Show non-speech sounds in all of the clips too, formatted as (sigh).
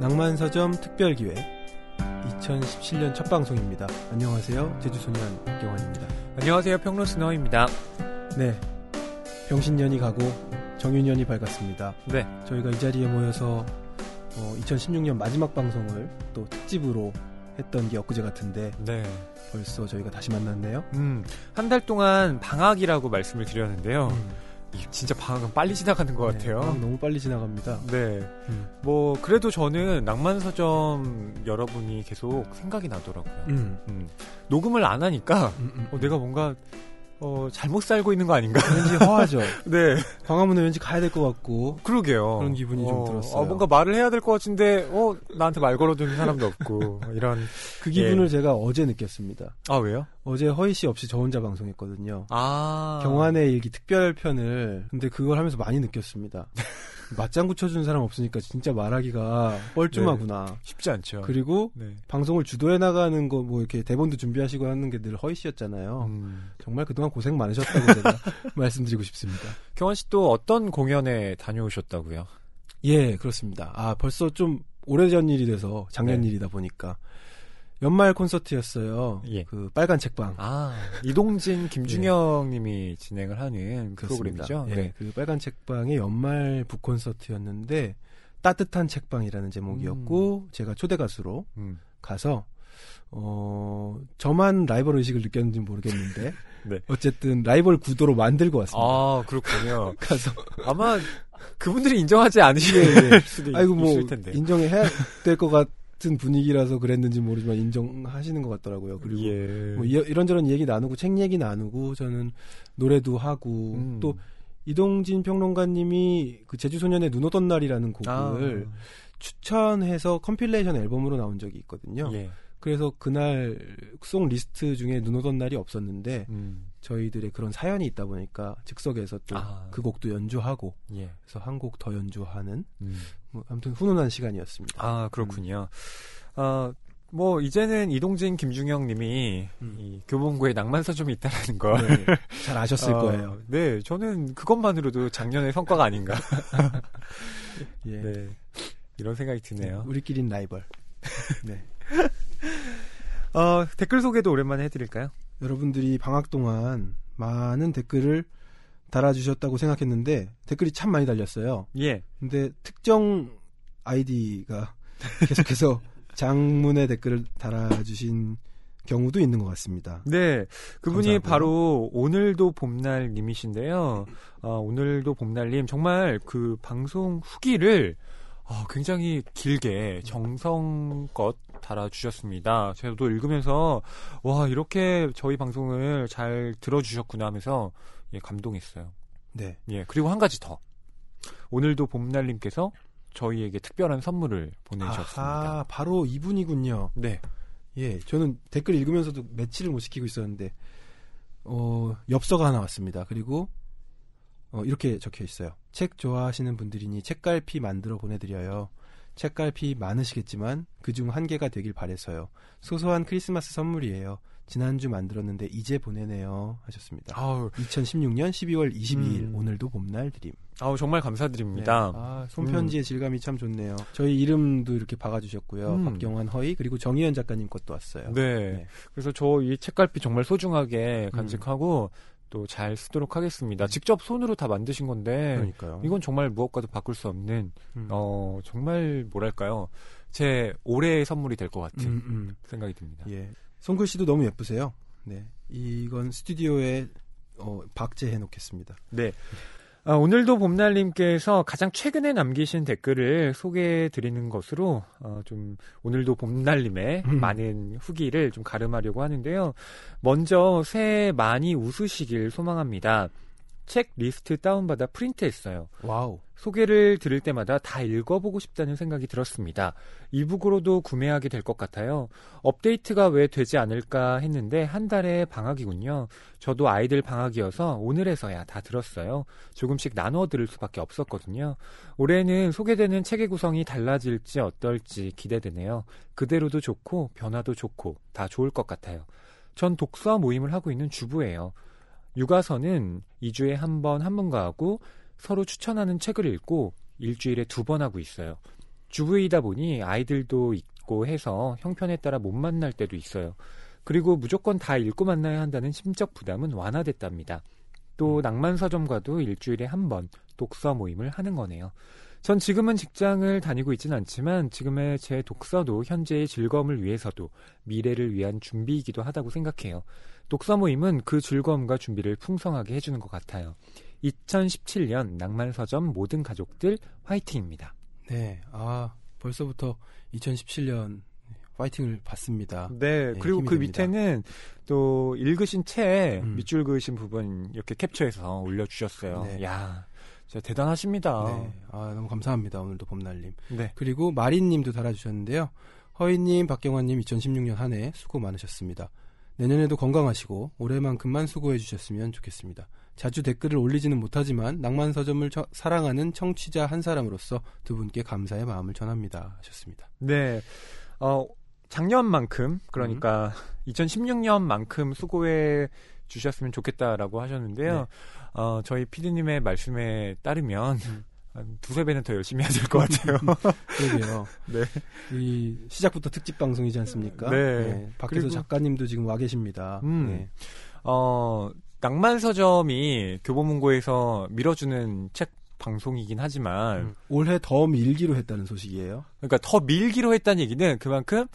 낭만서점 특별기획 2017년 첫 방송입니다. 안녕하세요. 제주소년 박경환입니다. 안녕하세요. 평론 스너입니다. 네. 병신년이 가고 정유년이 밝았습니다. 네. 저희가 이 자리에 모여서 어, 2016년 마지막 방송을 또 특집으로 했던 게 엊그제 같은데 네. 벌써 저희가 다시 만났네요. 음, 한 달 동안 방학이라고 말씀을 드렸는데요. 음. 이 진짜 방학은 빨리 지나가는 것 네, 같아요. 방학 너무 빨리 지나갑니다. 네. 음. 뭐, 그래도 저는 낭만 서점 여러분이 계속 생각이 나더라고요. 음. 음, 녹음을 안 하니까, 음, 음. 어, 내가 뭔가, 어, 잘못 살고 있는 거 아닌가? 왠지 허하죠. (laughs) 네. 광화문에 왠지 가야 될 것 같고 그러게요. 그런 기분이 좀 들었어요. 어, 뭔가 말을 해야 될 것 같은데, 어, 나한테 말 걸어주는 사람도 없고, (laughs) 이런. 그 기분을 예. 제가 어제 느꼈습니다. 아, 왜요? 어제 허희 씨 없이 저 혼자 방송했거든요. 아. 경환의 일기 특별편을 근데 그걸 하면서 많이 느꼈습니다. (laughs) 맞장구 쳐주는 사람 없으니까 진짜 말하기가 뻘쭘하구나. 쉽지 않죠. 그리고 네. 방송을 주도해 나가는 거 뭐 이렇게 대본도 준비하시고 하는 게 늘 허희 씨였잖아요. 음. 정말 그동안 고생 많으셨다고 제가 (laughs) 말씀드리고 싶습니다. 경원 씨또 어떤 공연에 다녀오셨다고요? 예, 그렇습니다. 아, 벌써 좀 오래전 일이 돼서 작년 네. 일이다 보니까 연말 콘서트였어요. 예. 그 빨간 책방. 아, 이동진, 김준영 님이 진행을 하는 그렇습니다. 프로그램이죠. 예, 네. 그 빨간 책방의 연말 북 콘서트였는데 따뜻한 책방이라는 제목이었고 제가 초대 가수로 음. 가서 어 저만 라이벌 의식을 느꼈는지 모르겠는데 (laughs) 네. 어쨌든 라이벌 구도로 만들고 왔습니다. 아, 그렇군요. (laughs) 가서 아마 그분들이 인정하지 않으실 예, 예. 수도 아이고 뭐 있을 텐데. 인정해야 될 것 같은 분위기라서 그랬는지 모르지만 인정하시는 것 같더라고요. 그리고 예. 뭐 이- 이런저런 얘기 나누고 책 얘기 나누고 저는 노래도 하고 음. 또 이동진 평론가님이 그 제주 소년의 눈 오던 날이라는 아, 곡을 추천해서 컴필레이션 앨범으로 나온 적이 있거든요. 예. 그래서 그날 송 리스트 중에 눈 오던 날이 없었는데 음. 저희들의 그런 사연이 있다 보니까 즉석에서 또그 아. 곡도 연주하고 예. 그래서 한 곡 더 연주하는 음. 뭐 아무튼 훈훈한 시간이었습니다. 아, 그렇군요. 어, 뭐, 이제는 이동진, 김중영 님이 음. 이 교본고에 낭만서점이 있다라는 (laughs) 걸. 네, 잘 아셨을 어, 거예요. 네, 저는 그것만으로도 작년의 성과가 아닌가. (laughs) 예. 네. 이런 생각이 드네요. 우리끼린 라이벌. 네. (laughs) 어, 댓글 소개도 오랜만에 해드릴까요? 여러분들이 방학 동안 많은 댓글을 달아주셨다고 생각했는데 댓글이 참 많이 달렸어요. 예. 근데 특정 아이디가 계속해서 (laughs) 장문의 댓글을 달아주신 경우도 있는 것 같습니다. 네. 그분이 감사하고요. 바로 오늘도 봄날 님이신데요. 어, 오늘도 봄날님 정말 그 방송 후기를 어, 굉장히 길게 정성껏 달아주셨습니다. 저도 읽으면서 와 이렇게 저희 방송을 잘 들어주셨구나 하면서 예, 감동했어요. 네. 예 그리고 한 가지 더 오늘도 봄날님께서 저희에게 특별한 선물을 보내주셨습니다. 아하, 바로 이분이군요. 네. 예, 저는 댓글 읽으면서도 매치를 못 시키고 있었는데, 어, 엽서가 하나 왔습니다. 그리고, 어, 이렇게 적혀 있어요. 책 좋아하시는 분들이니 책갈피 만들어 보내드려요. 책갈피 많으시겠지만, 그중 한 개가 되길 바래서요. 소소한 크리스마스 선물이에요. 지난주 만들었는데 이제 보내네요. 하셨습니다. 아우, 2016년 12월 22일, 음. 오늘도 봄날 드림. 아우 정말 감사드립니다. 네. 아, 손편지의 질감이 참 좋네요. 저희 이름도 이렇게 박아주셨고요. 음. 박경환 허희, 그리고 정희연 작가님 것도 왔어요. 네. 네. 그래서 저 이 책갈피 정말 소중하게 간직하고 또 잘 쓰도록 하겠습니다. 직접 손으로 다 만드신 건데 그러니까요. 이건 정말 무엇과도 바꿀 수 없는 음. 어 정말 뭐랄까요 제 올해의 선물이 될 것 같은 음, 음. 생각이 듭니다. 예. 손글씨도 너무 예쁘세요. 네. 이건 스튜디오에 어, 박제해 놓겠습니다. 네. 아, 오늘도 봄날님께서 가장 최근에 남기신 댓글을 소개해 드리는 것으로 어, 좀 오늘도 봄날님의 음. 많은 후기를 좀 갈음하려고 하는데요. 먼저 새해 많이 웃으시길 소망합니다. 책 리스트 다운받아 프린트했어요. 와우. 소개를 들을 때마다 다 읽어보고 싶다는 생각이 들었습니다. 이북으로도 구매하게 될 것 같아요. 업데이트가 왜 되지 않을까 했는데 한 달에 방학이군요. 저도 아이들 방학이어서 오늘에서야 다 들었어요. 조금씩 나눠 들을 수밖에 없었거든요. 올해는 소개되는 책의 구성이 달라질지 어떨지 기대되네요. 그대로도 좋고 변화도 좋고 다 좋을 것 같아요. 전 독서 모임을 하고 있는 주부예요. 육아서는 2주에 한 번한 분과 하고 서로 추천하는 책을 읽고 일주일에 두 번 하고 있어요. 주부이다 보니 아이들도 있고 해서 형편에 따라 못 만날 때도 있어요. 그리고 무조건 다 읽고 만나야 한다는 심적 부담은 완화됐답니다. 또 낭만 서점과도 일주일에 한 번 독서 모임을 하는 거네요. 전 지금은 직장을 다니고 있진 않지만 지금의 제 독서도 현재의 즐거움을 위해서도 미래를 위한 준비이기도 하다고 생각해요. 독서 모임은 그 즐거움과 준비를 풍성하게 해주는 것 같아요. 2017년 낭만 서점 모든 가족들 화이팅입니다. 네, 아 벌써부터 2017년 파이팅을 받습니다. 네, 네, 그리고 그 됩니다. 밑에는 또 읽으신 책 음. 밑줄 그으신 부분 이렇게 캡처해서 올려주셨어요. 네. 야, 진짜 대단하십니다. 네, 아 너무 감사합니다. 오늘도 봄날님. 네. 그리고 마린님도 달아주셨는데요. 허희님, 박경환님 2016년 한 해 수고 많으셨습니다. 내년에도 건강하시고 올해만큼만 수고해 주셨으면 좋겠습니다. 자주 댓글을 올리지는 못하지만 낭만 서점을 처- 사랑하는 청취자 한 사람으로서 두 분께 감사의 마음을 전합니다. 하셨습니다. 네. 어, 작년만큼, 그러니까 2016년만큼 수고해 주셨으면 좋겠다라고 하셨는데요. 네. 어, 저희 피디님의 말씀에 따르면 음. 한 두세 배는 더 열심히 해야 될 것 같아요. (laughs) 그러게요. (laughs) 네. 이 시작부터 특집 방송이지 않습니까? 네. 밖에서 그리고- 작가님도 지금 와 계십니다. 음. 네. 어, 낭만 서점이 교보문고에서 밀어주는 책 방송이긴 하지만, 음. 올해 더 밀기로 했다는 소식이에요. 그러니까 더 밀기로 했다는 얘기는 그만큼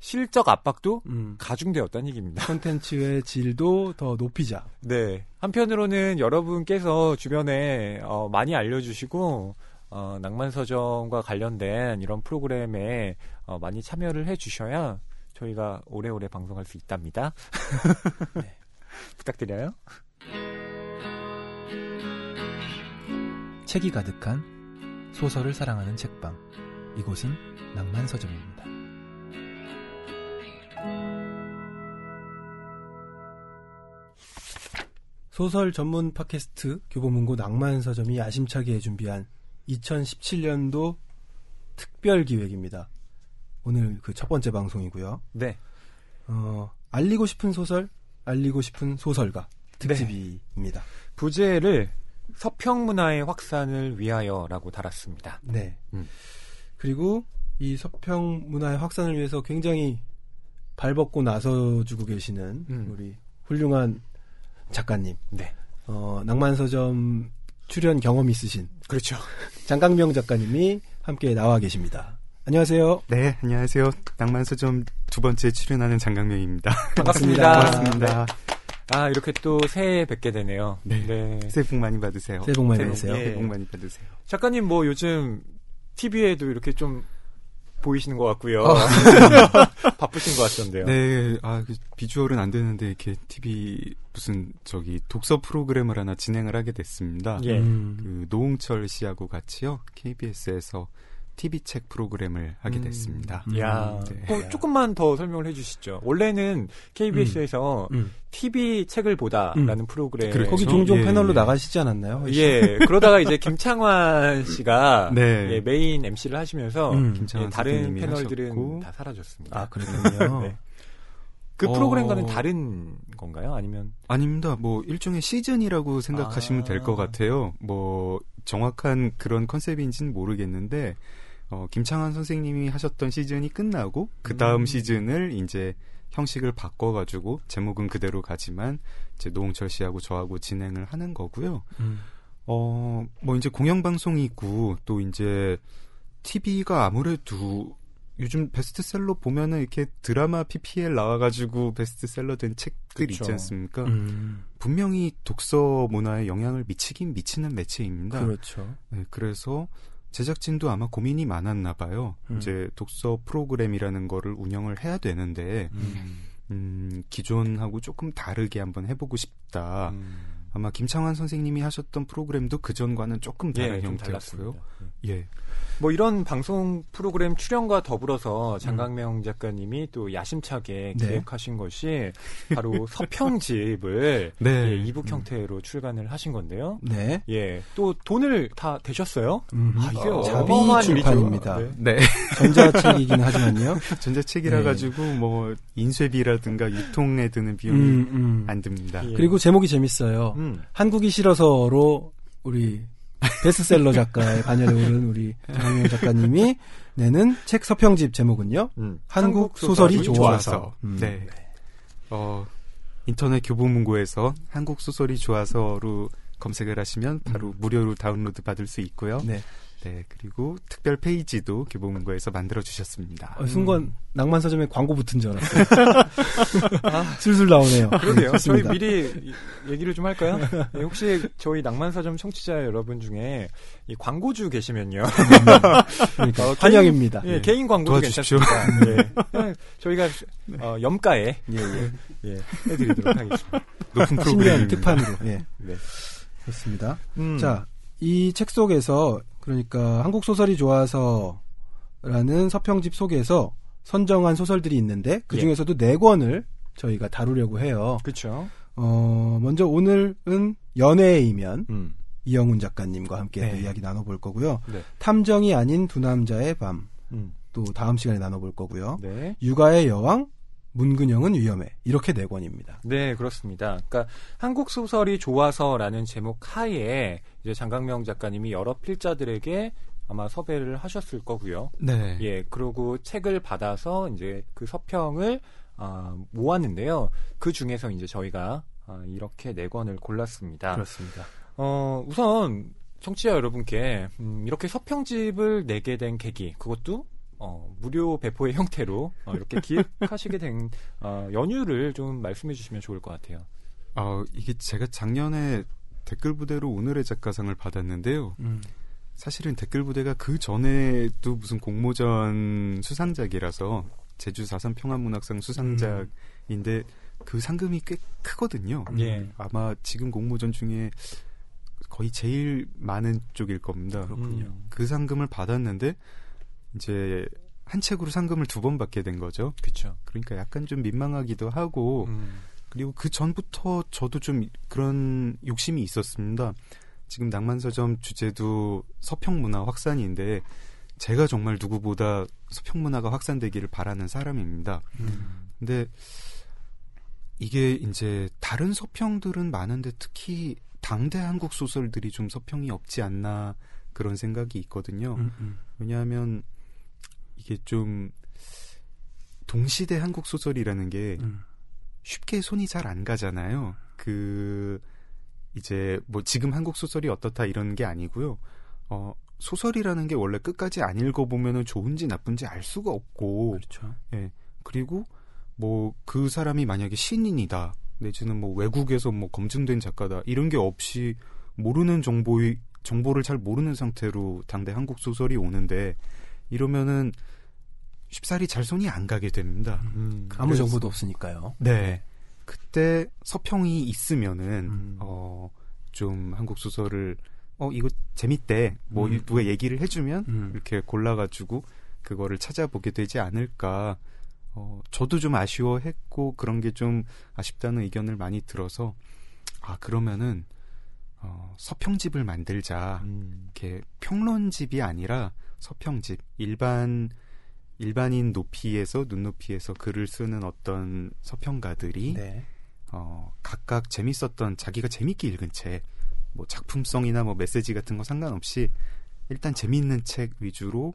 실적 압박도 음. 가중되었다는 얘기입니다. 콘텐츠의 질도 더 높이자. 네. 한편으로는 여러분께서 주변에 어, 많이 알려주시고 어, 낭만서점과 관련된 이런 프로그램에 어, 많이 참여를 해주셔야 저희가 오래오래 방송할 수 있답니다. (laughs) 네. 부탁드려요. 책이 가득한 소설을 사랑하는 책방. 이곳은 낭만 서점입니다. 소설 전문 팟캐스트 교보문고 낭만서점이 야심차게 준비한 2017년도 특별 기획입니다. 오늘 그 첫 번째 방송이고요. 네. 어, 알리고 싶은 소설, 알리고 싶은 소설가 네. 특집입니다. 부제를 서평 문화의 확산을 위하여라고 달았습니다. 네. 음. 그리고 이 서평 문화의 확산을 위해서 굉장히 발벗고 나서주고 계시는 음. 우리 훌륭한 작가님, 네. 어, 낭만서점 출연 경험 있으신 그렇죠. (laughs) 장강명 작가님이 함께 나와 계십니다. 안녕하세요. 네, 안녕하세요. 낭만서점 두 번째 출연하는 장강명입니다. (laughs) 반갑습니다. 고맙습니다. 아, 이렇게 또 새해 뵙게 되네요. 네. 새해 복 많이 받으세요. 새해 복 많이 새해 받으세요. 예. 새해 복 많이 받으세요. 작가님 뭐 요즘 TV에도 이렇게 좀 보이시는 것 같고요. 어. (laughs) 바쁘신 것 같던데요. 네, 아, 그 비주얼은 안 되는데 이렇게 TV 무슨 저기 독서 프로그램을 하나 진행을 하게 됐습니다. 예. 음, 그 노홍철 씨하고 같이요. KBS에서 TV 책 프로그램을 하게 음. 됐습니다. 음. 야, 네. 뭐 조금만 더 설명을 해주시죠. 원래는 KBS에서 음. TV 책을 보다라는 음. 프로그램. 그렇죠. 거기 종종 예, 패널로 예. 나가시지 않았나요? 예, (laughs) 그러다가 이제 김창완 씨가 네. 예, 메인 MC를 하시면서 음. 예, 다른 패널들은 하셨고. 다 사라졌습니다. 아, (laughs) 그렇군요. 네. 그 어. 프로그램과는 다른 건가요? 아니면 아닙니다. 뭐 일종의 시즌이라고 생각하시면 아. 될것 같아요. 뭐 정확한 그런 컨셉인지는 모르겠는데 어, 김창완 선생님이 하셨던 시즌이 끝나고 그 다음 음. 시즌을 이제 형식을 바꿔가지고 제목은 그대로 가지만 이제 노홍철 씨하고 저하고 진행을 하는 거고요. 음. 어, 뭐 이제 공영방송이고 또 이제 TV가 아무래도 요즘 베스트셀러 보면은 이렇게 드라마 PPL 나와가지고 베스트셀러 된 책들 그쵸. 있지 않습니까? 음, 분명히 독서 문화에 영향을 미치긴 미치는 매체입니다. 그렇죠. 네, 그래서 제작진도 아마 고민이 많았나 봐요. 음. 이제 독서 프로그램이라는 거를 운영을 해야 되는데 음. 음, 기존하고 조금 다르게 한번 해보고 싶다. 음, 아마 김창완 선생님이 하셨던 프로그램도 그 전과는 조금 다른 예, 좀 형태였고요. 예. 예, 뭐 이런 방송 프로그램 출연과 더불어서 장강명 작가님이 또 야심차게 네. 기획하신 것이 바로 (laughs) 서평집을 네. 예, 이북 형태로 출간을 하신 건데요. 네. 예, 또 돈을 다 대셨어요? 음, 아, 이게 어, 자비 출판입니다. 네. 네. (laughs) 전자책이긴 하지만요. (laughs) 전자책이라 네. 가지고 뭐 인쇄비라든가 유통에 드는 비용이 음, 음. 안 듭니다. 예. 그리고 제목이 재밌어요. 음. 한국이 싫어서로 우리 베스트셀러 작가의 (laughs) 반열에 오른 우리 장명 작가님이 내는 책 서평집 제목은요. 음. 한국 소설이 좋아서. 음. 네. 어, 인터넷 교보문고에서 한국 소설이 좋아서로 검색을 하시면 바로 무료로 다운로드 받을 수 있고요. 네. 네, 그리고 특별 페이지도 교보문고에서 만들어 주셨습니다. 어, 순간 낭만 서점에 광고 붙은 줄 알았어요. (laughs) 술술 나오네요. 그러게요. 네, 저희. 미리 이- 얘기를 좀 할까요? 예, 혹시 저희 낭만사점 청취자 여러분 중에 이 광고주 계시면요. 그러니까 (laughs) 어, 환영입니다. 예, 네. 개인 광고도 도와주십시오. 괜찮습니다. 예. 그냥 저희가 어, 염가에 예, 예, 예, 해드리도록 하겠습니다. 높은 신년 프로그램입니다. 특판으로. 예, 네. 좋습니다. 음, 자, 이 책 속에서 그러니까 한국 소설이 좋아서라는 서평집 속에서 선정한 소설들이 있는데 그 예. 중에서도 네 권을 저희가 다루려고 해요. 그렇죠. 어, 먼저 오늘은 연애의 이면 음, 이영훈 작가님과 함께 네. 이야기 나눠볼 거고요. 네. 탐정이 아닌 두 남자의 밤. 음, 또 다음 시간에 나눠볼 거고요. 네. 육아의 여왕, 문근영은 위험해. 이렇게 네 권입니다. 네, 그렇습니다. 그러니까 한국 소설이 좋아서라는 제목 하에 이제 장강명 작가님이 여러 필자들에게 아마 섭외를 하셨을 거고요. 네. 예, 그리고 책을 받아서 이제 그 서평을 아, 모았는데요. 그 중에서 이제 저희가 아, 이렇게 네 권을 골랐습니다. 그렇습니다. 어, 우선 청취자 여러분께 음, 이렇게 서평집을 내게 된 계기 그것도 어, 무료 배포의 형태로 어, 이렇게 (laughs) 기획하시게 된 어, 연유를 좀 말씀해 주시면 좋을 것 같아요. 어, 이게 제가 작년에 댓글 부대로 오늘의 작가상을 받았는데요. 음, 사실은 댓글 부대가 그 전에도 무슨 공모전 수상작이라서 제주 4.3 평화문학상 수상작인데 그 상금이 꽤 크거든요. 예. 아마 지금 공모전 중에 거의 제일 많은 쪽일 겁니다. 그렇군요. 음. 그 상금을 받았는데 이제 한 책으로 상금을 두 번 받게 된 거죠. 그렇죠. 그러니까 약간 좀 민망하기도 하고 음, 그리고 그 전부터 저도 좀 그런 욕심이 있었습니다. 지금 낭만서점 주제도 서평문화 확산인데 제가 정말 누구보다 서평문화가 확산되기를 바라는 사람입니다. 음. 근데 이게 이제 다른 서평들은 많은데 특히 당대 한국 소설들이 좀 서평이 없지 않나 그런 생각이 있거든요. 음, 음. 왜냐하면 이게 좀 동시대 한국 소설이라는 게 음. 쉽게 손이 잘 안 가잖아요. 그 이제 뭐 지금 한국 소설이 어떻다 이런 게 아니고요. 어 소설이라는 게 원래 끝까지 안 읽어보면은 좋은지 나쁜지 알 수가 없고 그렇죠. 예. 그리고 뭐 그 사람이 만약에 신인이다 내지는 뭐 외국에서 뭐 검증된 작가다 이런 게 없이 모르는 정보의 정보를 잘 모르는 상태로 당대 한국 소설이 오는데 이러면은 쉽사리 잘 손이 안 가게 됩니다. 음, 아무 그래서- 정보도 없으니까요. 네. 그때 서평이 있으면은 음. 어좀 한국 소설을 어 이거 재밌대 뭐 음. 누가 얘기를 해주면 음. 이렇게 골라가지고 그거를 찾아보게 되지 않을까. 어, 저도 좀 아쉬워했고 그런 게 좀 아쉽다는 의견을 많이 들어서 아 그러면은 어, 서평집을 만들자. 음, 이렇게 평론집이 아니라 서평집 일반 일반인 높이에서 눈높이에서 글을 쓰는 어떤 서평가들이 네. 어, 각각 재밌었던 자기가 재밌게 읽은 책, 뭐 작품성이나 뭐 메시지 같은 거 상관없이 일단 재미있는 책 위주로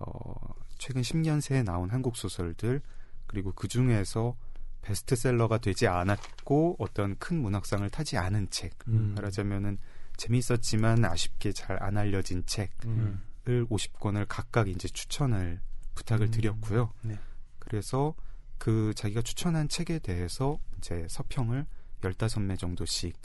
어, 최근 10년 새에 나온 한국 소설들 그리고 그 중에서 베스트셀러가 되지 않았고 어떤 큰 문학상을 타지 않은 책 음. 말하자면은 재밌었지만 아쉽게 잘 안 알려진 책을 음, 50권을 각각 이제 추천을 부탁을 음. 드렸고요. 네. 그래서 그 자기가 추천한 책에 대해서 이제 서평을 15매 정도씩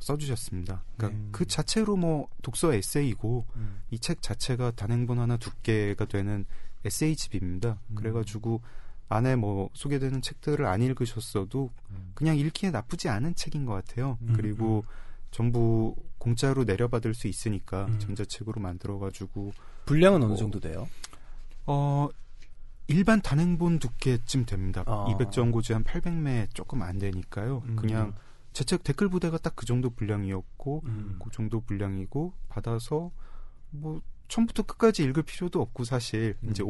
써주셨습니다. 그러니까 네. 그 자체로 뭐 독서 에세이고 음. 이책 자체가 단행본 하나 두께가 되는 에세이집입니다. 음. 그래가지고 안에 뭐 소개되는 책들을 안 읽으셨어도 음. 그냥 읽기에 나쁘지 않은 책인 것 같아요. 음, 그리고 전부 공짜로 내려받을 수 있으니까 음. 전자책으로 만들어가지고 분량은 어느 뭐, 정도 돼요? 어 일반 단행본 두께쯤 됩니다. 아. 200정고지 한 800매 조금 안 되니까요. 음. 그냥 제 책 댓글 부대가 딱 그 정도 분량이었고 음. 그 정도 분량이고 받아서 뭐 처음부터 끝까지 읽을 필요도 없고 사실 음. 이제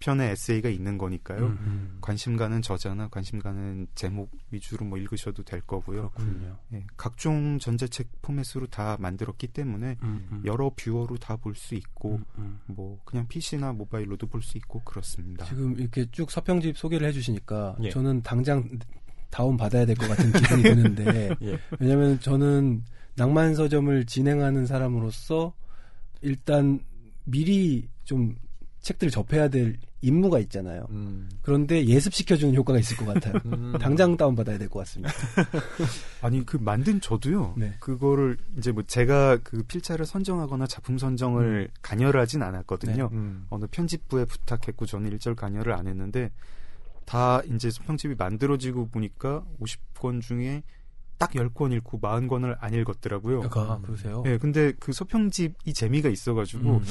편의 에세이가 있는 거니까요. 음. 관심 가는 저자나 관심 가는 제목 위주로 뭐 읽으셔도 될 거고요. 그렇군요. 예, 각종 전자책 포맷으로 다 만들었기 때문에 음, 음. 여러 뷰어로 다 볼 수 있고 음, 음. 뭐 그냥 PC나 모바일로도 볼 수 있고 그렇습니다. 지금 이렇게 쭉 서평집 소개를 해주시니까 예. 저는 당장 다운 받아야 될 것 같은 기분이 드는데 (laughs) 예. 왜냐하면 저는 낭만 서점을 진행하는 사람으로서 일단 미리 좀 책들을 접해야 될 임무가 있잖아요. 음. 그런데 예습시켜주는 효과가 있을 것 같아요. (laughs) 음. 당장 다운 받아야 될 것 같습니다. (laughs) 아니 그 만든 저도요. 네. 그거를 이제 뭐 제가 그 필자를 선정하거나 작품 선정을 관여를 하진 않았거든요. 음. 어느 편집부에 부탁했고 저는 일절 관여를 안 했는데 다 이제 소평집이 만들어지고 보니까 50권 중에 딱 10권 읽고 40권을 안 읽었더라고요. 아, 그러세요? 예, 근데 그 소평집이 재미가 있어가지고 음.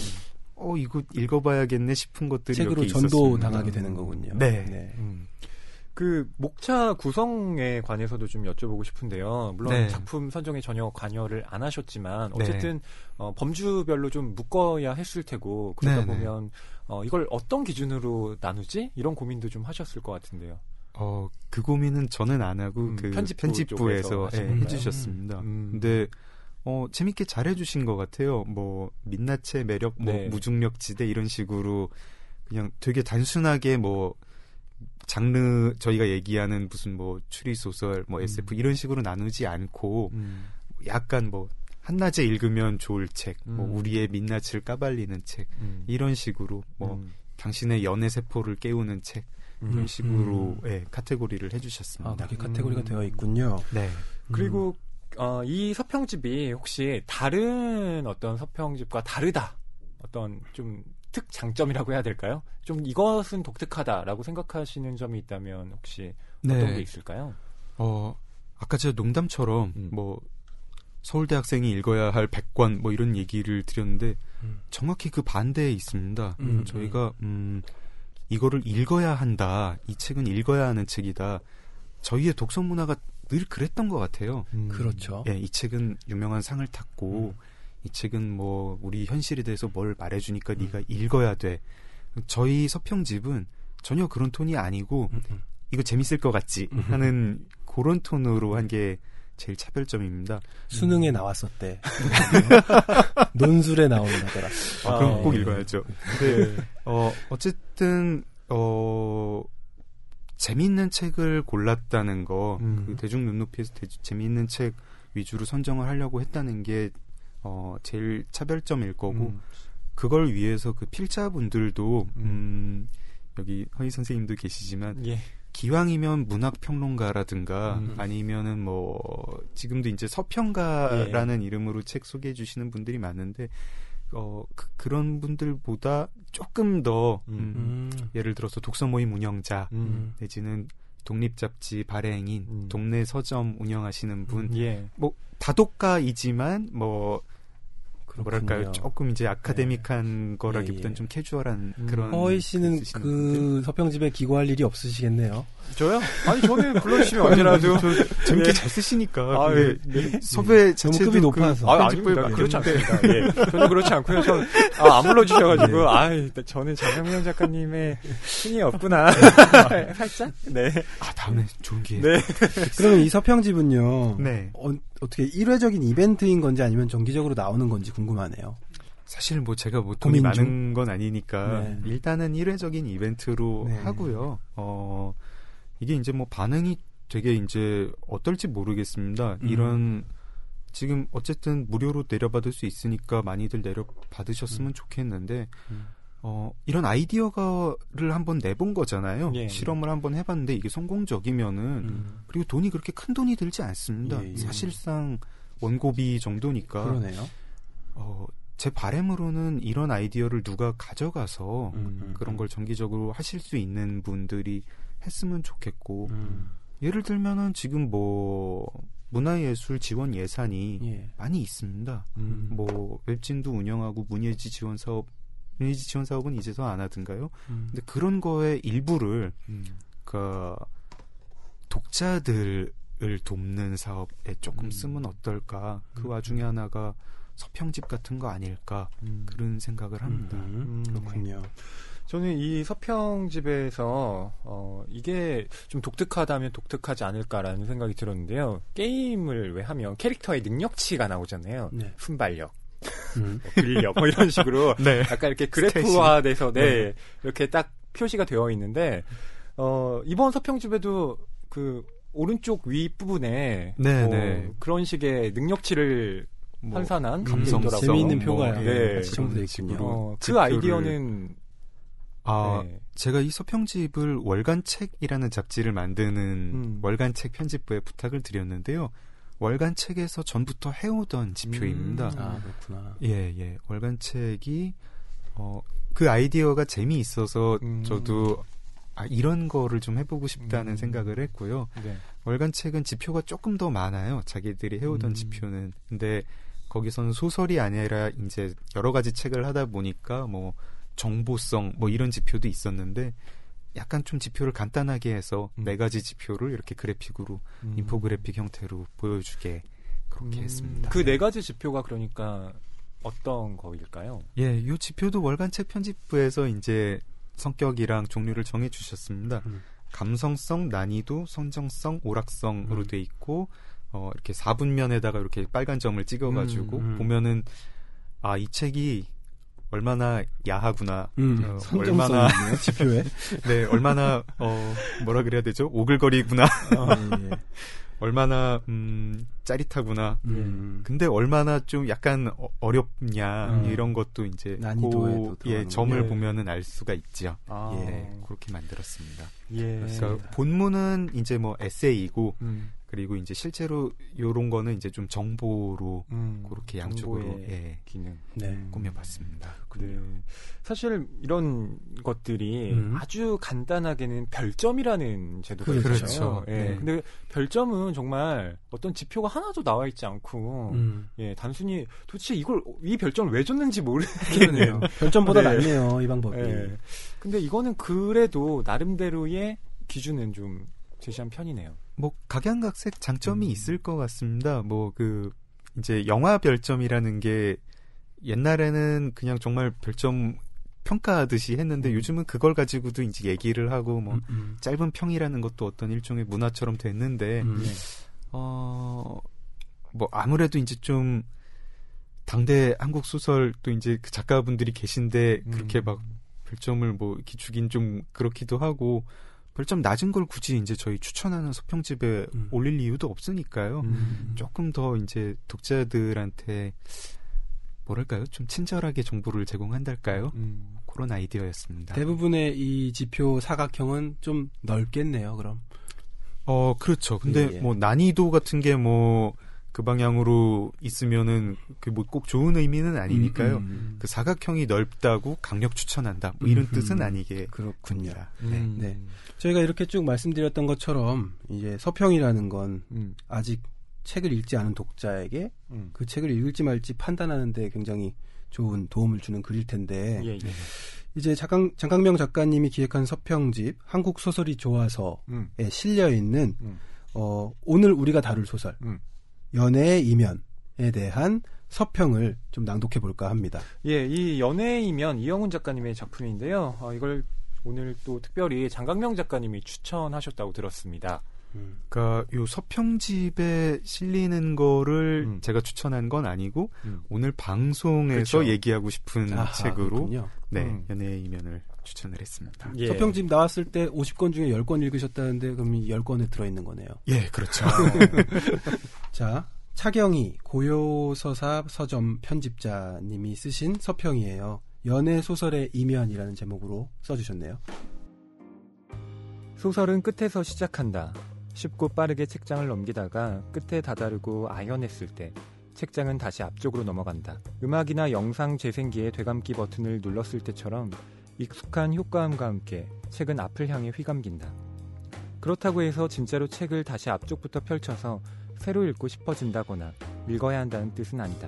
어 이거 읽어봐야겠네 싶은 것들이 책으로 이렇게 전도. 당하게 되는 거군요. 네. 음. 그 목차 구성에 관해서도 좀 여쭤보고 싶은데요. 물론 네. 작품 선정에 전혀 관여를 안 하셨지만 네. 어쨌든 어, 범주별로 좀 묶어야 했을 테고 그러다 네, 네. 보면 어, 이걸 어떤 기준으로 나누지? 이런 고민도 좀 하셨을 것 같은데요. 어, 그 고민은 저는 안 하고 음, 그 편집부 편집부에서 쪽에서 예? 해주셨습니다. 음. 근데 어, 재밌게 잘 해주신 것 같아요. 뭐 민낯의 매력, 뭐 네. 무중력 지대 이런 식으로 그냥 되게 단순하게 뭐 장르 저희가 얘기하는 무슨 뭐 추리 소설, 뭐 SF 이런 식으로 나누지 않고 음. 약간 뭐 한낮에 읽으면 좋을 책, 뭐 음. 우리의 민낯을 까발리는 책 음. 이런 식으로 뭐 음. 당신의 연애 세포를 깨우는 책 음. 이런 식으로 음. 예, 카테고리를 아, 해주셨습니다. 그렇게 카테고리가 음. 되어 있군요. 네. 그리고 어, 이 서평집이 혹시 다른 어떤 서평집과 다르다 어떤 좀 특장점이라고 해야 될까요? 좀 이것은 독특하다라고 생각하시는 점이 있다면 혹시 어떤 게 있을까요? 어, 아까 제가 농담처럼 음. 뭐 서울대 학생이 읽어야 할 100권 뭐 이런 얘기를 드렸는데 음. 정확히 그 반대에 있습니다. 음, 저희가 음 이거를 읽어야 한다. 이 책은 읽어야 하는 책이다. 저희의 독서 문화가 늘 그랬던 것 같아요. 음. 그렇죠. 예, 이 책은 유명한 상을 탔고 이 책은 뭐 우리 현실에 대해서 뭘 말해주니까 네가 읽어야 돼. 저희 서평집은 전혀 그런 톤이 아니고 음, 음. 이거 재밌을 것 같지 하는 그런 톤으로 한 게 제일 차별점입니다. 수능에 나왔었대. (laughs) 논술에 나온다더라. 아, 그럼 아, 꼭 예. 읽어야죠. 근데 어 어쨌든 어 재미있는 책을 골랐다는 거, 음. 그 대중 눈높이에서 대- 재미있는 책 위주로 선정을 하려고 했다는 게 어, 제일 차별점일 거고 음. 그걸 위해서 그 필자분들도 음. 음, 여기 허희 선생님도 계시지만 예. 기왕이면 문학 평론가라든가 음. 아니면은 뭐 지금도 이제 서평가라는 예. 이름으로 책 소개해 주시는 분들이 많은데 어 그, 런 분들보다 조금 더 음, 음. 예를 들어서 독서 모임 운영자 음. 내지는 독립 잡지 발행인 음. 동네 서점 운영하시는 분 예. 뭐 다독가이지만 뭐 뭐랄까요 그렇군요. 조금 이제 아카데믹한 거라기보다는 예, 예. 좀 캐주얼한 음. 그런 허희 씨는 분들. 그 서평집에 기고할 일이 없으시겠네요. 저요? 아니 저는 불러주시면 언제라도 재밌게 예. 잘 쓰시니까 아, 그게 네. 섭외 너무 자체도 급이 그 높아서. 아, 아닙니다. 그렇지 맡겼는데 않습니다. 예. 전혀 그렇지 않고요. 저, 아, 안 불러주셔가지고, 아, 저는 장영명 작가님의 신이 없구나. 살짝? 네. 아 다음에 좋은 기회 네. 그러면 이 서평집은요. 네. 어, 어떻게 일회적인 이벤트인 건지 아니면 정기적으로 나오는 건지 궁금하네요. 사실 뭐 제가 뭐 돈이? 많은 건 아니니까 네. 일단은 일회적인 이벤트로 네. 하고요. 어 이게 이제 뭐 반응이 되게 이제 어떨지 모르겠습니다. 음. 이런 지금 어쨌든 무료로 내려받을 수 있으니까 많이들 음. 내려받으셨으면 좋겠는데 어 이런 아이디어가를 한번 내본 거잖아요. 예. 실험을 한번 해봤는데 이게 성공적이면은 음. 그리고 돈이 그렇게 큰 돈이 들지 않습니다. 예, 예. 사실상 원고비 정도니까 그러네요. 어, 제 바램으로는 이런 아이디어를 누가 가져가서 음, 그런 걸 정기적으로 하실 수 있는 분들이 했으면 좋겠고 음. 예를 들면은 지금 뭐 문화예술 지원 예산이 예. 많이 있습니다. 음. 뭐 웹진도 운영하고 문예지 지원 사업 문예지 지원 사업은 이제서 안 하던가요? 음. 근데 그런 거의 일부를 그 독자들을 돕는 사업에 조금 음. 쓰면 어떨까? 그 음. 와중에 하나가 서평집 같은 거 아닐까? 그런 생각을 합니다. 음, 음. 그렇군요. 저는 이 서평 집에서 어 이게 좀 독특하다면 독특하지 않을까라는 생각이 들었는데요. 게임을 왜 하면 캐릭터의 능력치가 나오잖아요. 네. 순발력, 음. (laughs) 뭐 근력 뭐 이런 식으로 (laughs) 네. 약간 이렇게 그래프화돼서 네, 이렇게 딱 표시가 되어 있는데 어 이번 서평집에도 그 오른쪽 위 부분에 네, 뭐 네. 그런 식의 능력치를 뭐 환산한 있더라고요. 재미있는 뭐, 표가 네. 같이 첨부되어 있군요. 어, 그 아이디어는 아, 네. 제가 이 서평집을 월간책이라는 잡지를 만드는 음. 월간책 편집부에 부탁을 드렸는데요. 월간책에서 전부터 해오던 지표입니다. 음. 아 그렇구나. 예, 예. 월간책이 어, 그 아이디어가 재미있어서 음. 저도 아, 이런 거를 좀 해보고 싶다는 음. 생각을 했고요. 네. 월간책은 지표가 조금 더 많아요. 자기들이 해오던 음. 지표는. 근데 거기서는 소설이 아니라 이제 여러 가지 책을 하다 보니까 뭐 정보성 뭐 이런 지표도 있었는데 약간 좀 지표를 간단하게 해서 음. 네 가지 지표를 이렇게 그래픽으로 음. 인포그래픽 형태로 보여주게 그렇게 음. 했습니다. 그 네 가지 지표가 그러니까 어떤 거일까요? 예, 요 지표도 월간 책 편집부에서 이제 성격이랑 종류를 정해 주셨습니다. 음. 감성성, 난이도, 선정성, 오락성으로 음. 돼 있고 어 이렇게 4분면에다가 이렇게 빨간 점을 찍어 가지고 음, 음. 보면은 아, 이 책이 얼마나 야하구나. 음, 어, 얼마나 지표에. (laughs) 네, 얼마나 어 뭐라 그래야 되죠? 오글거리구나. 예, 예. (laughs) 얼마나 음 짜릿하구나. 음. 근데 얼마나 좀 약간 어- 어렵냐 음. 이런 것도 이제 그, 예, 점을 거군요. 보면은 알 수가 있죠. 아, 네, 그렇게 만들었습니다. 예. 그러니까 본문은 이제 뭐 에세이고 음, 그리고 이제 실제로 요런 거는 이제 좀 정보로 음, 그렇게 양쪽으로 예, 기능. 네. 음. 꾸며봤습니다. 네. 사실 이런 것들이 음. 아주 간단하게는 별점이라는 제도가 그렇죠. 있죠. 예. 네. 근데 별점은 정말 어떤 지표가 하나도 나와 있지 않고 음. 예, 단순히 도대체 이걸 이 별점을 왜 줬는지. 모르겠네요. 별점보다 (laughs) 네. 낫네요, 이 방법이. 예. 근데 이거는 그래도 나름대로의 기준은 좀 제시한 편이네요. 뭐 각양각색 장점이 음. 있을 것 같습니다. 뭐 그 이제 영화 별점이라는 게 옛날에는 그냥 정말 별점 평가하듯이 했는데 음. 요즘은 그걸 가지고도 이제 얘기를 하고 뭐 음, 음. 짧은 평이라는 것도 어떤 일종의 문화처럼 됐는데 음. 예. 어, 뭐, 아무래도 이제 좀, 당대 한국 소설 또 이제 그 작가분들이 계신데, 그렇게 음. 막 별점을 뭐, 주긴 좀 그렇기도 하고, 별점 낮은 걸 굳이 이제 저희 추천하는 서평집에 음. 올릴 이유도 없으니까요. 음. 조금 더 이제 독자들한테, 뭐랄까요? 좀 친절하게 정보를 제공한달까요? 음. 그런 아이디어였습니다. 대부분의 이 지표 사각형은 좀 넓겠네요, 그럼. 어, 그렇죠. 근데 예, 예. 뭐 난이도 같은 게 뭐 그 방향으로 있으면은 그 뭐 꼭 좋은 의미는 아니니까요. 음, 음. 그 사각형이 넓다고 강력 추천한다. 뭐 이런 음, 뜻은 음. 아니게 그렇군요. 됩니다. 음. 네. 저희가 이렇게 쭉 말씀드렸던 것처럼 이제 서평이라는 건 음. 아직 책을 읽지 않은 독자에게 음. 그 책을 읽을지 말지 판단하는데 굉장히 좋은 도움을 주는 글일 텐데 예, 예. 이제 장강, 장강명 작가님이 기획한 서평집 한국 소설이 좋아서에 음. 실려 있는 음. 어, 오늘 우리가 다룰 소설 음. 연애의 이면에 대한 서평을 좀 낭독해 볼까 합니다. 예, 이 연애이면 이영훈 작가님의 작품인데요. 어, 이걸 오늘 또 특별히 장강명 작가님이 추천하셨다고 들었습니다. 그러니까 요 서평집에 실리는 거를 음. 제가 추천한 건 아니고 음. 오늘 방송에서 그렇죠. 얘기하고 싶은 아하, 책으로 그렇군요. 네, 음. 연애의 이면을 추천을 했습니다. 예. 서평집 나왔을 때 50권 중에 10권 읽으셨다는데 그럼 이 10권에 들어있는 거네요. 예, 그렇죠. (laughs) 자, 차경희 고요서사 서점 편집자님이 쓰신 서평이에요. 연애 소설의 이면이라는 제목으로 써주셨네요. 소설은 끝에서 시작한다. 쉽고 빠르게 책장을 넘기다가 끝에 다다르고 아연했을 때 책장은 다시 앞쪽으로 넘어간다. 음악이나 영상 재생기의 되감기 버튼을 눌렀을 때처럼 익숙한 효과음과 함께 책은 앞을 향해 휘감긴다. 그렇다고 해서 진짜로 책을 다시 앞쪽부터 펼쳐서 새로 읽고 싶어진다거나 읽어야 한다는 뜻은 아니다.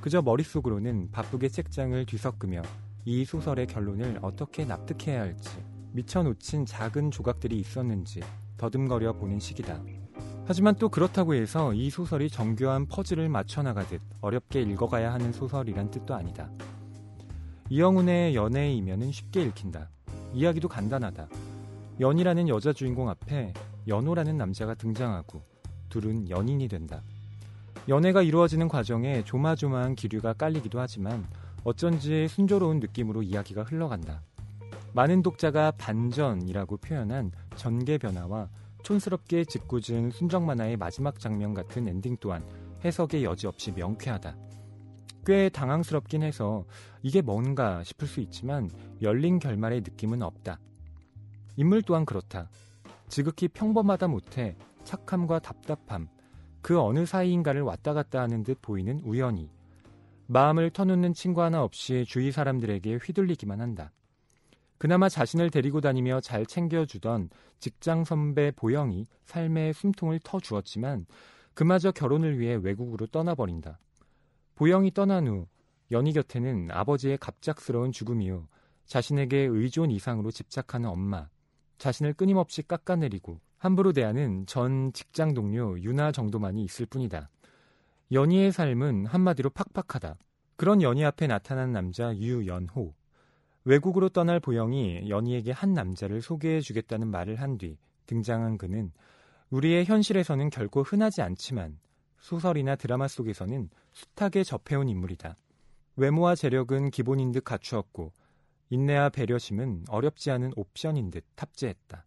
그저 머릿속으로는 바쁘게 책장을 뒤섞으며 이 소설의 결론을 어떻게 납득해야 할지 미쳐 놓친 작은 조각들이 있었는지 더듬거려 보는 시기다. 하지만 또 그렇다고 해서 이 소설이 정교한 퍼즐을 맞춰 나가듯 어렵게 읽어가야 하는 소설이란 뜻도 아니다. 이영훈의 연애의 이면은 쉽게 읽힌다. 이야기도 간단하다. 연이라는 여자 주인공 앞에 연호라는 남자가 등장하고 둘은 연인이 된다. 연애가 이루어지는 과정에 조마조마한 기류가 깔리기도 하지만 어쩐지 순조로운 느낌으로 이야기가 흘러간다. 많은 독자가 반전이라고 표현한 전개 변화와 촌스럽게 짓궂은 순정 만화의 마지막 장면 같은 엔딩 또한 해석의 여지 없이 명쾌하다. 꽤 당황스럽긴 해서 이게 뭔가 싶을 수 있지만 열린 결말의 느낌은 없다. 인물 또한 그렇다. 지극히 평범하다 못해 착함과 답답함, 그 어느 사이인가를 왔다 갔다 하는 듯 보이는 우연히 마음을 터놓는 친구 하나 없이 주위 사람들에게 휘둘리기만 한다. 그나마 자신을 데리고 다니며 잘 챙겨주던 직장 선배 보영이 삶의 숨통을 터주었지만 그마저 결혼을 위해 외국으로 떠나버린다. 보영이 떠난 후 연희 곁에는 아버지의 갑작스러운 죽음 이후 자신에게 의존 이상으로 집착하는 엄마, 자신을 끊임없이 깎아내리고 함부로 대하는 전 직장 동료 유나 정도만이 있을 뿐이다. 연희의 삶은 한마디로 팍팍하다. 그런 연희 앞에 나타난 남자 유연호. 외국으로 떠날 보영이 연희에게 한 남자를 소개해 주겠다는 말을 한 뒤 등장한 그는 우리의 현실에서는 결코 흔하지 않지만 소설이나 드라마 속에서는 숱하게 접해온 인물이다. 외모와 재력은 기본인 듯 갖추었고 인내와 배려심은 어렵지 않은 옵션인 듯 탑재했다.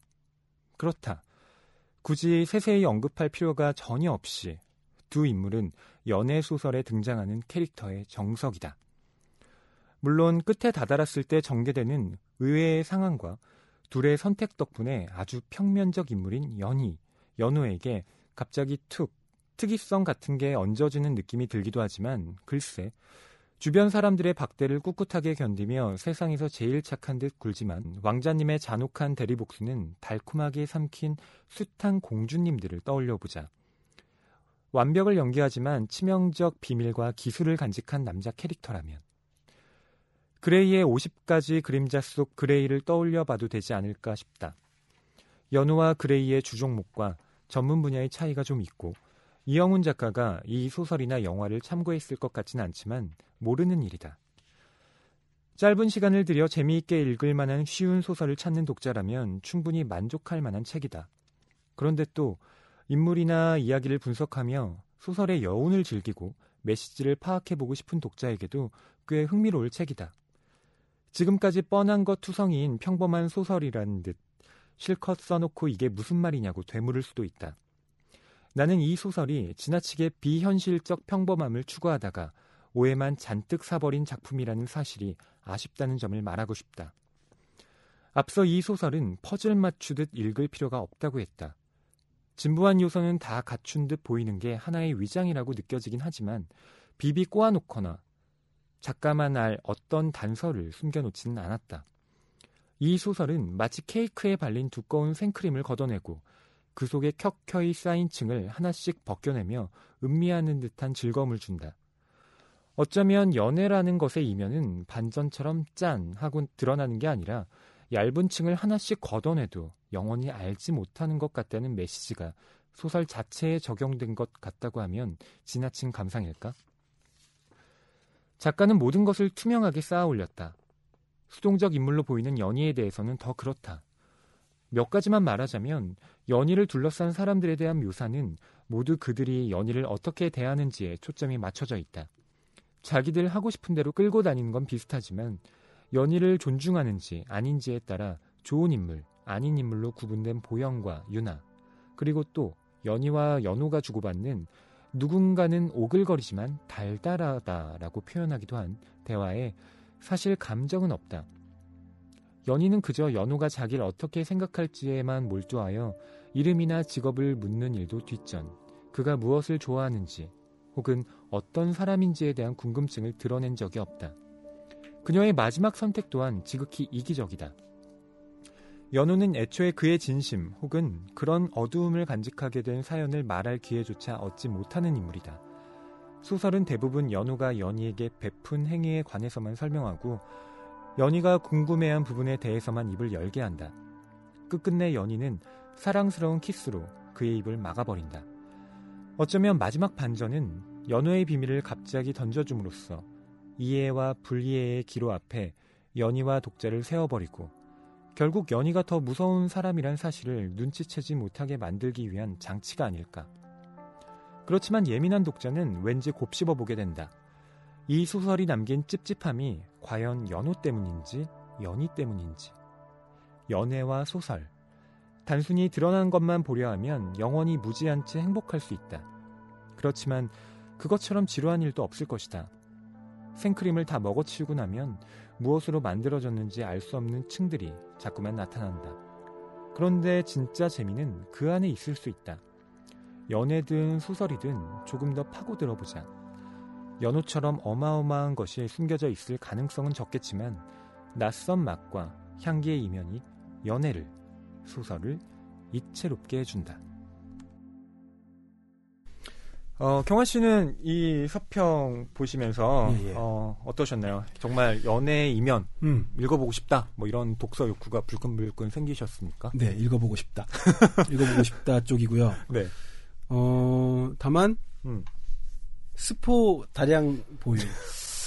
그렇다. 굳이 세세히 언급할 필요가 전혀 없이 두 인물은 연애 소설에 등장하는 캐릭터의 정석이다. 물론 끝에 다다랐을 때 전개되는 의외의 상황과 둘의 선택 덕분에 아주 평면적 인물인 연희, 연호에게 갑자기 툭 특이성 같은 게 얹어지는 느낌이 들기도 하지만 글쎄 주변 사람들의 박대를 꿋꿋하게 견디며 세상에서 제일 착한 듯 굴지만 왕자님의 잔혹한 대리복수는 달콤하게 삼킨 숱한 공주님들을 떠올려 보자. 완벽을 연기하지만 치명적 비밀과 기술을 간직한 남자 캐릭터라면 그레이의 50가지 그림자 속 그레이를 떠올려 봐도 되지 않을까 싶다. 연우와 그레이의 주종목과 전문 분야의 차이가 좀 있고 이영훈 작가가 이 소설이나 영화를 참고했을 것 같지는 않지만 모르는 일이다. 짧은 시간을 들여 재미있게 읽을 만한 쉬운 소설을 찾는 독자라면 충분히 만족할 만한 책이다. 그런데 또 인물이나 이야기를 분석하며 소설의 여운을 즐기고 메시지를 파악해보고 싶은 독자에게도 꽤 흥미로울 책이다. 지금까지 뻔한 것 투성이인 평범한 소설이라는 듯 실컷 써놓고 이게 무슨 말이냐고 되물을 수도 있다. 나는 이 소설이 지나치게 비현실적 평범함을 추구하다가 오해만 잔뜩 사버린 작품이라는 사실이 아쉽다는 점을 말하고 싶다. 앞서 이 소설은 퍼즐 맞추듯 읽을 필요가 없다고 했다. 진부한 요소는 다 갖춘 듯 보이는 게 하나의 위장이라고 느껴지긴 하지만 비비 꼬아놓거나 작가만 알 어떤 단서를 숨겨놓지는 않았다. 이 소설은 마치 케이크에 발린 두꺼운 생크림을 걷어내고 그 속에 켜켜이 쌓인 층을 하나씩 벗겨내며 음미하는 듯한 즐거움을 준다. 어쩌면 연애라는 것의 이면은 반전처럼 짠 하고 드러나는 게 아니라 얇은 층을 하나씩 걷어내도 영원히 알지 못하는 것 같다는 메시지가 소설 자체에 적용된 것 같다고 하면 지나친 감상일까? 작가는 모든 것을 투명하게 쌓아 올렸다. 수동적 인물로 보이는 연희에 대해서는 더 그렇다. 몇 가지만 말하자면 연희를 둘러싼 사람들에 대한 묘사는 모두 그들이 연희를 어떻게 대하는지에 초점이 맞춰져 있다. 자기들 하고 싶은 대로 끌고 다니는 건 비슷하지만 연희를 존중하는지 아닌지에 따라 좋은 인물, 아닌 인물로 구분된 보영과 유나, 그리고 또 연희와 연호가 주고받는 누군가는 오글거리지만 달달하다라고 표현하기도 한 대화에 사실 감정은 없다. 연희는 그저 연호가 자기를 어떻게 생각할지에만 몰두하여 이름이나 직업을 묻는 일도 뒷전, 그가 무엇을 좋아하는지 혹은 어떤 사람인지에 대한 궁금증을 드러낸 적이 없다. 그녀의 마지막 선택 또한 지극히 이기적이다. 연우는 애초에 그의 진심 혹은 그런 어두움을 간직하게 된 사연을 말할 기회조차 얻지 못하는 인물이다. 소설은 대부분 연우가 연희에게 베푼 행위에 관해서만 설명하고 연희가 궁금해한 부분에 대해서만 입을 열게 한다. 끝끝내 연희는 사랑스러운 키스로 그의 입을 막아버린다. 어쩌면 마지막 반전은 연우의 비밀을 갑자기 던져줌으로써 이해와 불이해의 기로 앞에 연희와 독자를 세워버리고 결국 연희가 더 무서운 사람이란 사실을 눈치채지 못하게 만들기 위한 장치가 아닐까. 그렇지만 예민한 독자는 왠지 곱씹어 보게 된다. 이 소설이 남긴 찝찝함이 과연 연호 때문인지 연희 때문인지. 연애와 소설. 단순히 드러난 것만 보려 하면 영원히 무지한 채 행복할 수 있다. 그렇지만 그것처럼 지루한 일도 없을 것이다. 생크림을 다 먹어치우고 나면 무엇으로 만들어졌는지 알 수 없는 층들이 자꾸만 나타난다. 그런데 진짜 재미는 그 안에 있을 수 있다. 연애든 소설이든 조금 더 파고 들어보자. 연호처럼 어마어마한 것이 숨겨져 있을 가능성은 적겠지만 낯선 맛과 향기의 이면이 연애를, 소설을 이채롭게 해준다. 어, 경환 씨는 이 서평 보시면서 예, 예. 어, 어떠셨나요? 정말 연애의 이면 음. 읽어보고 싶다. 뭐 이런 독서 욕구가 불끈불끈 생기셨습니까? 네, 읽어보고 싶다. (laughs) 읽어보고 싶다 쪽이고요. 네. 어, 다만, 음. 스포 다량 보유.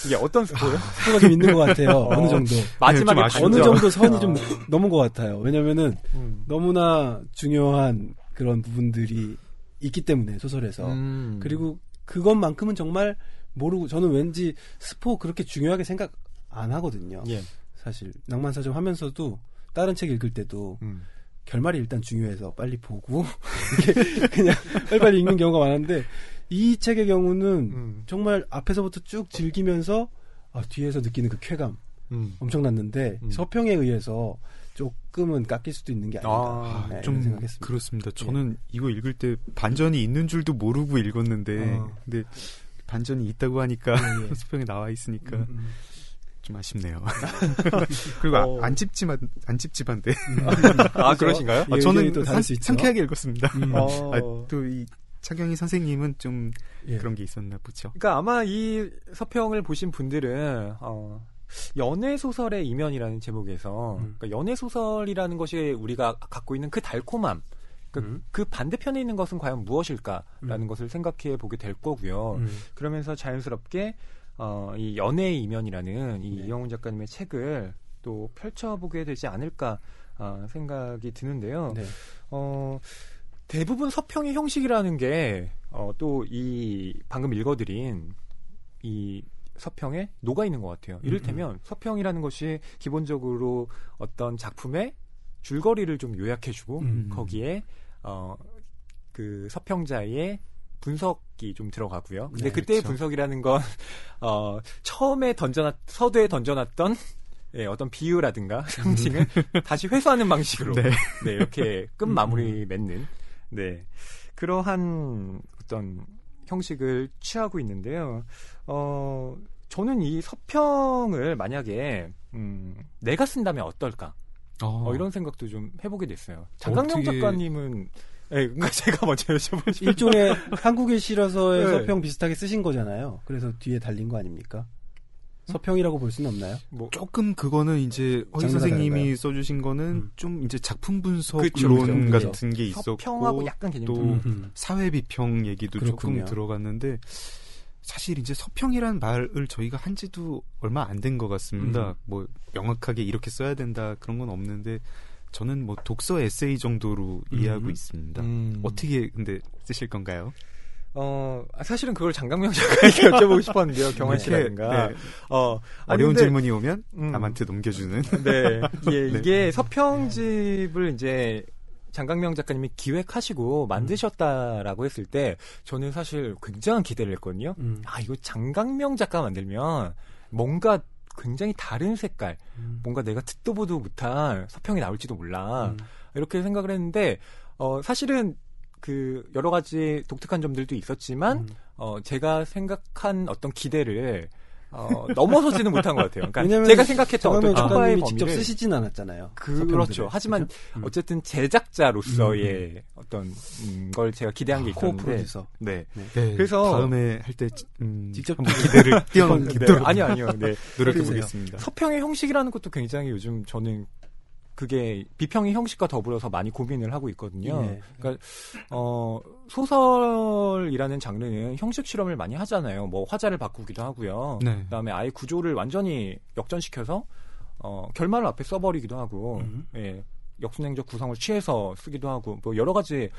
이게 어떤 스포요? 스포가 좀 있는 것 같아요. (laughs) 어느 정도. 마지막에 좀 아쉽죠. 어느. 정도 선이 어. 좀 넘은 것 같아요. 왜냐면은 음. 너무나 중요한 그런 부분들이 있기 때문에 소설에서. 음. 그리고 그것만큼은 정말 모르고 저는 왠지 스포 그렇게 중요하게 생각 안 하거든요. 예. 사실 낭만사정 하면서도 다른 책 읽을 때도 음. 결말이 일단 중요해서 빨리 보고 (laughs) 그냥 빨리빨리 읽는 경우가 많은데 이 책의 경우는 음. 정말 앞에서부터 쭉 즐기면서 아, 뒤에서 느끼는 그 쾌감 음. 엄청났는데 음. 서평에 의해서 조금은 깎일 수도 있는 게 아닌가 아, 네, 좀 생각했습니다. 그렇습니다. 저는 이거 읽을 때 반전이 있는 줄도 모르고 읽었는데, 어. 근데 반전이 있다고 하니까 예, 예. (laughs) 수평에 나와 있으니까 음, 음. 좀 아쉽네요. (laughs) 그리고 어. 아, 안 찝찝한 안 찝찝한데 (laughs) 아, 그러신가요? 예, 아, 저는 또 있죠. 상쾌하게 읽었습니다. 음. 어. 아, 또이 차경희 선생님은 좀 예. 그런 게 있었나 보죠. 그러니까 아마 이 서평을 보신 분들은 어, 연애 소설의 이면이라는 제목에서 음. 그러니까 연애 소설이라는 것이 우리가 갖고 있는 그 달콤함, 그, 음. 그 반대편에 있는 것은 과연 무엇일까라는 음. 것을 생각해 보게 될 거고요. 음. 그러면서 자연스럽게 어, 이 연애의 이면이라는 이 네. 이영훈 작가님의 책을 또 펼쳐보게 되지 않을까 어, 생각이 드는데요. 네. 어, 대부분 서평의 형식이라는 게, 어, 또 이, 방금 읽어드린 이 서평에 녹아 있는 것 같아요. 이를테면 서평이라는 것이 기본적으로 어떤 작품의 줄거리를 좀 요약해주고, 음. 거기에, 어, 그 서평자의 분석이 좀 들어가고요. 근데 네, 그때의 그렇죠. 분석이라는 건, (laughs) 어, 처음에 던져놨, 서두에 던져놨던 예, 어떤 비유라든가 (laughs) 상징을 다시 회수하는 방식으로 (laughs) 네. 네, 이렇게 끝 마무리 맺는 네 그러한 어떤 형식을 취하고 있는데요. 어 저는 이 서평을 만약에 음, 내가 쓴다면 어떨까? 어, 이런 생각도 좀 해보게 됐어요. 장강명 어떻게- 작가님은 예, 그러니까 제가 먼저 여쭤보죠. 일종의 한국에 실어서의 (laughs) 네. 서평 비슷하게 쓰신 거잖아요. 그래서 뒤에 달린 거 아닙니까? 서평이라고 볼 수는 없나요? 뭐 조금 그거는 이제 허희 장르가 선생님이 다른가요? 써주신 거는 음. 좀 이제 작품 분석 그쵸, 론 그쵸. 같은 게 있었고 서평하고 약간 개념이 또좀 음. 사회 비평 얘기도 그렇군요. 조금 들어갔는데 사실 이제 서평이라는 말을 저희가 한지도 얼마 안 된 것 같습니다. 음. 뭐 명확하게 이렇게 써야 된다 그런 건 없는데 저는 뭐 독서 에세이 정도로 음. 이해하고 있습니다. 음. 어떻게 근데 쓰실 건가요? 어, 아, 사실은 그걸 장강명 (laughs) 작가에게 여쭤보고 싶었는데요. 경환 네. 씨라든가. 네. 어, 아니, 어려운 근데- 질문이 오면 음. 남한테 넘겨주는. (laughs) 네. 예, (laughs) 네. 이게 서평집을 이제 장강명 작가님이 기획하시고 만드셨다라고 했을 때 저는 사실 굉장한 기대를 했거든요. 음. 아, 이거 장강명 작가 만들면 뭔가 굉장히 다른 색깔, 음. 뭔가 내가 듣도 보도 못한 서평이 나올지도 몰라. 음. 이렇게 생각을 했는데, 어, 사실은 그 여러 가지 독특한 점들도 있었지만, 음. 어, 제가 생각한 어떤 기대를 어, 넘어서지는 못한 것 같아요. 그러니까 제가 생각했던 어떤 초과의 작가님이 직접 쓰시진 않았잖아요. 그. 그렇죠. 하지만 그죠? 음. 어쨌든 제작자로서의 어떤 음, 걸 제가 기대한 게코 있었는데, 프로듀서. 네. 네, 그래서- 다음에 할때 음, 직접 한번 기대를 (laughs) 네. 뛰어넘도록 아니요, 아니요. 네. 노력해. 보겠습니다. 서평의 형식이라는 것도 굉장히 요즘 저는 그게 비평의 형식과 더불어서 많이 고민을 하고 있거든요. 예. 그러니까 어 소설이라는 장르는 형식 실험을 많이 하잖아요. 뭐 화자를 바꾸기도 하고요. 네. 그다음에 아예 구조를 완전히 역전시켜서 어 결말을 앞에 써버리기도 하고, 음. 예 역순행적 구성을 취해서 쓰기도 하고, 뭐 여러 가지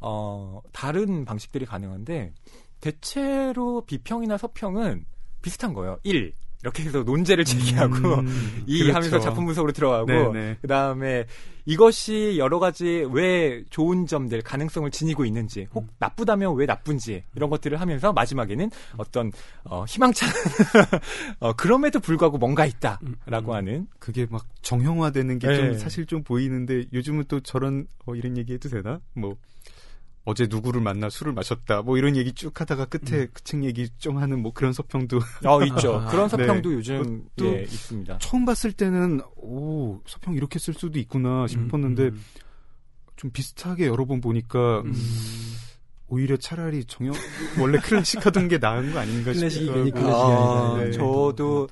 어 다른 방식들이 가능한데 대체로 비평이나 서평은 비슷한 거예요. 1. 이렇게 해서 논제를 제기하고 음, (laughs) 이 그렇죠. 하면서 작품 분석으로 들어가고 네네. 그다음에 이것이 여러 가지 왜 좋은 점들 가능성을 지니고 있는지 혹 나쁘다면 왜 나쁜지 이런 것들을 하면서 마지막에는 어떤 어, 희망찬 (laughs) 어, 그럼에도 불구하고 뭔가 있다라고 하는 그게 막 정형화되는 게좀 네. 사실 좀 보이는데 요즘은 또 저런 어, 이런 얘기 해도 되나? 뭐 어제 누구를 만나 술을 마셨다 뭐 이런 얘기 쭉 하다가 끝에 그책 얘기 좀 하는 뭐 그런 서평도 어 (laughs) 있죠 아, 그런 서평도 네. 요즘 또- 예, 있습니다. 처음 봤을 때는 오 서평 이렇게 쓸 수도 있구나 싶었는데 음, 좀 비슷하게 여러 번 보니까 음. 오히려 차라리 정형 원래 클래식 하던 게 나은 거 아닌가 클래식이 싶기도 괜히. 클래식이 아. 이런 저도-.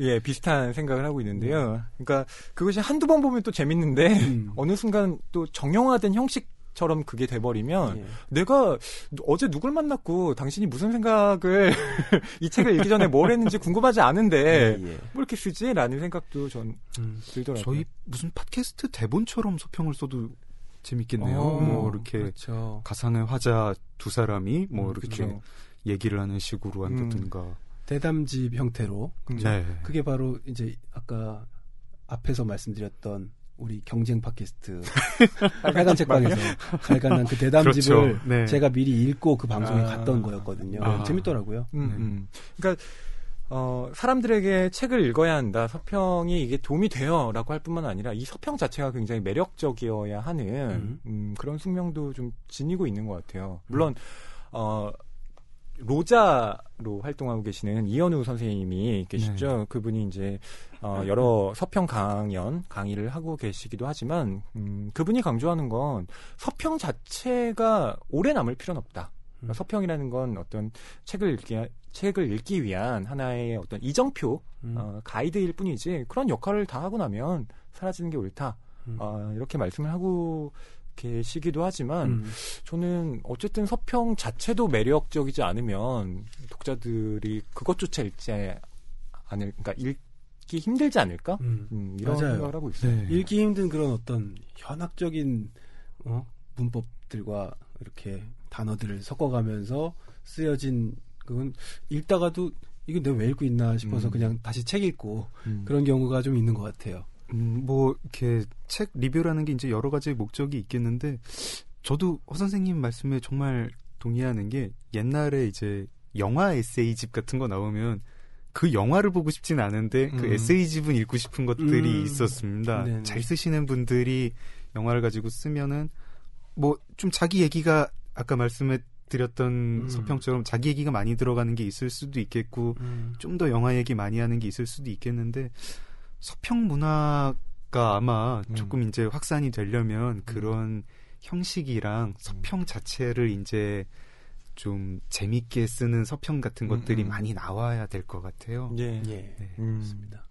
예 비슷한 생각을 하고 있는데요. 그러니까 그것이 한두 번 보면 또 재밌는데 음. (laughs) 어느 순간 또 정형화된 형식 처럼 그게 돼버리면 예. 내가 어제 누굴 만났고 당신이 무슨 생각을 (laughs) 이 책을 읽기 전에 뭘 했는지 궁금하지 않은데 예, 예. 뭐 이렇게 쓰지? 라는 생각도 전 음. 들더라고요. 저희 무슨 팟캐스트 대본처럼 서평을 써도 재밌겠네요. 어, 뭐 이렇게 그렇죠. 가상의 화자 두 사람이 뭐 음, 이렇게 그렇죠. 얘기를 하는 식으로 한다든가. 대담집 형태로 네. 그게 바로 이제 아까 앞에서 말씀드렸던 우리 경쟁 팟캐스트 (laughs) 빨간 책방에서 발간한 그 대담집을 그렇죠. 네. 제가 미리 읽고 그 방송에 아. 갔던 거였거든요. 아. 재밌더라고요. 음, 네. 음. 그러니까 어, 사람들에게 책을 읽어야 한다. 서평이 이게 도움이 돼요라고 할 뿐만 아니라 이 서평 자체가 굉장히 매력적이어야 하는 음. 음, 그런 숙명도 좀 지니고 있는 것 같아요. 물론 어, 로자로 활동하고 계시는 이현우 선생님이 계시죠. 그분이 이제 어, 여러 서평 강연 강의를 하고 계시기도 하지만 음, 그분이 강조하는 건 서평 자체가 오래 남을 필요는 없다. 음. 서평이라는 건 어떤 책을 읽기 책을 읽기 위한 하나의 어떤 이정표 음. 어, 가이드일 뿐이지 그런 역할을 다 하고 나면 사라지는 게 옳다. 음. 어, 이렇게 말씀을 하고 계시기도 하지만 음. 저는 어쨌든 서평 자체도 매력적이지 않으면 독자들이 그것조차 읽지 않을 그러니까 읽기 힘들지 않을까? 음. 음, 이런 맞아요. 생각을 하고 있어요. 네. 읽기 힘든 그런 어떤 현학적인 어? 문법들과 이렇게 단어들을 섞어가면서 쓰여진 그건 읽다가도 이거 내가 왜 읽고 있나 싶어서 음. 그냥 다시 책 읽고 음. 그런 경우가 좀 있는 것 같아요. 음, 뭐 이렇게 책 리뷰라는 게 이제 여러 가지 목적이 있겠는데 저도 허 선생님 말씀에 정말 동의하는 게 옛날에 이제 영화 에세이집 같은 거 나오면 그 영화를 보고 싶진 않은데 그 음. 에세이집은 읽고 싶은 것들이 음. 있었습니다. 네네. 잘 쓰시는 분들이 영화를 가지고 쓰면은 뭐 좀 자기 얘기가 아까 말씀해 드렸던 음. 서평처럼 자기 얘기가 많이 들어가는 게 있을 수도 있겠고 좀 더 영화 얘기 많이 하는 게 있을 수도 있겠는데 서평 문화가 아마 음. 조금 이제 확산이 되려면 그런 형식이랑 서평 자체를 이제 좀 재밌게 쓰는 서평 같은 음, 것들이 음. 많이 나와야 될 것 같아요. 예. 예. 네. 음. 맞습니다.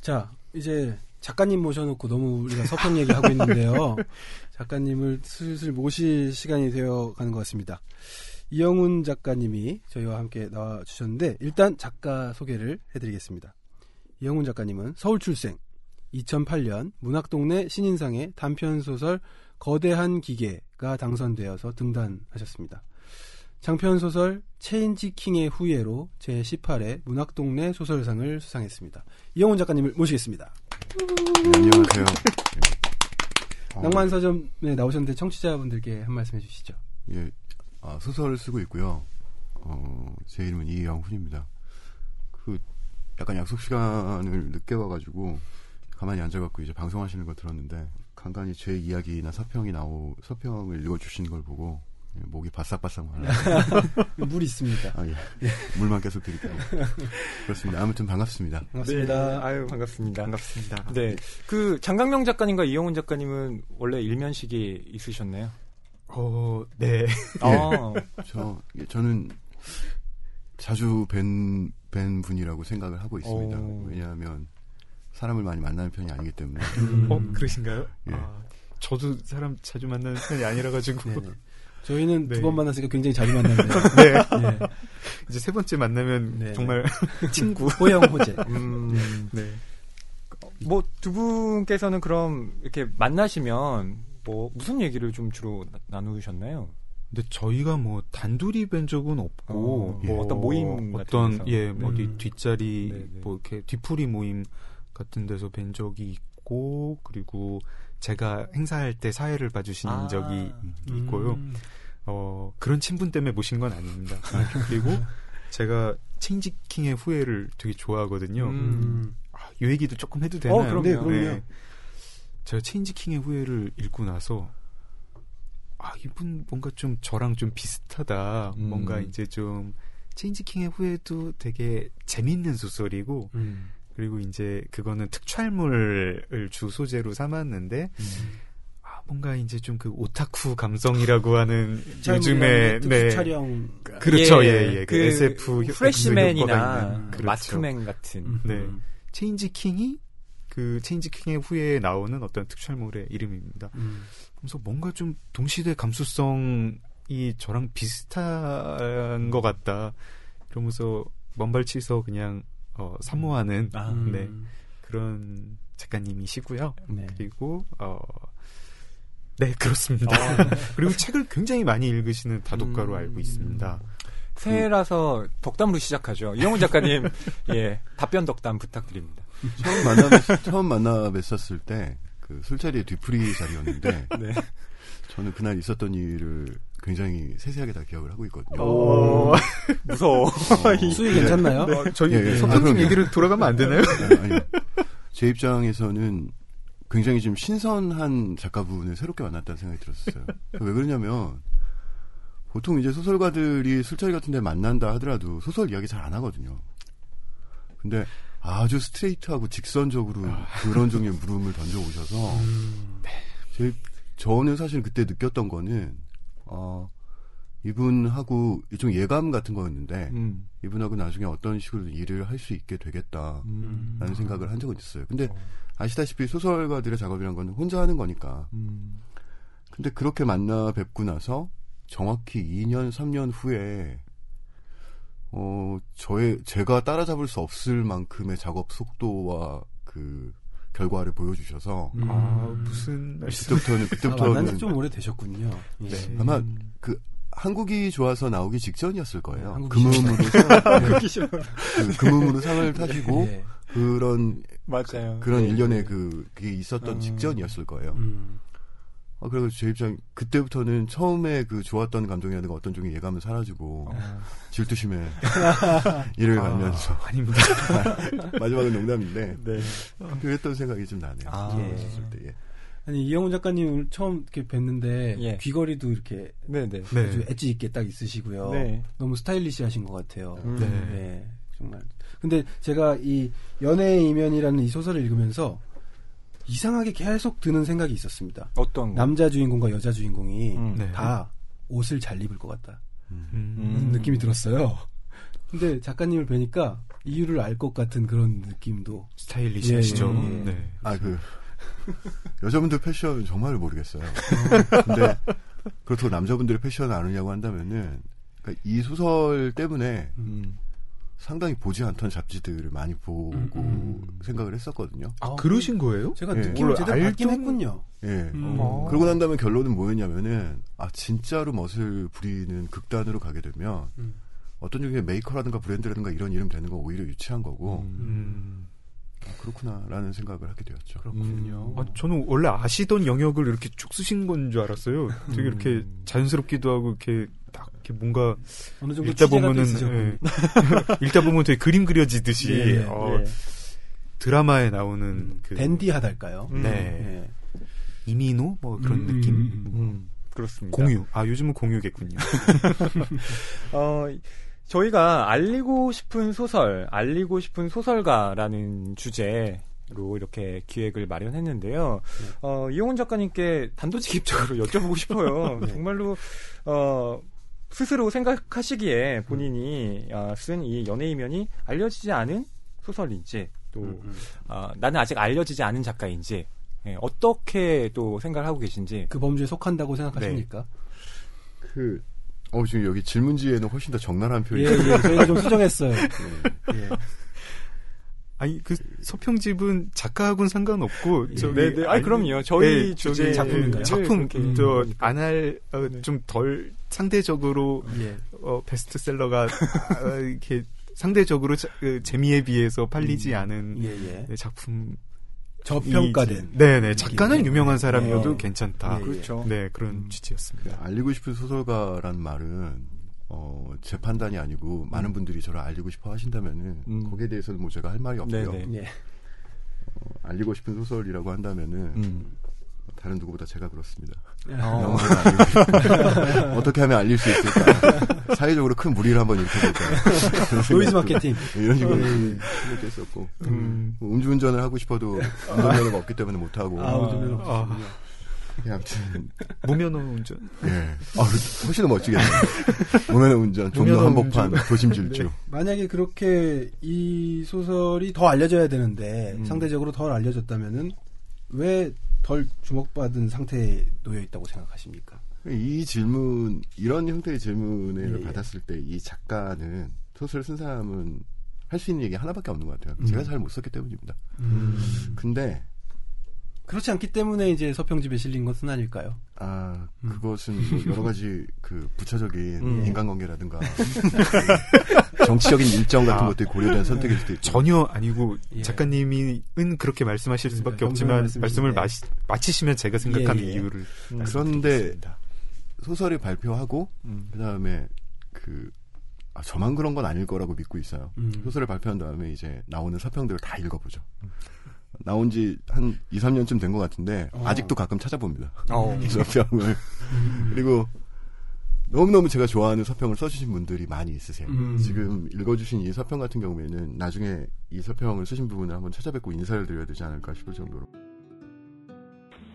자, 이제 작가님 모셔놓고 너무 우리가 서평 얘기하고 있는데요. (laughs) 작가님을 슬슬 모실 시간이 되어 가는 것 같습니다. 이영훈 작가님이 저희와 함께 나와 주셨는데 일단 작가 소개를 해드리겠습니다. 이영훈 작가님은 서울 출생, 2008년 문학동네 신인상의 단편 소설 거대한 기계가 당선되어서 등단하셨습니다. 장편 소설 체인지 킹의 후예로 제18회 문학동네 소설상을 수상했습니다. 이영훈 작가님을 모시겠습니다. 네, 안녕하세요. 어, (laughs) 낭만 서점에 나오셨는데 청취자분들께 한 말씀 해주시죠. 예, 아, 소설을 쓰고 있고요. 어, 제 이름은 이영훈입니다. 그 약간 약속 시간을 늦게 와가지고 가만히 앉아갖고 이제 방송하시는 걸 들었는데 간간히 제 이야기나 서평이 나오 서평을 읽어주시는 걸 보고 예, 목이 바싹바싹 말라. (laughs) 물 있습니다. 아, 예. 물만 계속 드릴게요. 그렇습니다. 아무튼 반갑습니다. 반갑습니다. 네. 아유 반갑습니다. 반갑습니다. 네, 그 장강명 작가님과 이영훈 작가님은 원래 일면식이 있으셨나요? 어, 네. 아, 저 예, 저는 자주 뵌, 뵌 분이라고 생각을 하고 있습니다. 오. 왜냐하면 사람을 많이 만나는 편이 아니기 때문에 음. 어 그러신가요? 예. 아, 저도 사람 자주 만나는 편이 아니라 가지고 네네. 저희는 네. 두번 만났으니까 굉장히 자주 만나는데 (laughs) 네. 네. 이제 세 번째 만나면 네. 정말 (laughs) 친구. (laughs) 호영 호재. 음, 네. 뭐 두 분께서는 그럼 이렇게 만나시면 뭐 무슨 얘기를 좀 주로 나- 나누셨나요? 근데 저희가 뭐 단둘이 뵌 적은 없고 어, 뭐 어떤 모임 같은 어떤? 예, 뭐 네. 어디 뒷자리 네, 네. 뭐 이렇게 뒤풀이 모임 같은 데서 뵌 적이 있고 그리고 제가 행사할 때 사회를 봐주신 아. 적이 있고요. 어, 그런 친분 때문에 모신 건 아닙니다. (laughs) 그리고 제가 체인지킹의 후회를 되게 좋아하거든요. 음. 아, 이 얘기도 조금 해도 되나요? 어, 그럼요. 네, 그럼요. 제가 체인지킹의 후회를 읽고 나서 아 이분 뭔가 좀 저랑 좀 비슷하다. 음. 뭔가 이제 좀 체인지킹의 후회도 되게 재밌는 소설이고 음. 그리고 이제 그거는 특촬물을 주 소재로 삼았는데 아 뭔가 이제 좀 그 오타쿠 감성이라고 하는 요즘에 네 촬영. 그렇죠 예, 예예 그, 그 SF 프레시맨이나 있는. 그렇죠. 마스크맨 같은 음. 네. 체인지 킹이 그 체인지 킹의 후에 나오는 어떤 특촬물의 이름입니다. 음. 그래서 뭔가 좀 동시대 감수성이 저랑 비슷한 것 같다. 그러면서 먼발치서 그냥 어, 사모하는 아, 음. 네. 그런 작가님이시고요. 네. 그리고 어, 네 그렇습니다. (laughs) 그리고 책을 굉장히 많이 읽으시는 다독가로 음. 알고 있습니다. 새해라서 덕담으로 시작하죠. 이영훈 작가님, (laughs) 예, 답변 덕담 부탁드립니다. 처음 만나 뵀- 처음 만나 뵀었을 때 그 술자리에 뒤풀이 자리였는데 (laughs) 네. 저는 그날 있었던 일을 굉장히 세세하게 다 기억을 하고 있거든요. 오, (laughs) 무서워. (laughs) 수위 괜찮나요? 어, 저희 예, 예. 선생님 아. 얘기를 돌아가면 안 되나요? 네, 아니요. 제 입장에서는 굉장히 좀 신선한 작가분을 새롭게 만났다는 생각이 들었어요. 왜 그러냐면 보통 이제 소설가들이 술자리 같은 데 만난다 하더라도 소설 이야기 잘 안 하거든요. 근데 아주 스트레이트하고 직선적으로 그런 종류의 물음을 던져 오셔서 제, 저는 사실 그때 느꼈던 거는 어, 이분하고 일종 예감 같은 거였는데 음. 이분하고 나중에 어떤 식으로 일을 할 수 있게 되겠다. 음. 라는 생각을 한 적은 있어요. 근데 아시다시피 소설가들의 작업이란 건 혼자 하는 거니까. 음. 근데 그렇게 만나 뵙고 나서 정확히 2년, 3년 후에 어, 저의 제가 따라잡을 수 없을 만큼의 작업 속도와 그 결과를 보여주셔서 음. 아 무슨? 그때부터는 아, 그때부터는 만난 지좀 오래 되셨군요. 예. 네. 아마 그 한국이 좋아서 나오기 직전이었을 거예요. 한국이 금음으로 (laughs) 상, 네. 그 금음으로 상을 타시고 예. 그런 맞아요. 그런 네. 일련의 그 그게 있었던 음. 직전이었을 거예요. 음. 아, 그래서 제 입장 그때부터는 처음에 그 좋았던 감정이라든가 어떤 종의 예감은 사라지고 어. 질투심에 (laughs) 이를 아, 가면서 아닙니다. (laughs) 마지막은 농담인데 네. 그랬던 생각이 좀 나네요. 아. 예. 때. 예. 아니 이영훈 작가님 처음 이렇게 뵀는데 예. 귀걸이도 이렇게 네네. 네. 아주 엣지 있게 딱 있으시고요. 네. 너무 스타일리시하신 것 같아요. 음. 네. 네, 정말. 근데 제가 이 연애의 이면이라는 이 소설을 읽으면서 이상하게 계속 드는 생각이 있었습니다. 어떤 거? 남자 주인공과 여자 주인공이 음. 네. 다 옷을 잘 입을 것 같다. 음. 음. 음. 느낌이 들었어요. (laughs) 근데 작가님을 뵈니까 이유를 알 것 같은 그런 느낌도. 스타일리시하시죠. 예, 예, 예. 네. 아, 그, 여자분들 패션 정말 모르겠어요. 근데, 그렇다고 남자분들의 패션을 아느냐고 한다면은, 그러니까 이 소설 때문에 음. 상당히 보지 않던 잡지들을 많이 보고 음, 음. 생각을 했었거든요. 아, 그러신 거예요? 제가 예. 느낌을 제대로 받긴 했군요. 예. 음. 어. 그러고 난 다음에 결론은 뭐였냐면은, 아, 진짜로 멋을 부리는 극단으로 가게 되면, 음. 어떤 종류의 메이커라든가 브랜드라든가 이런 이름 되는 거 오히려 유치한 거고, 음. 아, 그렇구나라는 생각을 하게 되었죠. 그렇군요. 아, 저는 원래 아시던 영역을 이렇게 쭉 쓰신 건 줄 알았어요. 되게 음. 이렇게 자연스럽기도 하고 이렇게 딱 이렇게 뭔가 어느 정도 읽다 보면은. 예. (laughs) 읽다 보면 되게 그림 그려지듯이 예, 예. 어, 예. 드라마에 나오는 그 댄디하달까요? 음. 네. 예. 이민호 뭐 그런 음, 느낌. 음, 음. 음. 그렇습니다. 공유. 아 요즘은 공유겠군요. (laughs) 어, 저희가 알리고 싶은 소설, 알리고 싶은 소설가라는 주제 로 이렇게 기획을 마련했는데요. 어, 이용훈 작가님께 단도직입적으로 (laughs) 여쭤보고 싶어요. 네. 정말로, 어, 스스로 생각하시기에 본인이 어, 쓴이 연애이면이 알려지지 않은 소설인지 또 음, 음. 아, 나는 아직 알려지지 않은 작가인지 예, 어떻게 또 생각을 하고 계신지 그 범주에 속한다고 생각하십니까? 그, 어, 지금 여기 질문지에는 훨씬 더 적나라한 표현이 예, 예, 저희가 좀 수정했어요. (laughs) 예. 아니 그 서평집은 작가하고는 상관없고 저기 네, 네. 아니, 그럼요. 저희 주제 저기 작품인가요? 작품 그렇게 저안할 좀덜 상대적으로 예. 어, 베스트셀러가 어, 이렇게 상대적으로 자- 그 재미에 비해서 팔리지 않은 예, 예. 네, 작품 저평가된. 네네 작가는 예. 유명한 사람이어도 예. 괜찮다. 예, 예. 그렇죠. 네 그런 취지였습니다. 알리고 싶은 소설가라는 말은 어, 제 판단이 아니고 많은 분들이 저를 알리고 싶어 하신다면은 음. 거기에 대해서는 뭐 제가 할 말이 없고요. 네네. 예. 어, 알리고 싶은 소설이라고 한다면은 음. 다른 누구보다 제가 그렇습니다. 어. 영화를 알리고 싶- 어떻게 하면 알릴 수 있을까? 사회적으로 큰 물의를 한번 일으켜볼까? 노이즈 마케팅. (laughs) 이런 식으로 예, 예. 생각했었고 음. 뭐 음주운전을 하고 싶어도 운전면허가 없기 때문에 못 하고 아, 운전면허 아. 예, 아무튼 무면허 운전. 예, 아, 훨씬 더 멋지겠네요. 무면허 운전, 종로 무면허 한복판. 도심 질주. 네. 만약에 그렇게 이 소설이 더 알려져야 되는데 음. 상대적으로 덜 알려졌다면은 왜 덜 주목받은 상태에 놓여 있다고 생각하십니까? 이 질문 이런 형태의 질문을 예, 예. 받았을 때 이 작가는 소설 쓴 사람은 할 수 있는 얘기 하나밖에 없는 것 같아요. 음. 제가 잘 못 썼기 때문입니다. 근데 그렇지 않기 때문에 이제 서평집에 실린 것은 아닐까요? 아 음. 그것은 뭐 여러 가지 그 부차적인 음. 인간관계라든가 (laughs) (laughs) 정치적인 일정 같은 아. 것들이 고려된 선택일 수도 있고 전혀 아니고 예. 작가님은 그렇게 말씀하실 수밖에 정중한 없지만. 말씀을 마시, 마치시면 제가 생각하는 예, 예. 이유를 음. 그런데 말씀드리겠습니다. 소설을 발표하고 음. 그 다음에 그 아, 저만 그런 건 아닐 거라고 믿고 있어요. 음. 소설을 발표한 다음에 이제 나오는 서평들을 다 읽어보죠. 나온 지 한 2, 3년쯤 된 것 같은데 어. 아직도 가끔 찾아봅니다. 어. (laughs) 서평을. 그리고 너무너무 제가 좋아하는 서평을 써주신 분들이 많이 있으세요. 음. 지금 읽어주신 이 서평 같은 경우에는 나중에 이 서평을 쓰신 부분을 한번 찾아뵙고 인사를 드려야 되지 않을까 싶을 정도로.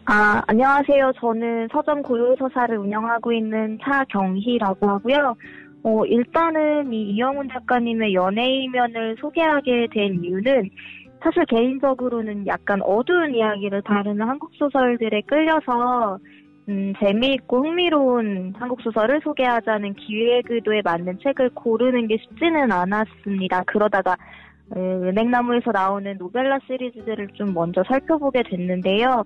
아, 안녕하세요. 저는 서점 고요서사를 운영하고 있는 차경희라고 하고요. 어, 일단은 이 이영훈 작가님의 연예이면을 소개하게 된 이유는 사실 개인적으로는 약간 어두운 이야기를 다루는 한국 소설들에 끌려서 음, 재미있고 흥미로운 한국 소설을 소개하자는 기획 의도에 맞는 책을 고르는 게 쉽지는 않았습니다. 그러다가 어, 은행나무에서 나오는 노벨라 시리즈들을 좀 먼저 살펴보게 됐는데요.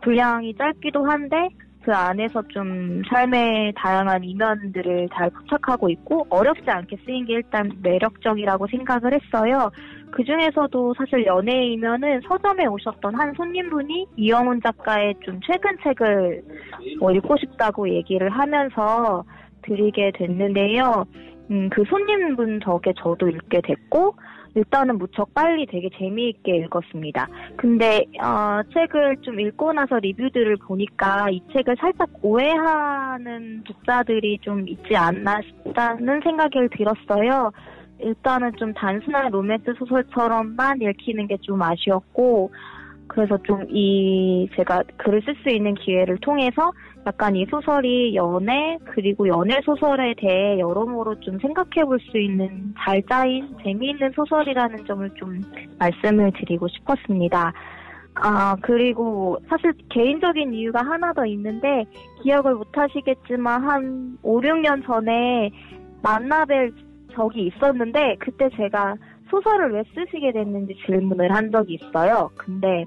분량이 짧기도 한데 그 안에서 좀 삶의 다양한 이면들을 잘 포착하고 있고 어렵지 않게 쓰인 게 일단 매력적이라고 생각을 했어요. 그 중에서도 사실 연예이면은 서점에 오셨던 한 손님분이 이영훈 작가의 좀 최근 책을 뭐 읽고 싶다고 얘기를 하면서 드리게 됐는데요. 음, 그 손님분 덕에 저도 읽게 됐고 일단은 무척 빨리 되게 재미있게 읽었습니다. 근데 어, 책을 좀 읽고 나서 리뷰들을 보니까 이 책을 살짝 오해하는 독자들이 좀 있지 않나 싶다는 생각이 들었어요. 일단은 좀 단순한 로맨스 소설처럼만 읽히는 게 좀 아쉬웠고 그래서 좀 이 제가 글을 쓸 수 있는 기회를 통해서 약간 이 소설이 연애 그리고 연애 소설에 대해 여러모로 좀 생각해 볼 수 있는 잘 짜인 재미있는 소설이라는 점을 좀 말씀을 드리고 싶었습니다. 아, 그리고 사실 개인적인 이유가 하나 더 있는데 기억을 못 하시겠지만 한 5, 6년 전에 만나뵐 적이 있었는데 그때 제가 소설을 왜 쓰시게 됐는지 질문을 한 적이 있어요. 근데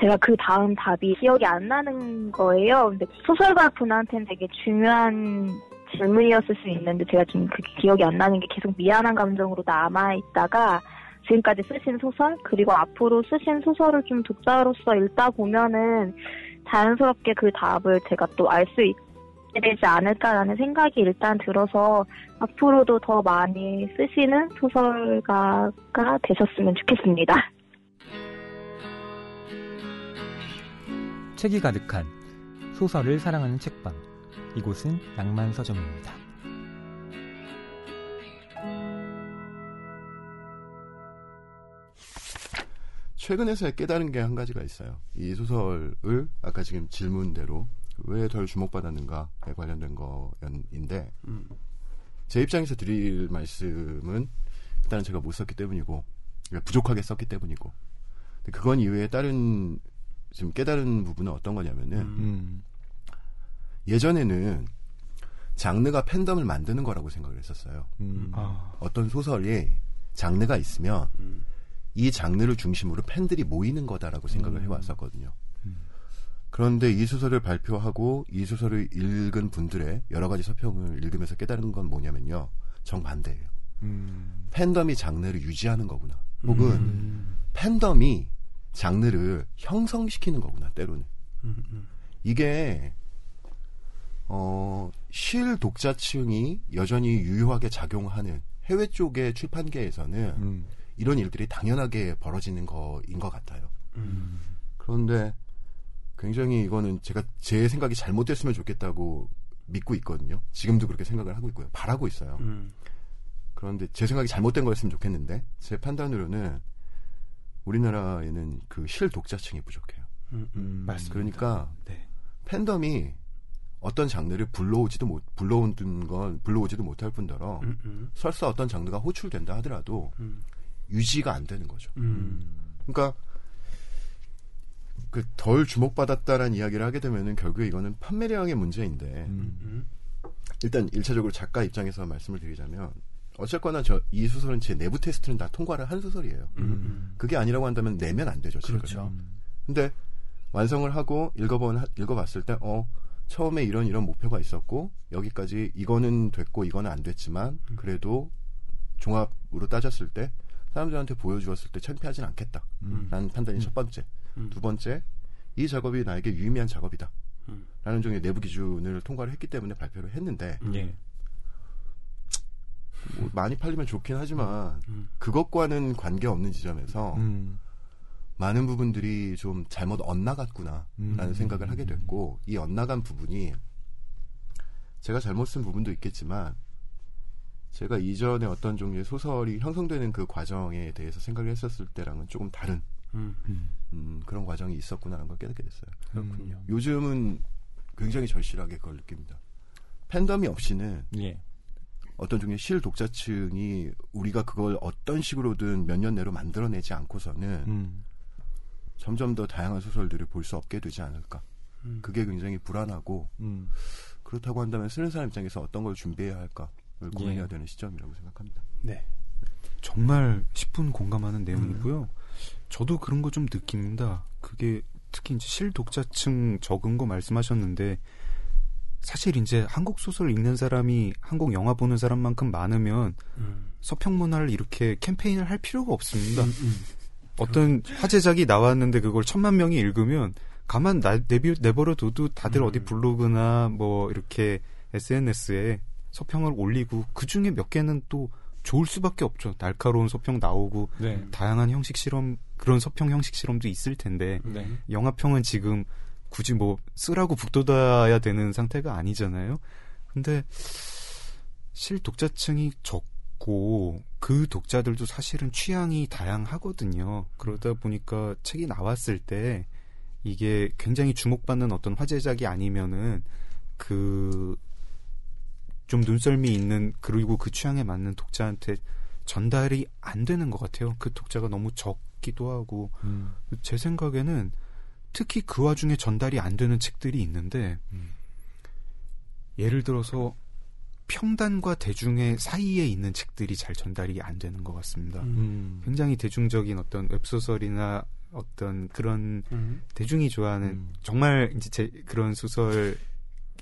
제가 그 다음 답이 기억이 안 나는 거예요. 근데 소설가 분한테는 되게 중요한 질문이었을 수 있는데 제가 좀 그게 기억이 안 나는 게 계속 미안한 감정으로 남아 있다가 지금까지 쓰신 소설 그리고 앞으로 쓰신 소설을 좀 독자로서 읽다 보면은 자연스럽게 그 답을 제가 또 알수 있게 되지 않을까라는 생각이 일단 들어서 앞으로도 더 많이 쓰시는 소설가가 되셨으면 좋겠습니다. 책이 가득한 소설을 사랑하는 책방. 이곳은 낭만 서점입니다. 최근에서 깨달은 게 한 가지가 있어요. 이 소설을 아까 지금 질문대로 왜 덜 주목받았는가에 관련된 거인데 음. 제 입장에서 드릴 말씀은 일단 제가 못 썼기 때문이고 그러니까 부족하게 썼기 때문이고. 그건 이외에 다른 지금 깨달은 부분은 어떤 거냐면은 음. 예전에는 장르가 팬덤을 만드는 거라고 생각을 했었어요. 음. 아, 어떤 소설이 장르가 있으면 음. 이 장르를 중심으로 팬들이 모이는 거다라고 생각을 음. 해왔었거든요. 그런데 이 소설을 발표하고 이 소설을 읽은 분들의 여러 가지 서평을 읽으면서 깨달은 건 뭐냐면요. 정반대예요. 음. 팬덤이 장르를 유지하는 거구나. 혹은 음. 팬덤이 장르를 형성시키는 거구나, 때로는. 음, 음. 이게, 어, 실 독자층이 여전히 유효하게 작용하는 해외 쪽의 출판계에서는 음. 이런 일들이 당연하게 벌어지는 거인 것 같아요. 음. 그런데 굉장히 이거는 제가 제 생각이 잘못됐으면 좋겠다고 믿고 있거든요. 지금도 그렇게 생각을 하고 있고요. 바라고 있어요. 음. 그런데 제 생각이 잘못된 거였으면 좋겠는데 제 판단으로는 우리나라에는 그 실 독자층이 부족해요. 음. 음. 맞습니다. 그러니까 네. 팬덤이 어떤 장르를 불러오지도 못 불러오는 건 불러오지도 못할 뿐더러 음. 음. 설사 어떤 장르가 호출된다 하더라도 음. 유지가 안 되는 거죠. 음. 그러니까 그 덜 주목받았다라는 이야기를 하게 되면은 결국에 이거는 판매량의 문제인데 음. 음. 일단 일차적으로 작가 입장에서 말씀을 드리자면 어쨌거나 저 이 소설은 제 내부 테스트는 다 통과를 한 소설이에요. 음. 그게 아니라고 한다면 내면 안 되죠. 책을. 그렇죠. 근데 완성을 하고 읽어본 읽어봤을 때 어 처음에 이런 이런 목표가 있었고 여기까지 이거는 됐고 이거는 안 됐지만 음. 그래도 종합으로 따졌을 때 사람들한테 보여주었을 때 창피하진 않겠다. 음. 라는 판단이 음. 첫 번째. 음. 두 번째, 이 작업이 나에게 유의미한 작업이다. 음. 라는 종의 내부 기준을 통과를 했기 때문에 발표를 했는데, 예. 뭐 많이 팔리면 좋긴 하지만, 음. 그것과는 관계없는 지점에서 음. 많은 부분들이 좀 잘못 엇나갔구나. 라는 음. 생각을 하게 됐고, 이 엇나간 부분이 제가 잘못 쓴 부분도 있겠지만, 제가 이전에 어떤 종류의 소설이 형성되는 그 과정에 대해서 생각을 했었을 때랑은 조금 다른 음. 음, 그런 과정이 있었구나라는 걸 깨닫게 됐어요. 그렇군요. 요즘은 굉장히 절실하게 그걸 느낍니다. 팬덤이 없이는 예. 어떤 종류의 실 독자층이 우리가 그걸 어떤 식으로든 몇 년 내로 만들어내지 않고서는 음. 점점 더 다양한 소설들을 볼 수 없게 되지 않을까. 음. 그게 굉장히 불안하고 음. 그렇다고 한다면 쓰는 사람 입장에서 어떤 걸 준비해야 할까를 고민해야 예. 되는 시점이라고 생각합니다. 네. 정말 10분 공감하는 내용이고요. 저도 그런 거 좀 느낍니다. 그게 특히 이제 실 독자층 적은 거 말씀하셨는데 사실 이제 한국 소설 읽는 사람이 한국 영화 보는 사람만큼 많으면 음. 서평 문화를 이렇게 캠페인을 할 필요가 없습니다. 음. 음. 어떤 화제작이 나왔는데 그걸 천만 명이 읽으면 가만 나, 내비, 내버려둬도 다들 음. 어디 블로그나 뭐 이렇게 SNS에 서평을 올리고 그 중에 몇 개는 또 좋을 수밖에 없죠. 날카로운 서평 나오고 네. 다양한 형식 실험 그런 서평 형식 실험도 있을 텐데 네. 영화평은 지금 굳이 뭐 쓰라고 북돋아야 되는 상태가 아니잖아요. 근데 실 독자층이 적고 그 독자들도 사실은 취향이 다양하거든요. 그러다 보니까 책이 나왔을 때 이게 굉장히 주목받는 어떤 화제작이 아니면은 그 좀 눈썰미 있는 그리고 그 취향에 맞는 독자한테 전달이 안 되는 것 같아요. 그 독자가 너무 적기도 하고 음. 제 생각에는 특히 그 와중에 전달이 안 되는 책들이 있는데 음. 예를 들어서 평단과 대중의 사이에 있는 책들이 잘 전달이 안 되는 것 같습니다. 음. 굉장히 대중적인 어떤 웹소설이나 어떤 그런 음. 대중이 좋아하는 음. 정말 이제 제 그런 소설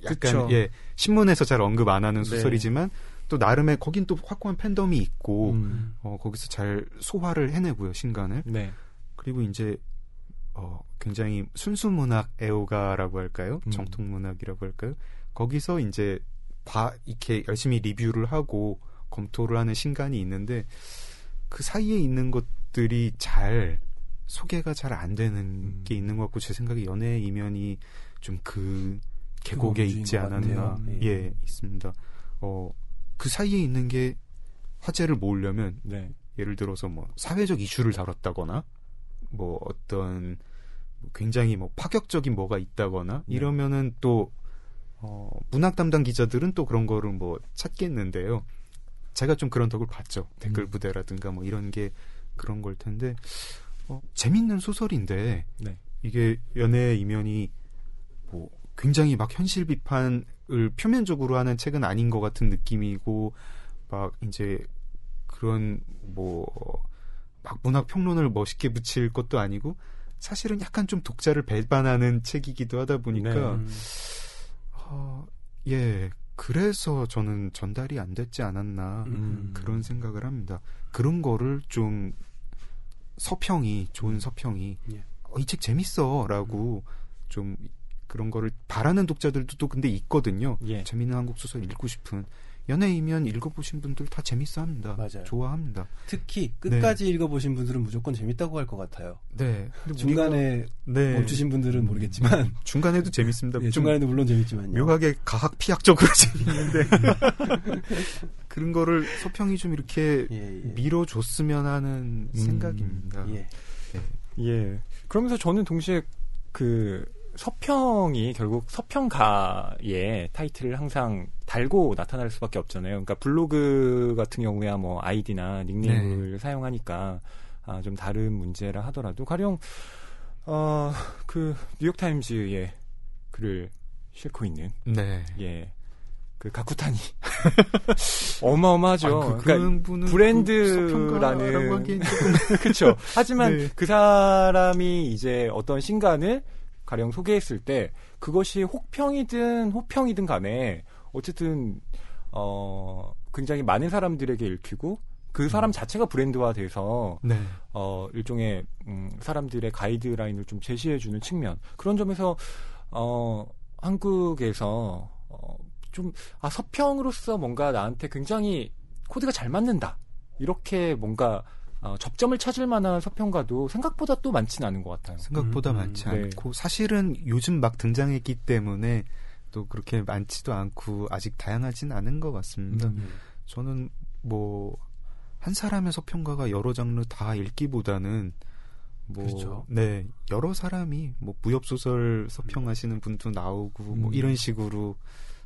약간 그쵸. 예 신문에서 잘 언급 안 하는 네. 소설이지만 또 나름의 거긴 또 확고한 팬덤이 있고 음. 어 거기서 잘 소화를 해내고요 신간을 네. 그리고 이제 어 굉장히 순수 문학 애호가라고 할까요? 음. 정통 문학이라고 할까요? 거기서 이제 봐 이렇게 열심히 리뷰를 하고 검토를 하는 신간이 있는데 그 사이에 있는 것들이 잘 소개가 잘 안 되는 음. 게 있는 것 같고 제 생각에 연애 이면이 좀그 계곡에 있지 것 않았나. 예. 예 있습니다. 어그 사이에 있는 게 화제를 모으려면 네. 예를 들어서 뭐 사회적 이슈를 다뤘다거나 뭐 어떤 굉장히 뭐 파격적인 뭐가 있다거나 네. 이러면은 또 어, 문학 담당 기자들은 또 그런 거를 뭐 찾겠는데요. 제가 좀 그런 덕을 봤죠. 댓글 음. 부대라든가 뭐 이런 게 그런 걸 텐데 어, 재밌는 소설인데 네. 이게 연애 이면이 뭐 굉장히 막 현실 비판을 표면적으로 하는 책은 아닌 것 같은 느낌이고 막 이제 그런 뭐 막 문학 평론을 멋있게 붙일 것도 아니고 사실은 약간 좀 독자를 배반하는 책이기도 하다 보니까 네. 음. 어, 예 그래서 저는 전달이 안 됐지 않았나 음. 그런 생각을 합니다. 그런 거를 좀 서평이 좋은 서평이 예. 어, 이책 재밌어라고 좀 그런 거를 바라는 독자들도 또 근데 있거든요. 예. 재밌는 한국 소설 읽고 싶은 연애이면 읽어보신 분들 다 재밌어합니다. 맞아요. 좋아합니다. 특히 끝까지 읽어보신 분들은 무조건 재밌다고 할 것 같아요. 네. 근데 중간에 우리가- 네. 멈추신 분들은 모르겠지만 (laughs) 중간에도 재밌습니다. 예, 좀 중간에도 물론 재밌지만요. 묘하게 가학 피학적으로 (laughs) 재밌는데 그런 거를 서평이 좀 이렇게 예, 예. 밀어줬으면 하는 음, 생각입니다. 예. 예. 그러면서 저는 동시에 그 서평이 결국 서평가의 타이틀을 항상 달고 나타날 수밖에 없잖아요. 그러니까 블로그 같은 경우야 뭐 아이디나 닉네임을 사용하니까 아, 좀 다른 문제라 하더라도 가령 어, 그 뉴욕 타임즈의 글을 싣고 있는 네. 예. 그 가쿠타니 (laughs) (laughs) 어마어마하죠. 아, 그, 그러니까 분은 브랜드라는 조금 (laughs) 그렇죠. 하지만 네. 그 사람이 이제 어떤 신간을 가령 소개했을 때 그것이 혹평이든 호평이든 간에 어쨌든 어 굉장히 많은 사람들에게 읽히고 그 사람 자체가 브랜드화돼서 네. 어 일종의 음, 사람들의 가이드라인을 좀 제시해 주는 측면. 그런 점에서 어 한국에서 어, 좀아 서평으로서 뭔가 나한테 굉장히 코드가 잘 맞는다. 이렇게 뭔가 어, 접점을 찾을 만한 서평가도 생각보다 또 많지는 않은 것 같아요. 생각보다 음, 많지 네. 않고 사실은 요즘 막 등장했기 때문에 또 그렇게 많지도 않고 아직 다양하진 않은 것 같습니다. 음. 저는 뭐 한 사람의 서평가가 여러 장르 다 읽기보다는 뭐 그렇죠. 네 여러 사람이 뭐 무협 소설 서평하시는 분도 나오고 뭐 음. 이런 식으로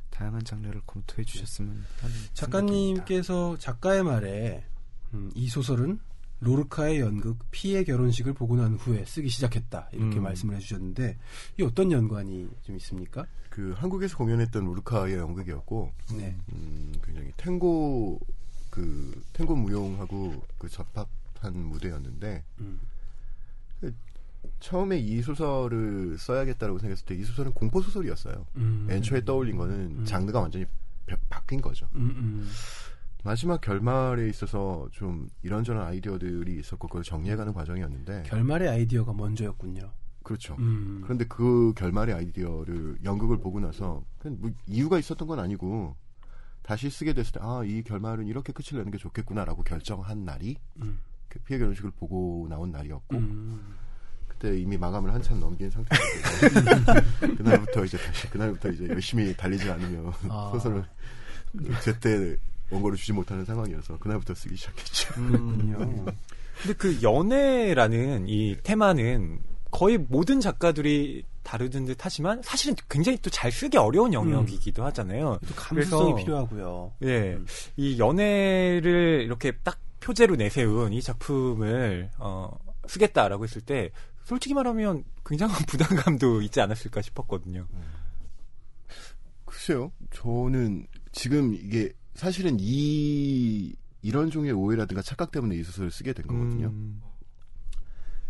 다양한 장르를 검토해 주셨으면 하는. 작가님께서 작가의 말에 음, 이 소설은 로르카의 연극 피의 결혼식을 보고 난 후에 쓰기 시작했다 이렇게 음. 말씀을 해주셨는데 이 어떤 연관이 좀 있습니까? 그 한국에서 공연했던 우르카의 연극이었고 네. 음, 굉장히 탱고 그 탱고 무용하고 그 접합한 무대였는데 음. 처음에 이 소설을 써야겠다라고 생각했을 때 이 소설은 공포 소설이었어요. 음. 애초에 떠올린 거는 음. 장르가 완전히 바- 바뀐 거죠. 마지막 결말에 있어서 좀 이런저런 아이디어들이 있었고 그걸 정리해가는 과정이었는데 결말의 아이디어가 먼저였군요. 그렇죠. 음. 그런데 그 결말의 아이디어를 연극을 보고 나서 뭐 이유가 있었던 건 아니고 다시 쓰게 됐을 때 아 이 결말은 이렇게 끝을 내는 게 좋겠구나라고 결정한 날이 음. 그 피해 결혼식을 보고 나온 날이었고 음. 그때 이미 마감을 한참 넘긴 상태였고 (laughs) 그날부터 이제 다시 그날부터 이제 열심히 달리지 않으며 아. 소설을 제때 원고를 주지 못하는 상황이어서 그날부터 쓰기 시작했죠. 그렇군요. 근데 그 연애라는 이 테마는 거의 모든 작가들이 다루는 듯 하지만 사실은 굉장히 또 잘 쓰기 어려운 영역이기도 하잖아요. 또 감수성이 필요하고요. 예. 음. 이 연애를 이렇게 딱 표제로 내세운 이 작품을 어, 쓰겠다라고 했을 때 솔직히 말하면 굉장한 (laughs) 부담감도 있지 않았을까 싶었거든요. 글쎄요. 저는 지금 이게 사실은 이 이런 종류의 오해라든가 착각 때문에 이 소설을 쓰게 된 거거든요. 음.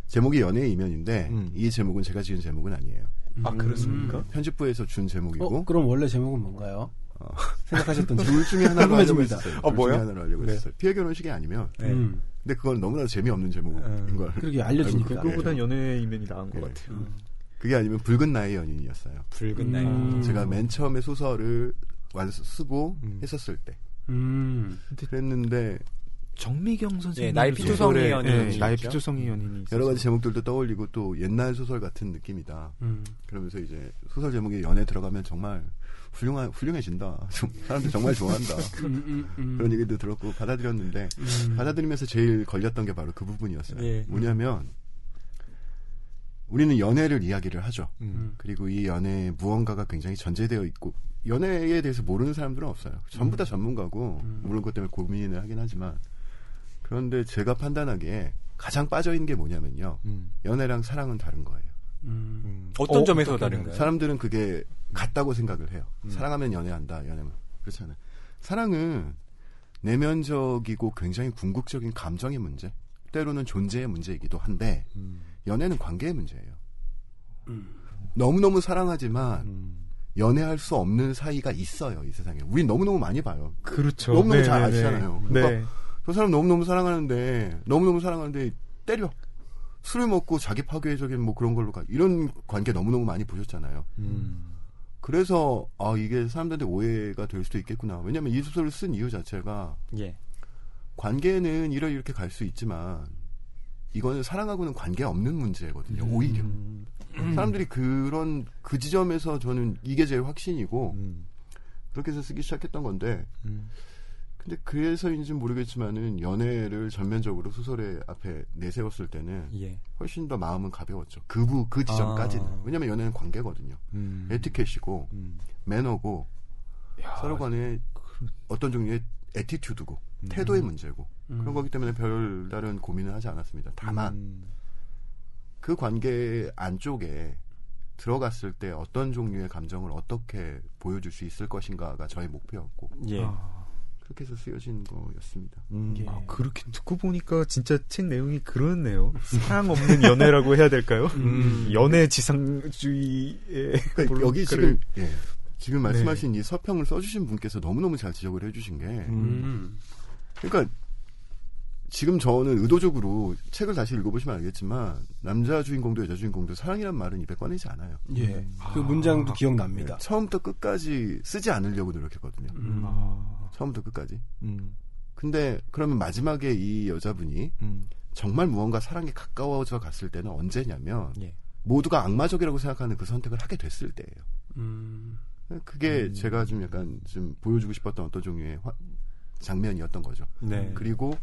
제목이 연애의 이면인데 음. 이 제목은 제가 지은 제목은 아니에요. 아, 그렇습니까? 편집부에서 준 제목이고 어, 그럼 원래 제목은 뭔가요? 어. 생각하셨던 (laughs) 제목. 둘 중에 하나로 하려고. 했어요. 어, 둘 뭐요? 하나로 하려고 네. 했어요. 피해 결혼식이 아니면 네. 음. 근데 그건 너무나 재미없는 제목인 음. 걸. 그러게 알려주니까. 그거보단 연애 이면이 나은 것 네. 같아요. 음. 그게 아니면 붉은 나의 연인이었어요. 붉은 날. 음. 제가 맨 처음에 소설을 완 쓰고 음. 했었을 때 음. 그랬는데 정미경 선생님 예, 나의 피투성이 연인이 나의 있죠. 피투성이 연인이 여러 가지. 제목들도 떠올리고 또 옛날 소설 같은 느낌이다. 음. 그러면서 이제 소설 제목에 연애 들어가면 정말 훌륭한 훌륭해진다. (laughs) 좀 사람들 정말 좋아한다. (laughs) 음, 음, 음. 그런 얘기도 들었고 받아들였는데 음. 받아들이면서 제일 걸렸던 게 바로 그 부분이었어요. 예. 뭐냐면 우리는 연애를 이야기를 하죠. 음. 그리고 이 연애에 무언가가 굉장히 전제되어 있고 연애에 대해서 모르는 사람들은 없어요. 전부 다 전문가고 음. 물론 그것 때문에 고민을 하긴 하지만 그런데 제가 판단하기에 가장 빠져 있는 게 뭐냐면요. 음. 연애랑 사랑은 다른 거예요. 음. 음. 어떤 어, 점에서 다른가요? 사람들은 그게 같다고 생각을 해요. 음. 사랑하면 연애한다. 연애면 그렇잖아요. 사랑은 내면적이고 굉장히 궁극적인 감정의 문제, 때로는 존재의 문제이기도 한데 음. 연애는 관계의 문제예요. 음. 너무너무 사랑하지만 음. 연애할 수 없는 사이가 있어요, 이 세상에. 우린 너무 너무 많이 봐요. 그렇죠. 너무 너무 잘 네, 아시잖아요. 네. 그러니까 네. 저 사람 너무 너무 사랑하는데, 너무 너무 사랑하는데, 때려. 술을 먹고 자기 파괴적인 뭐 그런 걸로 가. 이런 관계 너무 너무 많이 보셨잖아요. 음. 그래서, 아, 이게 사람들한테 오해가 될 수도 있겠구나. 왜냐면 이 소설을 쓴 이유 자체가, 예. 관계는 이렇게 이렇게 갈 수 있지만, 이거는 사랑하고는 관계 없는 문제거든요, 오히려. 음. 사람들이 그런, 그 지점에서 저는 이게 제일 확신이고, 음. 그렇게 해서 쓰기 시작했던 건데, 음. 근데 그래서인지는 모르겠지만은 연애를 전면적으로 소설의 앞에 내세웠을 때는 예. 훨씬 더 마음은 가벼웠죠. 그부 그 지점까지는. 아. 왜냐면 연애는 관계거든요. 음. 에티켓이고 음. 매너고 야, 서로 간에 어떤 종류의 attitude고 음. 태도의 문제고 음. 그런 거기 때문에 별다른 고민을 하지 않았습니다. 다만 음. 그 관계 안쪽에 들어갔을 때 어떤 종류의 감정을 어떻게 보여줄 수 있을 것인가가 저의 목표였고 예. 아, 그렇게 해서 쓰여진 거였습니다. 음. 예. 아, 그렇게 듣고 보니까 진짜 책 내용이 그렇네요. 사랑 없는 연애라고 해야 될까요? 음. 연애 지상주의의 그러니까 여기 지금 예. 지금 말씀하신 이 서평을 써주신 분께서 너무너무 잘 지적을 해주신 게 음. 그러니까 지금 저는 의도적으로 책을 다시 읽어보시면 알겠지만 남자 주인공도 여자 주인공도 사랑이란 말은 입에 꺼내지 않아요. 예. 그 문장도 예, 기억납니다. 처음부터 끝까지 쓰지 않으려고 노력했거든요. 음. 아, 처음부터 끝까지. 음. 근데 그러면 마지막에 이 여자분이 음. 정말 무언가 사랑에 가까워져 갔을 때는 언제냐면 예. 모두가 악마적이라고 생각하는 그 선택을 하게 됐을 때예요. 음. 그게 음. 제가 좀 약간 좀 보여주고 싶었던 어떤 종류의 화- 장면이었던 거죠. 네. 그리고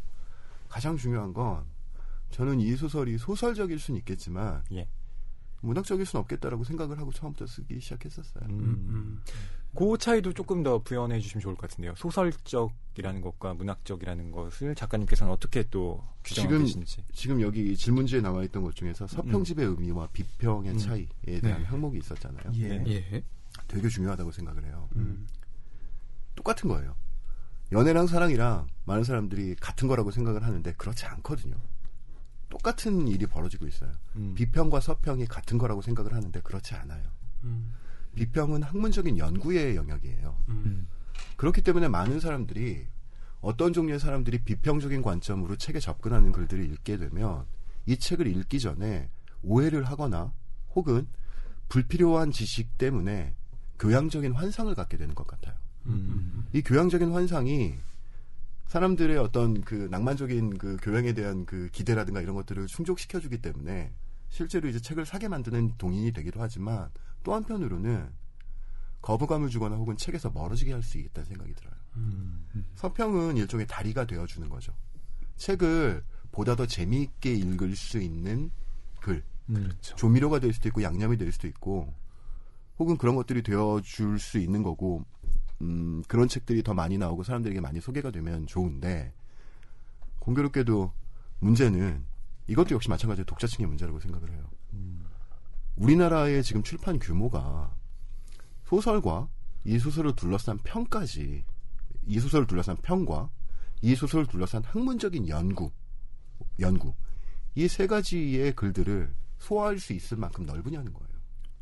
가장 중요한 건 저는 이 소설이 소설적일 수는 있겠지만 예. 문학적일 수는 없겠다라고 생각을 하고 처음부터 쓰기 시작했었어요. 음. 음. 그 차이도 조금 더 부연해 주시면 좋을 것 같은데요. 소설적이라는 것과 문학적이라는 것을 작가님께서는 어떻게 또 규정하고 지금 계신지. 지금 여기 질문지에 나와 있던 것 중에서 서평집의 의미와 비평의 음. 차이에 대한 네. 항목이 있었잖아요. 예. 예. 되게 중요하다고 생각을 해요. 음. 똑같은 거예요. 연애랑 사랑이랑 많은 사람들이 같은 거라고 생각을 하는데 그렇지 않거든요. 똑같은 일이 벌어지고 있어요. 음. 비평과 서평이 같은 거라고 생각을 하는데 그렇지 않아요. 음. 비평은 학문적인 연구의 영역이에요. 음. 그렇기 때문에 많은 사람들이 어떤 종류의 사람들이 비평적인 관점으로 책에 접근하는 글들을 읽게 되면 이 책을 읽기 전에 오해를 하거나 혹은 불필요한 지식 때문에 교양적인 환상을 갖게 되는 것 같아요. 음. 이 교양적인 환상이 사람들의 어떤 그 낭만적인 그 교양에 대한 그 기대라든가 이런 것들을 충족시켜주기 때문에 실제로 이제 책을 사게 만드는 동인이 되기도 하지만 또 한편으로는 거부감을 주거나 혹은 책에서 멀어지게 할 수 있다는 생각이 들어요. 음. 서평은 일종의 다리가 되어주는 거죠. 책을 보다 더 재미있게 읽을 수 있는 글, 음. 조미료가 될 수도 있고 양념이 될 수도 있고 혹은 그런 것들이 되어줄 수 있는 거고 음, 그런 책들이 더 많이 나오고 사람들에게 많이 소개가 되면 좋은데 공교롭게도 문제는 이것도 역시 마찬가지로 독자층의 문제라고 생각을 해요. 우리나라의 지금 출판 규모가 소설과 이 소설을 둘러싼 평까지 이 소설을 둘러싼 평과 이 소설을 둘러싼 학문적인 연구 연구 이 세 가지의 글들을 소화할 수 있을 만큼 넓으냐는 거예요.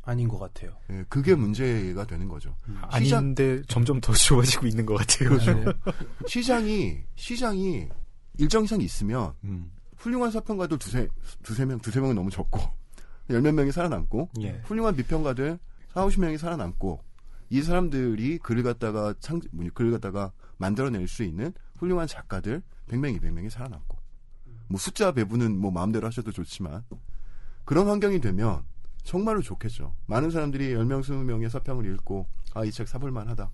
아닌 것 같아요. 예, 그게 문제가 되는 거죠. 음. 시장- 아닌데 점점 더 (laughs) 좋아지고 있는 것 같아요. 그렇죠. 시장이 시장이 일정 이상 있으면 음. 훌륭한 서평가들 두세 두세 명 두세 명은 너무 적고 열 몇 명이 살아남고 예. 훌륭한 비평가들 4, 50명이 살아남고 이 사람들이 글을 갖다가 창 뭐, 글을 갖다가 만들어낼 수 있는 훌륭한 작가들 100명, 200명이 살아남고 뭐 숫자 배분은 뭐 마음대로 하셔도 좋지만 그런 환경이 되면 정말로 좋겠죠. 많은 사람들이 10명, 20명의 서평을 읽고 아, 이 책 사볼 만 하다.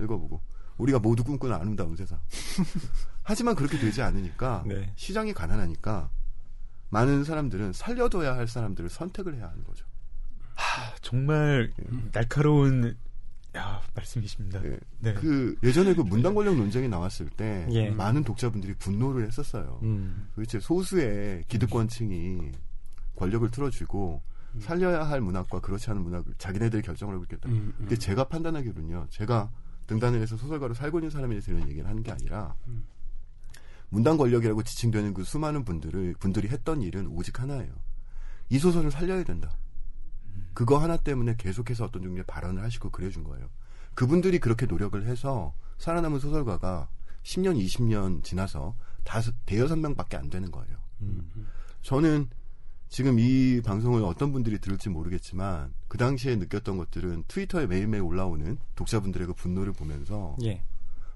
읽어보고 우리가 모두 꿈꾸는 아름다운 세상. (laughs) 하지만 그렇게 되지 않으니까 (laughs) 네. 시장이 가난하니까 많은 사람들은 살려둬야 할 사람들을 선택을 해야 하는 거죠. 정말 날카로운 야, 말씀이십니다. 예. 네. 그 예전에 그 문단 권력 논쟁이 나왔을 때 예. 많은 독자분들이 분노를 했었어요. 음. 도대체 소수의 기득권층이 권력을 틀어주고 살려야 할 문학과 그렇지 않은 문학을 자기네들이 결정을 하고 있겠다. 음, 근데 제가 판단하기로는요. 제가 등단을 해서 소설가로 살고 있는 사람에 대해서 이런 얘기를 하는 게 아니라 음. 문단 권력이라고 지칭되는 그 수많은 분들을 분들이 했던 일은 오직 하나예요. 이 소설을 살려야 된다. 그거 하나 때문에 계속해서 어떤 종류의 발언을 하시고 그래준 거예요. 그분들이 그렇게 노력을 해서 살아남은 소설가가 10년, 20년 지나서 다섯, 대여섯 명밖에 안 되는 거예요. 음. 저는 지금 이 방송을 어떤 분들이 들을지 모르겠지만 그 당시에 느꼈던 것들은 트위터에 매일매일 올라오는 독자분들의 그 분노를 보면서 예.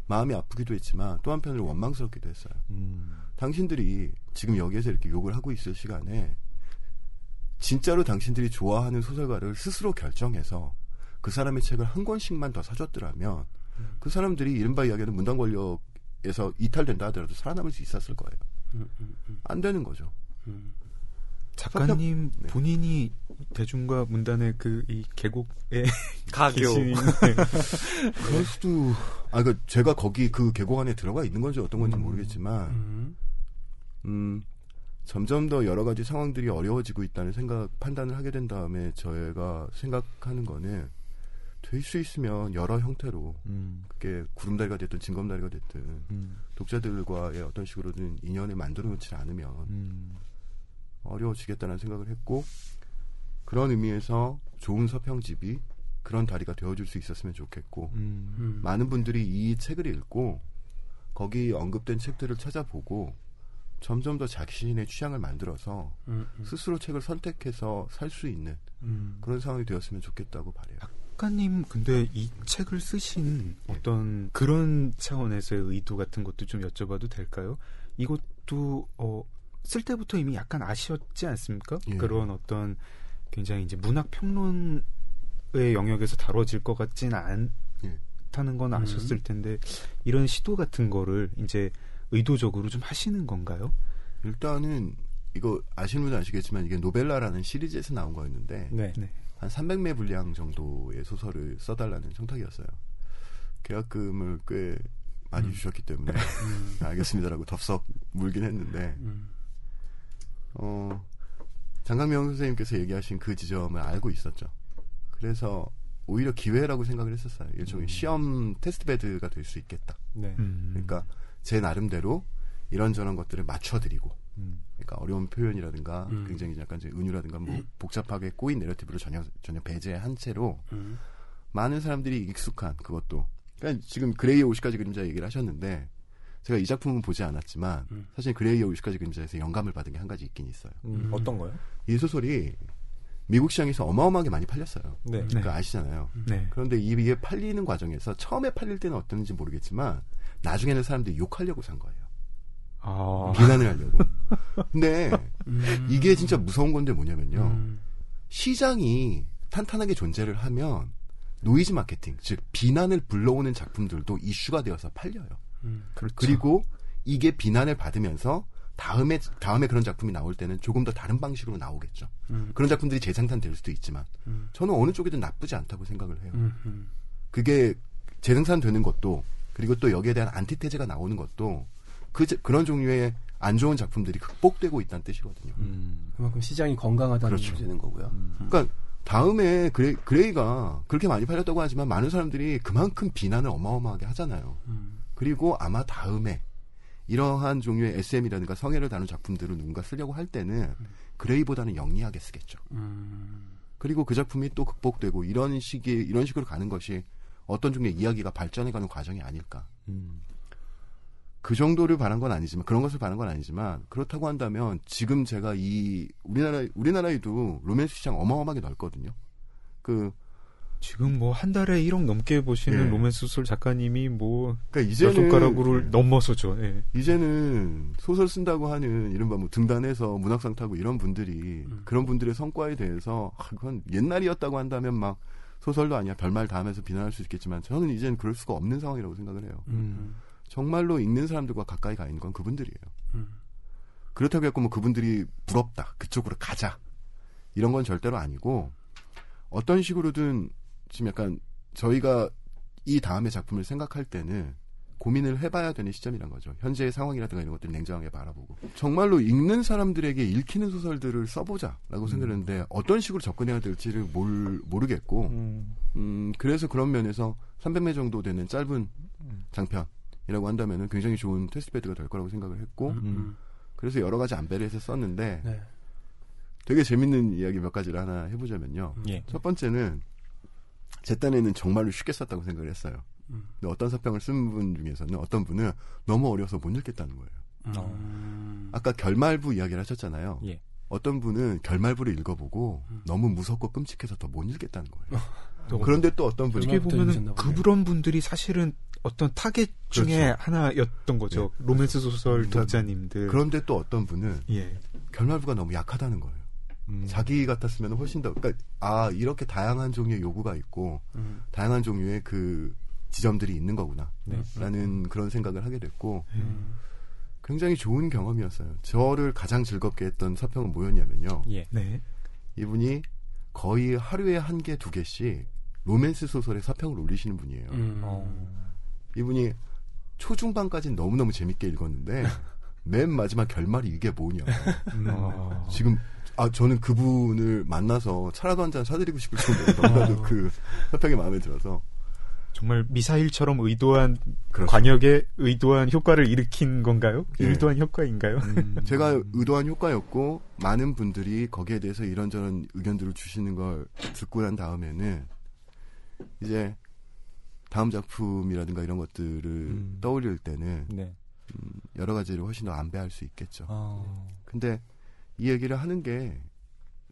마음이 아프기도 했지만 또 한편으로 원망스럽기도 했어요. 음. 당신들이 지금 여기에서 이렇게 욕을 하고 있을 시간에 진짜로 당신들이 좋아하는 소설가를 스스로 결정해서 그 사람의 책을 한 권씩만 더 사줬더라면 그 사람들이 이른바 이야기하는 문단 권력에서 이탈된다 하더라도 살아남을 수 있었을 거예요. 음, 음, 음, 안 되는 거죠. 음. 작가님 네. 본인이 대중과 문단의 그 이 계곡에 (laughs) 가교. 계신 (laughs) 그럴 수도 아그 제가 거기 그 계곡 안에 들어가 있는 건지 어떤 건지 음. 모르겠지만 음. 음 점점 더 여러 가지 상황들이 어려워지고 있다는 생각 판단을 하게 된 다음에 저희가 생각하는 거는 될 수 있으면 여러 형태로 음. 그게 구름다리가 됐든 징검다리가 됐든 음. 독자들과의 어떤 식으로든 인연을 만들어 놓지 않으면 음. 어려워지겠다는 생각을 했고 그런 의미에서 좋은 서평집이 그런 다리가 되어줄 수 있었으면 좋겠고 음. 음. 많은 분들이 이 책을 읽고 거기 언급된 책들을 찾아보고 점점 더 자신의 취향을 만들어서 음. 음. 스스로 책을 선택해서 살 수 있는 음. 그런 상황이 되었으면 좋겠다고 바래요. 작가님 근데 이 책을 쓰신 어떤 그런 차원에서의 의도 같은 것도 좀 여쭤봐도 될까요? 이것도 어, 쓸 때부터 이미 약간 아쉬웠지 않습니까? 예. 그런 어떤 굉장히 이제 문학 평론의 영역에서 다뤄질 것 같진 예. 않다는 건 아셨을 텐데 이런 시도 같은 거를 이제 의도적으로 좀 하시는 건가요? 일단은 이거 아시는 분은 아시겠지만 이게 노벨라라는 시리즈에서 나온 거였는데 네. 네. 한 300매 분량 정도의 소설을 써달라는 청탁이었어요. 계약금을 꽤 많이 주셨기 때문에 (laughs) 알겠습니다라고 덥석 물긴 했는데 음. 어, 장강명 선생님께서 얘기하신 그 지점을 알고 있었죠. 그래서 오히려 기회라고 생각을 했었어요. 일종의 시험 테스트베드가 될 수 있겠다. 네. 음. 그러니까 제 나름대로 이런저런 것들을 맞춰드리고, 음. 그러니까 어려운 표현이라든가 음. 굉장히 약간 이제 은유라든가 뭐 복잡하게 꼬인 내러티브를 전혀 전혀 배제한 채로 음. 많은 사람들이 익숙한 그것도. 그러니까 지금 그레이의 50가지 그림자 얘기를 하셨는데 제가 이 작품은 보지 않았지만 음. 사실 그레이의 50가지 그림자에서 영감을 받은 게 한 가지 있긴 있어요. 음, 어떤 거요? 이 소설이 미국 시장에서 어마어마하게 많이 팔렸어요. 네. 네. 그거 아시잖아요. 네. 그런데 이- 이게 팔리는 과정에서 처음에 팔릴 때는 어땠는지 모르겠지만 나중에는 사람들이 욕하려고 산 거예요. 아. 비난을 하려고. (laughs) 근데 음. 이게 진짜 무서운 건데 뭐냐면요. 음. 시장이 탄탄하게 존재를 하면 노이즈 마케팅, 즉 비난을 불러오는 작품들도 이슈가 되어서 팔려요. 음. 그렇죠. 그리고 이게 비난을 받으면서 다음에 다음에 그런 작품이 나올 때는 조금 더 다른 방식으로 나오겠죠. 음. 그런 작품들이 재생산될 수도 있지만 음. 저는 어느 쪽이든 나쁘지 않다고 생각을 해요. 음. 음. 그게 재생산되는 것도 그리고 또 여기에 대한 안티테제가 나오는 것도 그 제- 그런 종류의 안 좋은 작품들이 극복되고 있다는 뜻이거든요. 음. 그만큼 시장이 건강하다는 그렇죠. 문제는 거고요. 그러니까 다음에 그레, 그레이가 그렇게 많이 팔렸다고 하지만 많은 사람들이 그만큼 비난을 어마어마하게 하잖아요. 음. 그리고 아마 다음에 이러한 종류의 SM이라든가 성애를 다룬 작품들을 누군가 쓰려고 할 때는 그레이보다는 영리하게 쓰겠죠. 음. 그리고 그 작품이 또 극복되고 이런 식의 이런 식으로 가는 것이 어떤 종류의 이야기가 발전해가는 과정이 아닐까. 음. 그 정도를 바란 건 아니지만 그런 것을 바란 건 아니지만 그렇다고 한다면 지금 제가 이 우리나라 우리나라에도 로맨스 시장 어마어마하게 넓거든요. 그 지금 뭐 한 달에 1억 넘게 보시는 예. 로맨스 소설 작가님이 뭐 그러니까 열 이제는 손가락으로 넘어서죠. 예. 이제는 소설 쓴다고 하는 이른바 뭐 등단해서 문학상 타고 이런 분들이 음. 그런 분들의 성과에 대해서 아, 그건 옛날이었다고 한다면 막 소설도 아니야 별말 다 하면서 비난할 수 있겠지만 저는 이제는 그럴 수가 없는 상황이라고 생각을 해요. 음. 정말로 읽는 사람들과 가까이 가 있는 건 그분들이에요. 음. 그렇다고 해서 뭐 그분들이 부럽다 그쪽으로 가자 이런 건 절대로 아니고 어떤 식으로든 지금 약간 저희가 이 다음의 작품을 생각할 때는 고민을 해봐야 되는 시점이란 거죠. 현재의 상황이라든가 이런 것들을 냉정하게 바라보고 정말로 읽는 사람들에게 읽히는 소설들을 써보자라고 음. 생각했는데 어떤 식으로 접근해야 될지를 몰, 모르겠고 음, 음, 그래서 그런 면에서 300매 정도 되는 짧은 음. 장편이라고 한다면은 굉장히 좋은 테스트베드가 될 거라고 생각을 했고 음. 그래서 여러 가지 안배를 해서 썼는데 네. 되게 재밌는 이야기 몇 가지를 하나 해보자면요. 예. 첫 번째는 제 딴에는 정말로 쉽게 썼다고 생각을 했어요. 음. 근데 어떤 서평을 쓴 분 중에서는 어떤 분은 너무 어려서 못 읽겠다는 거예요. 음. 아까 결말부 이야기를 하셨잖아요. 예. 어떤 분은 결말부를 읽어보고 음. 너무 무섭고 끔찍해서 더 못 읽겠다는 거예요. 또 그런데 또 어떤 분은 어떻게 보네. 그런 분들이 사실은 어떤 타겟 중에 하나였던 거죠. 로맨스 소설 그렇죠. 독자님들. 그런데 또 어떤 분은 예. 결말부가 너무 약하다는 거예요. 음. 자기 같았으면 훨씬 더 그러니까 아 이렇게 다양한 종류의 요구가 있고 음. 다양한 종류의 그 지점들이 있는 거구나 네. 라는 그런 생각을 하게 됐고 음. 굉장히 좋은 경험이었어요. 저를 가장 즐겁게 했던 서평은 뭐였냐면요. 예. 네. 이분이 거의 하루에 한 개, 두 개씩 로맨스 소설의 서평을 올리시는 분이에요. 음. 어. 이분이 초중반까지는 너무너무 재밌게 읽었는데 (laughs) 맨 마지막 결말이 이게 뭐냐. 음. 어. 지금 아 저는 그분을 만나서 차라도 한 잔 사드리고 싶을 정도로 (laughs) 너무나도 그 서평이 마음에 들어서 정말 미사일처럼 의도한 그렇죠. 관역에 의도한 효과를 일으킨 건가요? 예. 의도한 효과인가요? (laughs) 제가 의도한 효과였고 많은 분들이 거기에 대해서 이런저런 의견들을 주시는 걸 듣고 난 다음에는 이제 다음 작품이라든가 이런 것들을 음. 떠올릴 때는 네. 음, 여러 가지를 훨씬 더 안배할 수 있겠죠. 어. 근데 이 얘기를 하는 게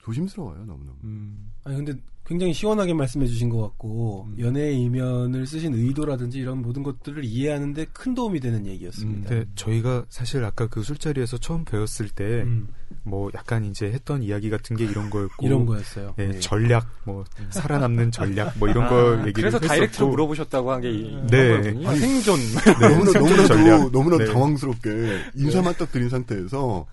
조심스러워요, 너무너무. 음. 아니 근데 굉장히 시원하게 말씀해 주신 것 같고 음. 연애의 이면을 쓰신 의도라든지 이런 모든 것들을 이해하는데 큰 도움이 되는 얘기였습니다. 근데 저희가 사실 아까 그 술자리에서 처음 배웠을 때뭐 음, 약간 이제 했던 이야기 같은 게 이런 거였고 이런 거였어요. 예, 네. 전략 뭐 살아남는 전략 뭐 이런 아, 거 얘기를 그래서 했었고 다이렉트로 물어보셨다고 한 게 네. 거군요. 생존. 너무나, 생존 너무나도, 전략. 너무나도 네. 당황스럽게 인사만 딱 드린 상태에서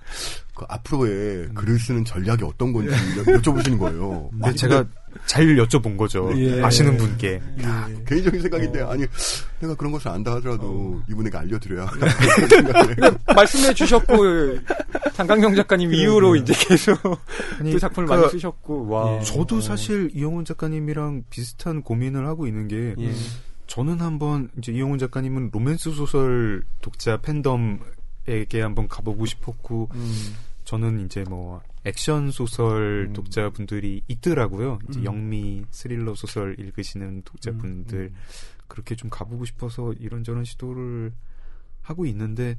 그 앞으로의 글을 쓰는 전략이 어떤 건지 (laughs) 여쭤보시는 거예요. 근데 제가 잘 여쭤본 거죠. 예. 아시는 분께. 예. 개인적인 생각인데 어. 아니 내가 그런 것을 안다 하더라도 이분에게 알려드려야 (laughs) 말씀해 주셨고 장강경 작가님 이후로 이제 계속 아니, 또 작품을 그러니까 많이 쓰셨고 와. 예. 저도 사실 이영훈 작가님이랑 비슷한 고민을 하고 있는 게 예. 저는 한번 이제 이영훈 작가님은 로맨스 소설 독자 팬덤에게 한번 가보고 싶었고 음. 저는 이제 뭐 액션 소설 음. 독자분들이 있더라고요. 이제 음. 영미 스릴러 소설 읽으시는 독자분들 음. 그렇게 좀 가보고 싶어서 이런저런 시도를 하고 있는데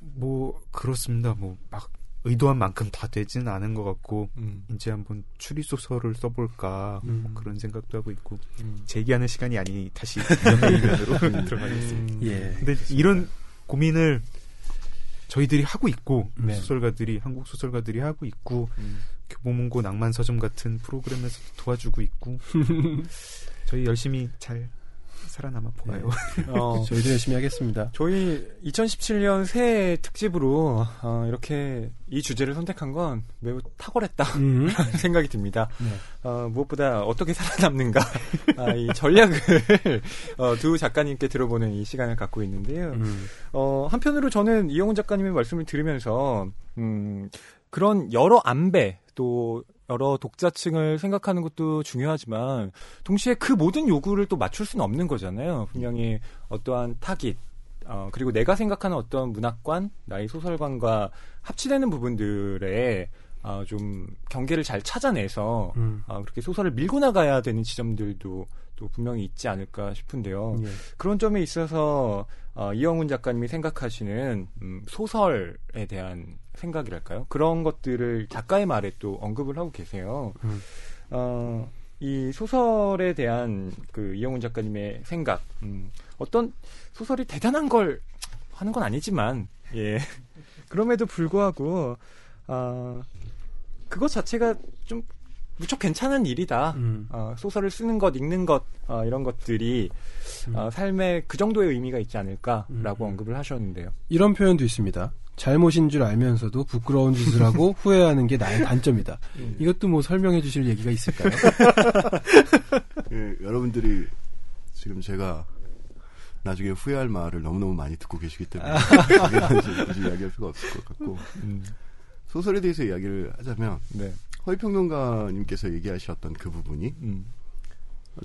뭐 그렇습니다. 뭐 막 의도한 만큼 다 되진 않은 것 같고 음. 이제 한번 추리 소설을 써볼까 뭐 음. 그런 생각도 하고 있고 음. 제기하는 시간이 아니 다시 (laughs) 연예인으로 들어가겠습니다. 음. 예. 근데 이런 고민을 저희들이 하고 있고 네. 소설가들이 한국 소설가들이 하고 있고 음. 교보문고 낭만 서점 같은 프로그램에서 도와주고 있고 (laughs) 저희 열심히 잘 살아남아 보아요. (laughs) 어. 저희도 열심히 하겠습니다. 저희 2017년 새해 특집으로 어, 이렇게 이 주제를 선택한 건 매우 탁월했다 음. (laughs) 생각이 듭니다. 네. 어, 무엇보다 어떻게 살아남는가 (laughs) 아, 이 전략을 어, 두 작가님께 들어보는 이 시간을 갖고 있는데요. 음. 어, 한편으로 저는 이영훈 작가님의 말씀을 들으면서 음, 그런 여러 안배 또 여러 독자층을 생각하는 것도 중요하지만 동시에 그 모든 요구를 또 맞출 수는 없는 거잖아요. 분명히 어떠한 타깃 어, 그리고 내가 생각하는 어떤 문학관, 나의 소설관과 합치되는 부분들에 어, 좀 경계를 잘 찾아내서 음. 어, 그렇게 소설을 밀고 나가야 되는 지점들도 또 분명히 있지 않을까 싶은데요. 예. 그런 점에 있어서 어, 이영훈 작가님이 생각하시는 음, 소설에 대한 생각이랄까요? 그런 것들을 작가의 말에 또 언급을 하고 계세요. 음. 어, 이 소설에 대한 그 이영훈 작가님의 생각, 음, 어떤 소설이 대단한 걸 하는 건 아니지만, 예. (laughs) 그럼에도 불구하고, 아, 그것 자체가 좀 무척 괜찮은 일이다. 음. 어, 소설을 쓰는 것, 읽는 것, 어, 이런 것들이 음. 어, 삶에 그 정도의 의미가 있지 않을까라고 음. 언급을 하셨는데요. 이런 표현도 있습니다. 잘못인 줄 알면서도 부끄러운 짓을 하고 (laughs) 후회하는 게 나의 단점이다. 이것도 뭐 설명해 주실 얘기가 있을까요? (laughs) 예, 여러분들이 지금 제가 나중에 후회할 말을 너무너무 많이 듣고 계시기 때문에 (laughs) 굳이 이야기할 필요가 없을 것 같고 소설에 대해서 이야기를 하자면 네. 허위평론가님께서 얘기하셨던 그 부분이 음.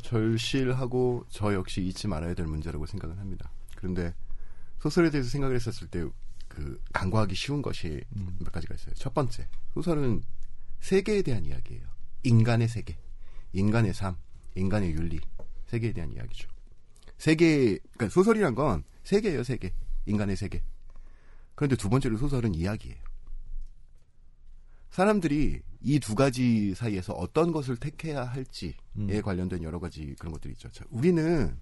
절실하고 저 역시 잊지 말아야 될 문제라고 생각을 합니다. 그런데 소설에 대해서 생각을 했었을 때 그 간과하기 쉬운 것이 음. 몇 가지가 있어요. 첫 번째, 소설은 세계에 대한 이야기예요. 인간의 세계, 인간의 삶, 인간의 윤리, 세계에 대한 이야기죠. 세계, 그러니까 소설이란 건 세계예요, 세계. 인간의 세계. 그런데 두 번째로 소설은 이야기예요. 사람들이 이 두 가지 사이에서 어떤 것을 택해야 할지에 음. 관련된 여러 가지 그런 것들이 있죠. 자, 우리는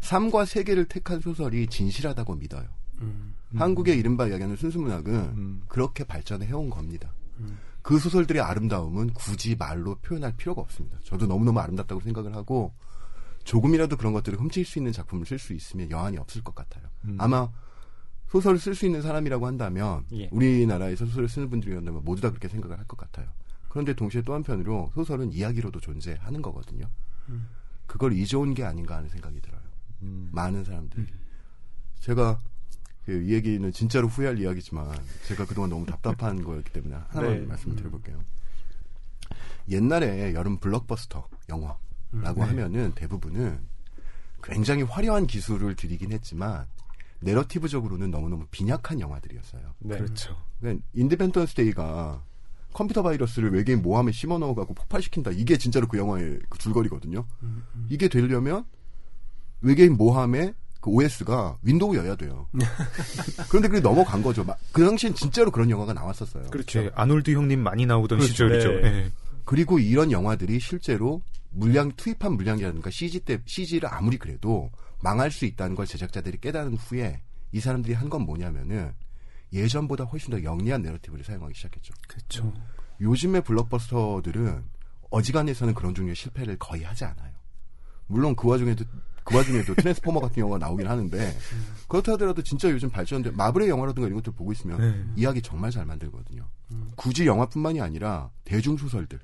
삶과 세계를 택한 소설이 진실하다고 믿어요. 음, 한국의 이른바 이야기하는 순수문학은 음. 그렇게 발전해 해온 겁니다. 음. 그 소설들의 아름다움은 굳이 말로 표현할 필요가 없습니다. 저도 너무너무 아름답다고 생각을 하고 조금이라도 그런 것들을 훔칠 수 있는 작품을 쓸 수 있으면 여한이 없을 것 같아요. 음. 아마 소설을 쓸 수 있는 사람이라고 한다면 예. 우리나라에서 소설을 쓰는 분들이라면 모두 다 그렇게 생각을 할 것 같아요. 그런데 동시에 또 한편으로 소설은 이야기로도 존재하는 거거든요. 음. 그걸 잊어온 게 아닌가 하는 생각이 들어요. 음. 많은 사람들이. 제가 그이 얘기는 진짜로 후회할 이야기지만 제가 그동안 너무 답답한 거였기 때문에 하나만 네. 말씀을 드려볼게요. 옛날에 여름 블록버스터 영화라고 음, 네. 하면은 대부분은 굉장히 화려한 기술을 들이긴 했지만 내러티브적으로는 너무너무 빈약한 영화들이었어요. 네. 그렇죠. 그러니까 Independence Day가 컴퓨터 바이러스를 외계인 모함에 심어 넣어가고 폭발시킨다. 이게 진짜로 그 영화의 그 줄거리거든요. 음, 이게 되려면 외계인 모함에 그 OS가 윈도우여야 돼요. (laughs) 그런데 그게 넘어간 거죠. 막- 그 당시엔 진짜로 그런 영화가 나왔었어요. 그렇죠. 네, 아놀드 형님 많이 나오던 그렇죠. 시절이죠. 네. 네. 그리고 이런 영화들이 실제로 물량 투입한 물량이라든가 CG 때 CG를 아무리 그래도 망할 수 있다는 걸 제작자들이 깨달은 후에 이 사람들이 한 건 뭐냐면은 예전보다 훨씬 더 영리한 내러티브를 사용하기 시작했죠. 그렇죠. 요즘의 블록버스터들은 어지간해서는 그런 종류의 실패를 거의 하지 않아요. 물론 그 와중에도 그 와중에도 트랜스포머 같은 영화가 나오긴 하는데 그렇다 하더라도 진짜 요즘 발전된 마블의 영화라든가 이런 것들 보고 있으면 네. 이야기 정말 잘 만들거든요. 굳이 영화뿐만이 아니라 대중 소설들,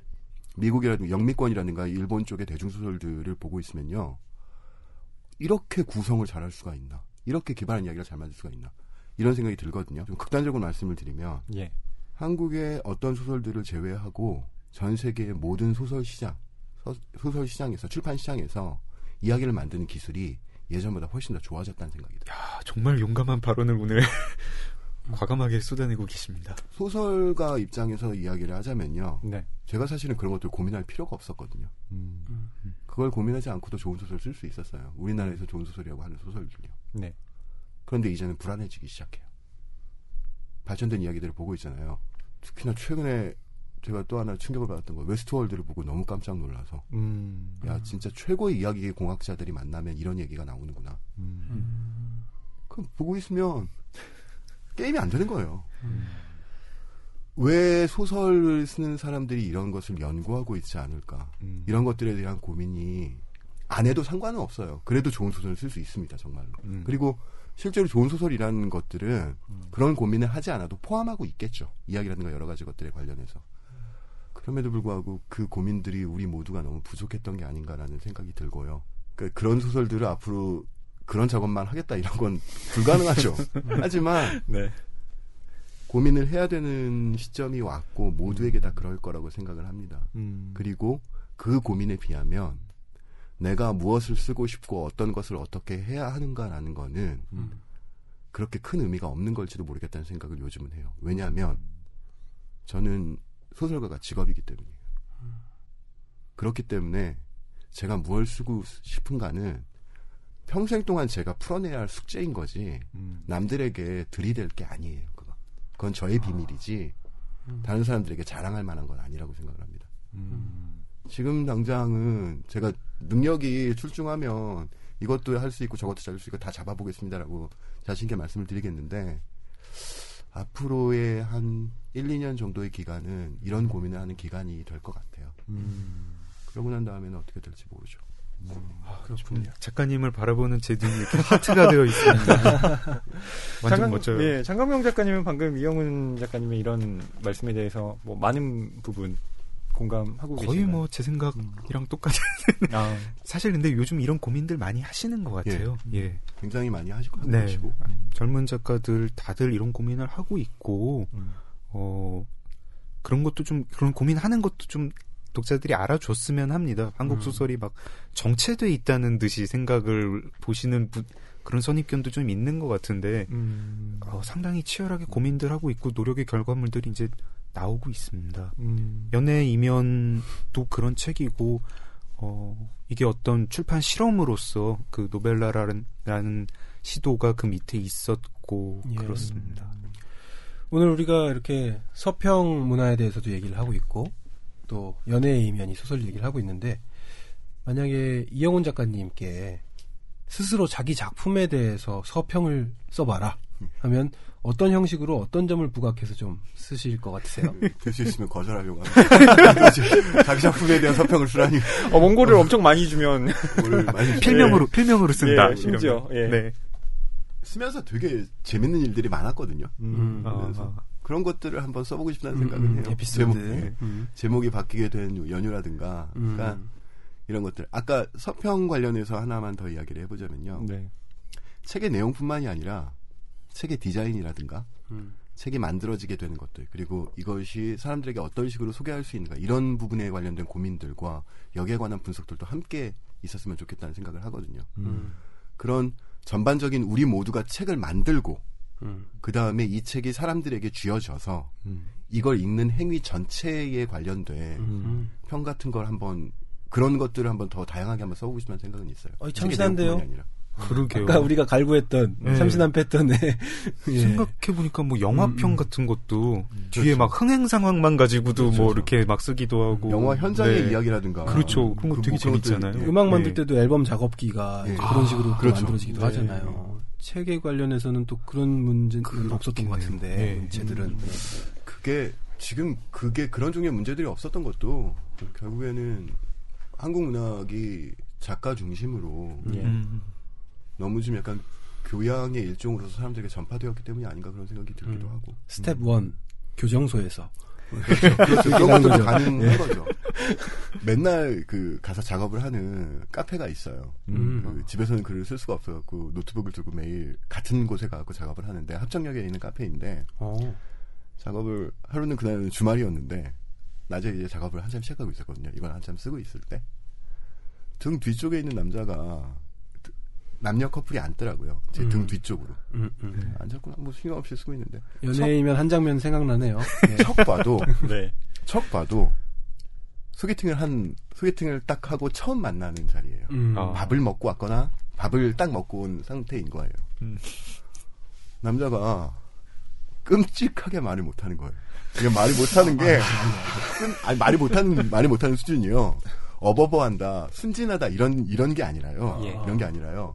미국이라든가 영미권이라든가 일본 쪽의 대중 소설들을 보고 있으면요, 이렇게 구성을 잘할 수가 있나, 이렇게 기발한 이야기를 잘 만들 수가 있나 이런 생각이 들거든요. 좀 극단적으로 말씀을 드리면 예. 한국의 어떤 소설들을 제외하고 전 세계의 모든 소설 시장, 서- 소설 시장에서 출판 시장에서 이야기를 만드는 기술이 예전보다 훨씬 더 좋아졌다는 생각이. 아, 정말 용감한 발언을 오늘 (laughs) 과감하게 쏟아내고 계십니다. 소설가 입장에서 이야기를 하자면요. 네. 제가 사실은 그런 것들 고민할 필요가 없었거든요. 음. 그걸 고민하지 않고도 좋은 소설 쓸수 있었어요. 우리나라에서 좋은 소설이라고 하는 소설들요. 네. 그런데 이제는 불안해지기 시작해요. 발전된 이야기들을 보고 있잖아요. 특히나 최근에 제가 또 하나 충격을 받았던 거 Westworld를 보고 너무 깜짝 놀라서 음. 야 진짜 최고의 이야기 공학자들이 만나면 이런 얘기가 나오는구나. 음. 그럼 보고 있으면 게임이 안 되는 거예요. 왜 소설을 쓰는 사람들이 이런 것을 연구하고 있지 않을까? 음. 이런 것들에 대한 고민이 안 해도 상관은 없어요. 그래도 좋은 소설을 쓸 수 있습니다, 정말로. 음. 그리고 실제로 좋은 소설이라는 것들은 음. 그런 고민을 하지 않아도 포함하고 있겠죠. 이야기라든가 여러 가지 것들에 관련해서. 그럼에도 불구하고 그 고민들이 우리 모두가 너무 부족했던 게 아닌가라는 생각이 들고요. 그 그런 소설들을 앞으로 그런 작업만 하겠다 이런 건 불가능하죠. (laughs) 하지만 네. 고민을 해야 되는 시점이 왔고 모두에게 다 그럴 거라고 생각을 합니다. 음. 그리고 그 고민에 비하면 내가 무엇을 쓰고 싶고 어떤 것을 어떻게 해야 하는가라는 거는 음. 그렇게 큰 의미가 없는 걸지도 모르겠다는 생각을 요즘은 해요. 왜냐하면 저는 소설가가 직업이기 때문이에요. 그렇기 때문에 제가 무엇을 쓰고 싶은가는 평생 동안 제가 풀어내야 할 숙제인 거지 음. 남들에게 들이댈 게 아니에요. 그거. 그건 저의 비밀이지 다른 사람들에게 자랑할 만한 건 아니라고 생각을 합니다. 음. 지금 당장은 제가 능력이 출중하면 이것도 할 수 있고 저것도 잘수 있고 다 잡아보겠습니다라고 자신 있게 말씀을 드리겠는데 앞으로의 한 1, 2년 정도의 기간은 이런 고민을 하는 기간이 될 것 같아요. 음. 그러고 난 다음에는 어떻게 될지 모르죠. 그렇군요. 작가님을 바라보는 제 눈이 이렇게 하트가 되어 있습니다. (laughs) 완전 장강- 멋져요. 예, 장강명 작가님은 방금 이영훈 작가님의 이런 말씀에 대해서 뭐 많은 부분 공감하고 거의 계신가요? 뭐 제 생각이랑 똑같아요. (laughs) 아, 사실 근데 요즘 이런 고민들 많이 하시는 것 같아요. 예. 굉장히 많이 하시고 네. 계시고 젊은 작가들 다들 이런 고민을 하고 있고, 음. 어, 그런 것도 좀, 그런 고민하는 것도 좀 독자들이 알아줬으면 합니다. 한국 음. 소설이 막 정체돼 있다는 듯이 생각을 보시는 분, 그런 선입견도 좀 있는 것 같은데, 음, 어, 상당히 치열하게 고민들 하고 있고, 노력의 결과물들이 이제 나오고 있습니다. 음, 연애 이면도 그런 책이고, 어, 이게 어떤 출판 실험으로서 그 노벨라라는 라는 시도가 그 밑에 있었고, 예. 그렇습니다. 오늘 우리가 이렇게 서평 문화에 대해서도 얘기를 하고 있고 또 연애의 이면이 소설 얘기를 하고 있는데 만약에 이영훈 작가님께 스스로 자기 작품에 대해서 서평을 써봐라 하면 어떤 형식으로 어떤 점을 부각해서 좀 쓰실 것 같으세요? (laughs) 될 수 있으면 거절하려고 합니다. (laughs) 자기 작품에 대한 서평을 쓰라니 어, 원고를 엄청 많이 주면 뭘 많이 필명으로, 필명으로 쓴다. 예, 심지어, 예. 네. 쓰면서 되게 재밌는 일들이 많았거든요. 음. 그래서 아, 그런 것들을 한번 써보고 싶다는 음, 생각을 음, 해요. 에피소드. 제목, 예. 음. 제목이 바뀌게 된 연유라든가, 음. 그러니까 이런 것들. 아까 서평 관련해서 하나만 더 이야기를 해보자면요. 네. 책의 내용뿐만이 아니라 책의 디자인이라든가 음. 책이 만들어지게 되는 것들 그리고 이것이 사람들에게 어떤 식으로 소개할 수 있는가 이런 부분에 관련된 고민들과 여기에 관한 분석들도 함께 있었으면 좋겠다는 생각을 하거든요. 음. 그런 전반적인 우리 모두가 책을 만들고 음. 그 다음에 이 책이 사람들에게 쥐어져서 음. 이걸 읽는 행위 전체에 관련된 음. 평 같은 걸 한번 그런 것들을 한번 더 다양하게 한번 써보고 싶다는 생각은 있어요. 어이, 책의 참신한데요? 그러게요. 아까 우리가 갈구했던 네. 참신한 패턴에 예. 생각해 보니까 뭐 영화평 음, 음. 같은 것도 뒤에 그렇죠. 막 흥행 상황만 가지고도 뭐 그렇죠. 이렇게 막 쓰기도 하고. 영화 현장의 네. 이야기라든가 그렇죠. 그런 거 그 되게 뭐 재밌잖아요. 예. 음악 네. 만들 때도 앨범 작업기가 예. 그런 식으로 또 그렇죠. 만들어지기도 네. 하잖아요. 책에 관련해서는 또 그런 문제는 없었던 것 같은데 네. 문제들은 그게 지금 그게 그런 종류의 문제들이 없었던 것도 결국에는 한국 문학이 작가 중심으로 예. 음. 너무 좀 약간 교양의 일종으로서 사람들에게 전파되었기 때문이 아닌가 그런 생각이 들기도 음. 하고 스텝 1 교정소에서 (laughs) 그렇죠. 가는 것도. 가능한 거죠. 맨날 그 가서 작업을 하는 카페가 있어요. 음. 그 집에서는 글을 쓸 수가 없어갖고 노트북을 들고 매일 같은 곳에 가고 작업을 하는데 합정역에 있는 카페인데 어. 작업을 하루는 그날은 주말이었는데 낮에 이제 작업을 한참 시작하고 있었거든요. 이건 한참 쓰고 있을 때 등 뒤쪽에 있는 남자가 남녀 커플이 앉더라고요. 제등 음. 뒤쪽으로 음, 음. 앉았구나. 뭐 신경 없이 쓰고 있는데 연예이면 한 장면 생각나네요. 네. 척 봐도 (laughs) 네. 척 봐도 소개팅을 한 소개팅을 딱 하고 처음 만나는 자리예요. 음. 아. 밥을 먹고 왔거나 밥을 딱 먹고 온 상태인 거예요. 음. 남자가 끔찍하게 말을 못하는 거예요. 이게 말이 못하는 게 끔- 아니 말이 못하는 말이 못하는 수준이요. 어버버한다, 순진하다 이런 이런 게 아니라요. 예. 이런 게 아니라요.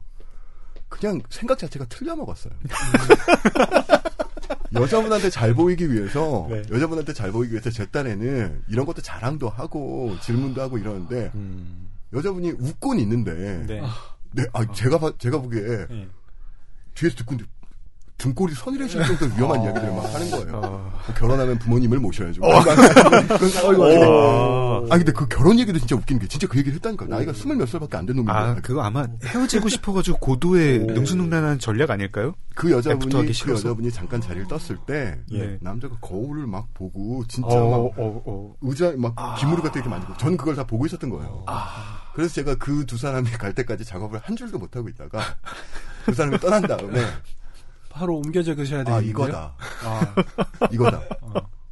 그냥 생각 자체가 틀려 먹었어요. (laughs) 여자분한테 잘 보이기 위해서 네. 여자분한테 잘 보이기 위해서 제 딴에는 이런 것도 자랑도 하고 질문도 하고 이러는데 음. 여자분이 웃고는 있는데 네. 네, 아, 제가 봐- 제가 보기에 예. 뒤에서 듣고 있는데 등골이 서늘해질 정도로 위험한 이야기들을 막 하는 거예요. 아. 뭐 결혼하면 부모님을 모셔야죠. 상황이 어. (laughs) 아 근데 그 결혼 얘기도 진짜 웃긴 게 진짜 그 얘기를 했다니까. 나이가 스물 몇 살밖에 안 된 놈인데 아, 그거 아마 헤어지고 싶어가지고 고도의 오. 능수능란한 전략 아닐까요? 그 여자분이 그? 여자분이 잠깐 자리를 떴을 때 예. 남자가 거울을 막 보고 진짜 어, 막 어, 어. 의자 막 기무르 같은 이렇게 만지고 저는 그걸 다 보고 있었던 거예요. 그래서 제가 그 두 사람이 갈 때까지 작업을 한 줄도 못 하고 있다가 그 사람이 떠난 다음에 (laughs) 바로 옮겨 적으셔야 아 되는데 이거다 아, (laughs) 이거다.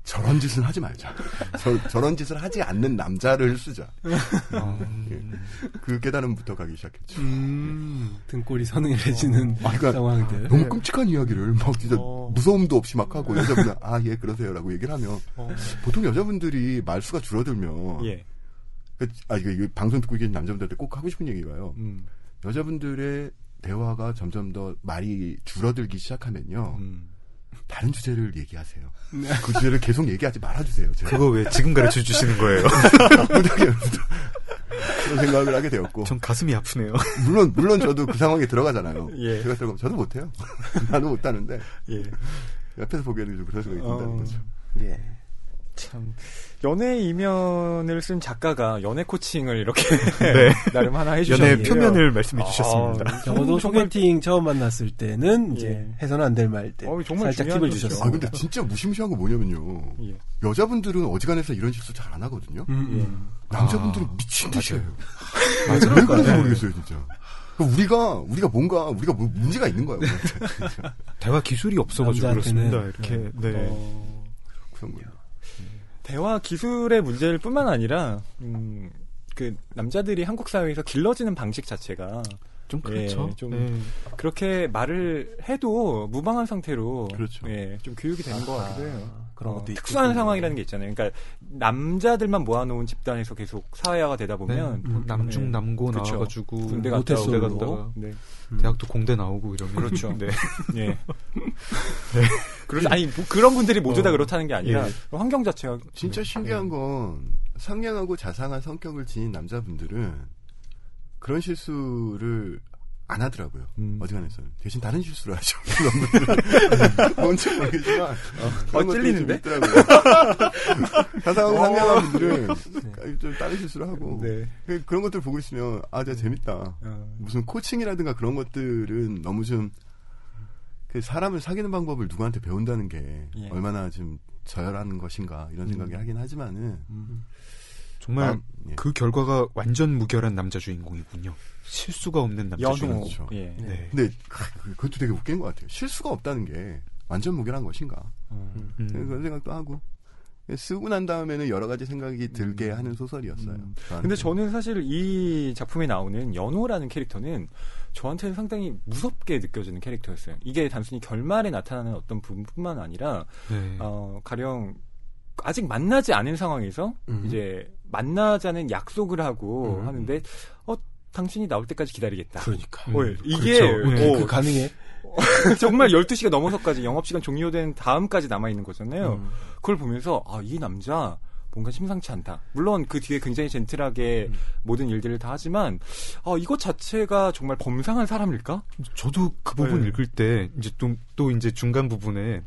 저런 짓은 하지 말자. 저, 저런 짓을 하지 않는 남자를 쓰자. 예. 그 깨달음부터 가기 시작했죠. 음, 등골이 서늘해지는 아, 그러니까 상황들. 너무 끔찍한 이야기를 막 진짜 어. 무서움도 없이 막 하고 여자분은 아 예 그러세요라고 얘기를 하면 어. 보통 여자분들이 말수가 줄어들면 예. 그- 아 이거, 이거 방송 듣고 계신 남자분들한테 꼭 하고 싶은 얘기가요. 음. 여자분들의 대화가 점점 더 말이 줄어들기 시작하면요 음. 다른 주제를 얘기하세요. 그 주제를 계속 얘기하지 말아주세요. 제가. 그거 왜 지금 가르쳐 주시는 거예요? (laughs) 그런 생각을 하게 되었고 전 가슴이 아프네요. 물론 물론 저도 그 상황에 들어가잖아요. 예. 제가 들어가면 저도 못해요. (laughs) 나도 못하는데 예. 옆에서 보기에는 좀 그런 생각이 든다는 어. 거죠. 예. 참 연애 이면을 쓴 작가가 연애 코칭을 이렇게 (laughs) 네. (laughs) 나름 하나 해주셨네요. 연애 표면을 말씀해 주셨습니다. 아, 정말- 소개팅 처음 만났을 때는 이제 예. 해서는 안 될 말때 정말 살짝 팁을 거죠. 아 주셨습니다. 근데 진짜 무시무시한 거 뭐냐면요. 예. 여자분들은 어지간해서 이런 실수 잘 안 하거든요. 음, 예. 음. 남자분들은 아, 미친 듯이 해요. 맞아요. 왜 그런지. 모르겠어요, 진짜. 우리가, 우리가 뭔가, 우리가 뭐 문제가 있는 진짜. 대화 기술이 없어가지고 그렇습니다. 이렇게 네. 어, 그런 거예요. 대화 기술의 문제일 뿐만 아니라 음, 그 남자들이 한국 사회에서 길러지는 방식 자체가 좀 예, 그렇죠. 좀 네. 그렇게 말을 해도 무방한 상태로 그렇죠. 예, 좀 교육이 되는 것 같기도 해요. 아, 그런 어, 것도 있고. 특수한 상황이라는 게 있잖아요. 그러니까 남자들만 모아놓은 집단에서 계속 사회화가 되다 보면 네. 뭐 남중 네. 남고 그렇죠. 나와가지고 군대 갔다 모태솔로. 갔다가 네. 대학도 공대 나오고 이러면 그렇죠. (laughs) 네. 예. 그렇 아니 뭐 그런 분들이 모두 다 어. 그렇다는 게 아니라 예. 환경 자체가 진짜 신기한 건, 상냥하고 자상한 성격을 지닌 남자분들은 그런 실수를 안 하더라고요. 음. 어지간해서는. 대신 다른 실수를 하죠. 뭔지 (laughs) 모르겠지만. 그런 (laughs) 것들이 찔리는데? 자상하고 (laughs) 상냥한 분들은 좀 다른 실수를 하고. 네. 그- 그런 것들 보고 있으면, 아, 진짜 재밌다. 어, 무슨 코칭이라든가 그런 것들은 너무 좀, 그 사람을 사귀는 방법을 누구한테 배운다는 게 예. 얼마나 좀 저열한 것인가 이런 생각이 음. 하긴 하지만은 정말 아, 예. 그 결과가 완전 무결한 남자 주인공이군요. 실수가 없는 남자. 주인공. 그렇죠. 예. 네. 근데 아, 그것도 되게 웃긴 것 같아요. 실수가 없다는 게 완전 무결한 것인가 어. 음. 그런 생각도 하고 쓰고 난 다음에는 여러 가지 생각이 들게 하는 소설이었어요. 음. 근데 저는 사실 이 작품에 나오는 연호라는 캐릭터는 저한테는 상당히 무섭게 느껴지는 캐릭터였어요. 이게 단순히 결말에 나타나는 어떤 부분뿐만 아니라 네. 어, 가령 아직 만나지 않은 상황에서 음. 이제 만나자는 약속을 하고 음. 하는데 어 당신이 나올 때까지 기다리겠다. 그러니까. 어, 이게 그렇죠. 네. 어, 그 가능해? (laughs) 정말 12시가 넘어서까지 영업시간 종료된 다음까지 남아있는 거잖아요. 음. 그걸 보면서, 아, 이 남자, 뭔가 심상치 않다. 물론 그 뒤에 굉장히 젠틀하게 모든 일들을 다 하지만, 아, 이것 자체가 정말 범상한 사람일까? 저도 그 부분 네. 읽을 때 이제 또, 또 이제 중간 부분에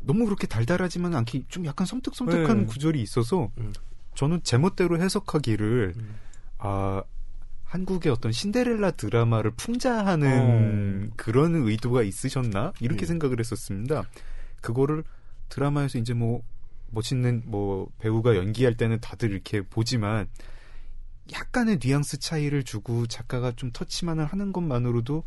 너무 그렇게 달달하지만 않게 좀 약간 섬뜩섬뜩한 네. 구절이 있어서 음. 저는 제멋대로 해석하기를 음. 아 한국의 어떤 신데렐라 드라마를 풍자하는 그런 의도가 있으셨나 이렇게 예. 생각을 했었습니다. 그거를 드라마에서 이제 뭐 멋있는 뭐 배우가 연기할 때는 다들 이렇게 보지만 약간의 뉘앙스 차이를 주고 작가가 좀 터치만을 하는 것만으로도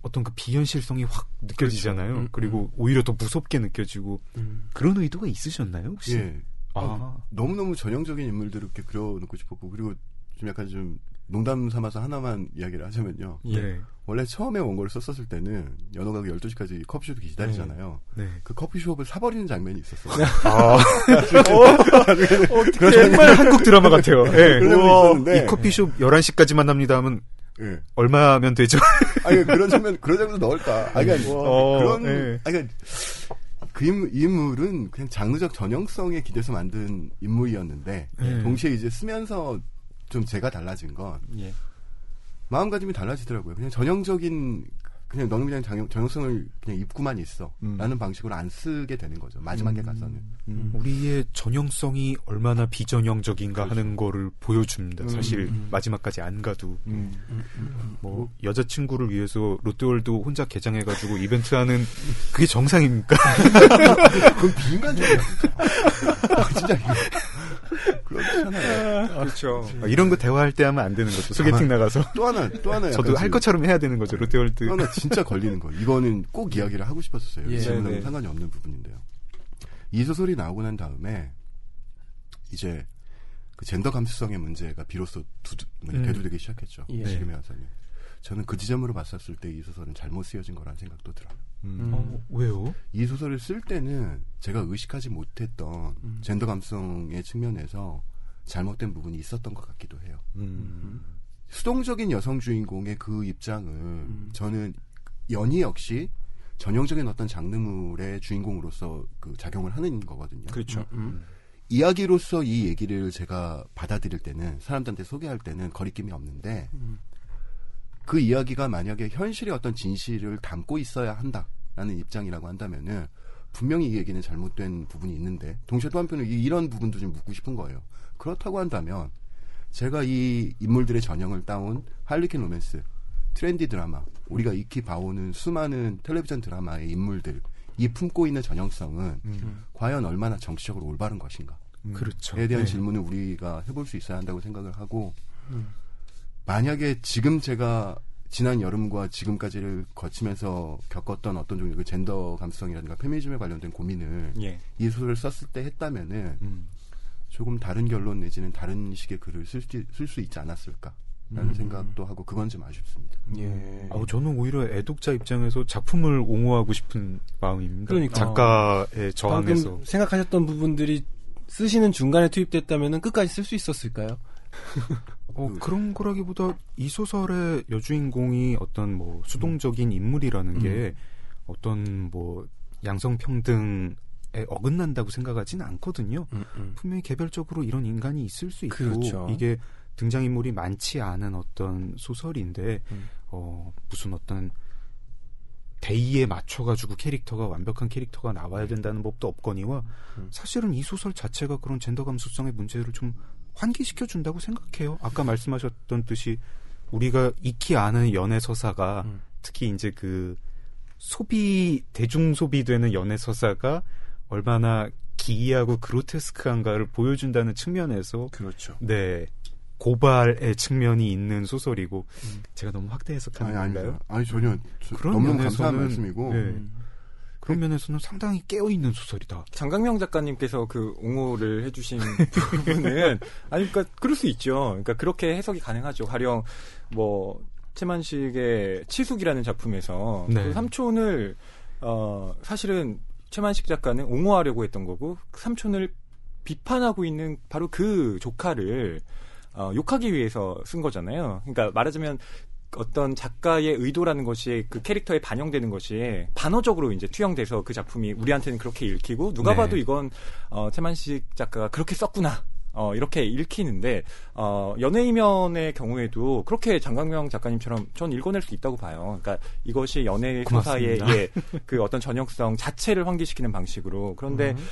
어떤 그 비현실성이 확 느껴지잖아요. 그렇죠. 음, 그리고 오히려 더 무섭게 느껴지고 음. 그런 의도가 있으셨나요 혹시? 예. 아, 너무너무 전형적인 인물들을 이렇게 그려놓고 싶었고 그리고 좀 약간 좀 농담 삼아서 하나만 이야기를 하자면요. 네. 원래 처음에 원고를 썼었을 때는 연호가 12시까지 커피숍 기다리잖아요. 네. 그 커피숍을 사버리는 장면이 있었어요. (laughs) 아, 그런 (laughs) 정말 한국 드라마 같아요. (laughs) 예. 그런 장면이 있었는데. 이 커피숍 11시까지만 합니다 하면 예. 얼마면 되죠? 아니 그런 장면 그런 장면 넣을까? 아니 그러니까 어, 그런 예. 아니 그러니까 그 인물, 인물은 그냥 장르적 전형성에 기대서 만든 인물이었는데 예. 동시에 이제 쓰면서 좀 제가 달라진 건 예. 마음가짐이 달라지더라고요. 그냥 전형적인 그냥 너는 그냥 장- 전형성을 그냥 입고만 있어 음. 라는 방식으로 안 쓰게 되는 거죠. 마지막에 가서는. 음. 우리의 전형성이 얼마나 비전형적인가 하는 거를 보여줍니다. 사실 음. 마지막까지 안 가도 음. 뭐 여자친구를 위해서 롯데월드 혼자 개장해가지고 이벤트 하는 그게 정상입니까? (laughs) 그건 비인간적이야. (laughs) 진짜 이거. 그렇잖아요. 그렇죠. 아, 이런 거 대화할 때 하면 안 되는 거죠. 소개팅 나가서 또 하나, 또 하나. 저도 할 지금 것처럼 해야 되는 거죠. 롯데월드. 또 하나 진짜 걸리는 거. 이거는 꼭 이야기를 하고 싶었었어요. 예. 이 질문하고 네네. 상관이 없는 부분인데요. 이 소설이 나오고 난 다음에 이제 그 젠더 감수성의 문제가 비로소 두두, 음. 대두되기 시작했죠. 예. 지금의 와서는. 저는 그 지점으로 봤었을 때 이 소설은 잘못 쓰여진 거라는 생각도 들어요. 음. 어, 왜요? 이 소설을 쓸 때는 제가 의식하지 못했던 음. 젠더 감성의 측면에서 잘못된 부분이 있었던 것 같기도 해요. 음. 수동적인 여성 주인공의 그 입장을 음. 저는 연희 역시 전형적인 어떤 장르물의 주인공으로서 그 작용을 하는 거거든요. 그렇죠. 음. 이야기로서 이 얘기를 제가 받아들일 때는 사람들한테 소개할 때는 거리낌이 없는데 음. 그 이야기가 만약에 현실의 어떤 진실을 담고 있어야 한다라는 입장이라고 한다면은 분명히 이 얘기는 잘못된 부분이 있는데 동시에 또 한편으로 이- 이런 부분도 좀 묻고 싶은 거예요. 그렇다고 한다면 제가 이 인물들의 전형을 따온 할리퀸 로맨스, 트렌디 드라마, 우리가 익히 봐오는 수많은 텔레비전 드라마의 인물들 이 품고 있는 전형성은 음. 과연 얼마나 정치적으로 올바른 것인가? 그렇죠. 에 대한 네. 질문을 우리가 해볼 수 있어야 한다고 생각을 하고 음. 만약에 지금 제가 지난 여름과 지금까지를 거치면서 겪었던 어떤 종류의 그 젠더 감수성이라든가 페미니즘에 관련된 고민을 예. 이 소설을 썼을 때 했다면은 음. 조금 다른 결론 내지는 다른 식의 글을 쓸 수 있지 않았을까 라는 음. 생각도 하고 그건 좀 아쉽습니다. 예. 아우, 저는 오히려 애독자 입장에서 작품을 옹호하고 싶은 마음입니다. 그러니까. 작가의 저항에서. 생각하셨던 부분들이 쓰시는 중간에 투입됐다면 끝까지 쓸 수 있었을까요? 어, 그런 거라기보다 이 소설의 여주인공이 어떤 뭐 수동적인 인물이라는 게 어떤 뭐 양성평등에 어긋난다고 생각하진 않거든요. 분명히 개별적으로 이런 인간이 있을 수 있고 그렇죠. 이게 등장인물이 많지 않은 어떤 소설인데 음. 어, 무슨 어떤 대의에 맞춰가지고 캐릭터가 완벽한 캐릭터가 나와야 된다는 법도 없거니와 음. 사실은 이 소설 자체가 그런 젠더 감수성의 문제를 좀 환기시켜 준다고 생각해요. 아까 말씀하셨던 듯이 우리가 익히 아는 연애 서사가 음. 특히 이제 그 소비 대중 소비되는 연애 서사가 얼마나 기이하고 그로테스크한가를 보여준다는 측면에서 그렇죠. 네 고발의 측면이 있는 소설이고 음. 제가 너무 확대 해석하는 아니, 건가요? 아니, 전혀 저- 그런 너무 감사한 말씀이고 네. 음. 그런 면에서는 상당히 깨어 있는 소설이다. 장강명 작가님께서 그 옹호를 해주신 (laughs) 부분은 아니 그러니까 그럴 수 있죠. 그러니까 그렇게 해석이 가능하죠. 가령 뭐 최만식의 치숙이라는 작품에서 네. 그 삼촌을 어 사실은 최만식 작가는 옹호하려고 했던 거고 그 삼촌을 비판하고 있는 바로 그 조카를 어, 욕하기 위해서 쓴 거잖아요. 그러니까 말하자면 어떤 작가의 의도라는 것이 그 캐릭터에 반영되는 것이 반어적으로 이제 투영돼서 그 작품이 우리한테는 그렇게 읽히고 누가 네. 봐도 이건 어, 최만식 작가가 그렇게 썼구나. 어, 이렇게 읽히는데, 어, 연예이면의 경우에도 그렇게 장강명 작가님처럼 전 읽어낼 수 있다고 봐요. 그러니까 이것이 연예 고맙습니다. 예, 그 어떤 전형성 자체를 환기시키는 방식으로. 그런데, 음.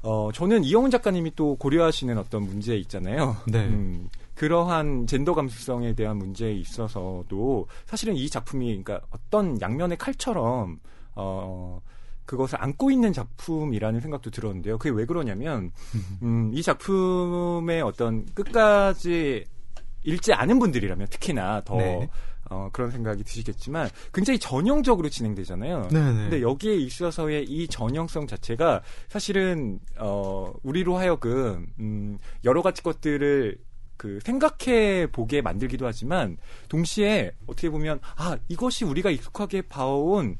어, 저는 이영훈 작가님이 또 고려하시는 어떤 문제 있잖아요. 네. 음, 그러한 젠더 감수성에 대한 문제에 있어서도 사실은 이 작품이 그러니까 어떤 양면의 칼처럼 어 그것을 안고 있는 작품이라는 생각도 들었는데요. 그게 왜 그러냐면 음, 이 작품의 어떤 끝까지 읽지 않은 분들이라면 특히나 더 네. 어, 그런 생각이 드시겠지만 굉장히 전형적으로 진행되잖아요. 네네. 근데 여기에 있어서의 이 전형성 자체가 사실은 어 우리로 하여금 음 여러 가지 것들을 그 생각해 보게 만들기도 하지만 동시에 어떻게 보면 아 이것이 우리가 익숙하게 봐온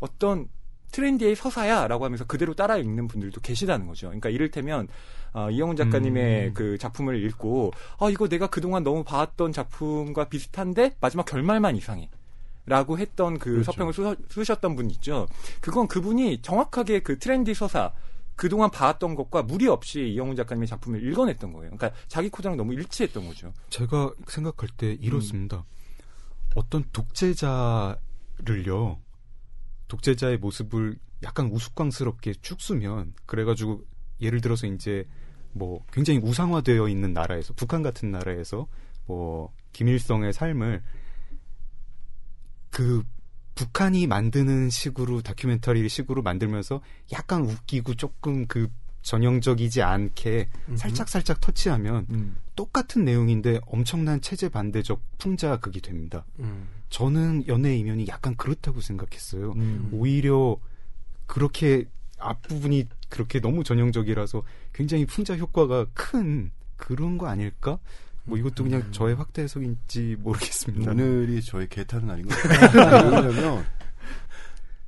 어떤 트렌디의 서사야라고 하면서 그대로 따라 읽는 분들도 계시다는 거죠. 그러니까 이를테면 어, 이영훈 작가님의 음. 그 작품을 읽고 아 이거 내가 그동안 너무 봐왔던 작품과 비슷한데 마지막 결말만 이상해. 라고 했던 그 그렇죠. 서평을 쓰, 쓰셨던 분 있죠. 그건 그분이 정확하게 그 트렌디 서사 그동안 봐왔던 것과 무리 없이 이영훈 작가님의 작품을 읽어냈던 거예요. 그러니까 자기 코드랑 너무 일치했던 거죠. 제가 생각할 때 이렇습니다. 어떤 독재자를요, 독재자의 모습을 약간 우스꽝스럽게 쭉 쓰면, 그래가지고, 예를 들어서 이제, 뭐, 굉장히 우상화되어 있는 나라에서, 북한 같은 나라에서, 뭐, 김일성의 삶을, 그, 북한이 만드는 식으로, 다큐멘터리 식으로 만들면서 약간 웃기고 조금 그 전형적이지 않게 살짝 살짝 터치하면 음. 똑같은 내용인데 엄청난 체제 반대적 풍자극이 됩니다. 음. 저는 연애 이면이 약간 그렇다고 생각했어요. 음. 오히려 그렇게 앞부분이 그렇게 너무 전형적이라서 굉장히 풍자 효과가 큰 그런 거 아닐까? 뭐 이것도 그냥 저의 확대 해석인지 모르겠습니다. 오늘이 저의 개탈은 아닌 것 같아요. (laughs) 왜냐면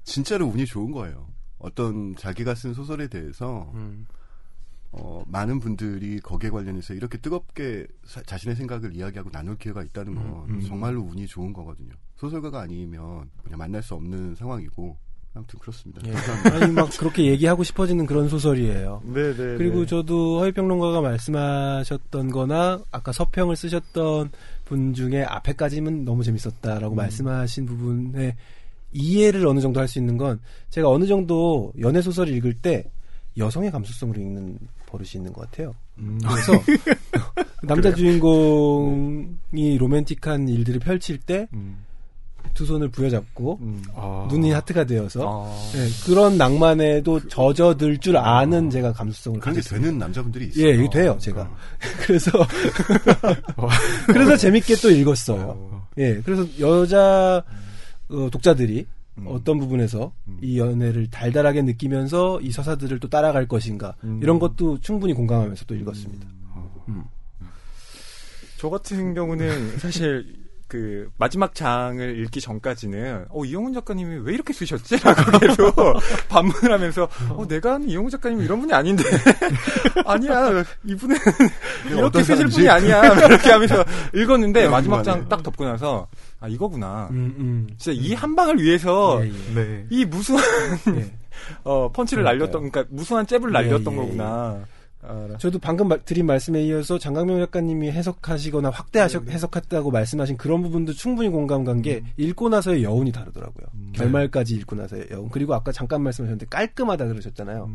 진짜로 운이 좋은 거예요. 어떤 자기가 쓴 소설에 대해서 음. 어, 많은 분들이 거기에 관련해서 이렇게 뜨겁게 사- 자신의 생각을 이야기하고 나눌 기회가 있다는 건 음, 음. 정말로 운이 좋은 거거든요. 소설가가 아니면 그냥 만날 수 없는 상황이고 아무튼 그렇습니다. 예. 아니 막 그렇게 얘기하고 싶어지는 그런 소설이에요. 네, 네. 그리고 저도 허위평론가가 말씀하셨던 거나 아까 서평을 쓰셨던 분 중에 앞에까지는 너무 재밌었다라고 말씀하신 부분에 이해를 어느 정도 할 수 있는 건 제가 어느 정도 연애 소설을 읽을 때 여성의 감수성으로 읽는 버릇이 있는 것 같아요. 그래서 (laughs) 남자 주인공이 로맨틱한 일들을 펼칠 때 두 음, 손을 부여잡고 음. 아. 눈이 하트가 되어서 아. 네, 그런 낭만에도 젖어들 줄 아는 제가 감수성을 그게 가지고 있어요. 되는 남자분들이 있어요. 예, 이게 돼요, 제가. (laughs) 그래서, (laughs) 그래서 재밌게 또 읽었어요. 예, 그래서 여자, 어, 독자들이 음. 어떤 부분에서 이 연애를 달달하게 느끼면서 이 서사들을 또 따라갈 것인가, 음. 이런 것도 충분히 공감하면서 또 읽었습니다. 음. 저 같은 경우는 사실 그 마지막 장을 읽기 전까지는 어 이영훈 작가님이 왜 이렇게 쓰셨지?라고 계속 (laughs) 반문하면서 어 내가 아는 이영훈 작가님은 이런 분이 아닌데 (laughs) 아니야 이분은 이렇게 어떤 쓰실? 분이 아니야 이렇게 하면서 읽었는데 마지막. 장 딱 덮고 나서 아 이거구나 음, 음. 진짜 이한 방을 위해서 예, 예. 네. 이 무수한 예. (laughs) 어 펀치를. 날렸던 그러니까 무수한 잽을 예, 날렸던 예, 거구나 아, 저도 방금 말- 드린 말씀에 이어서 장강명 작가님이 해석하시거나 확대하셔 해석했다고 말씀하신 그런 부분도 충분히 공감 간게 읽고 나서의 여운이 다르더라고요. 결말까지 읽고 나서의 여운. 그리고 아까 잠깐 말씀하셨는데 깔끔하다 그러셨잖아요.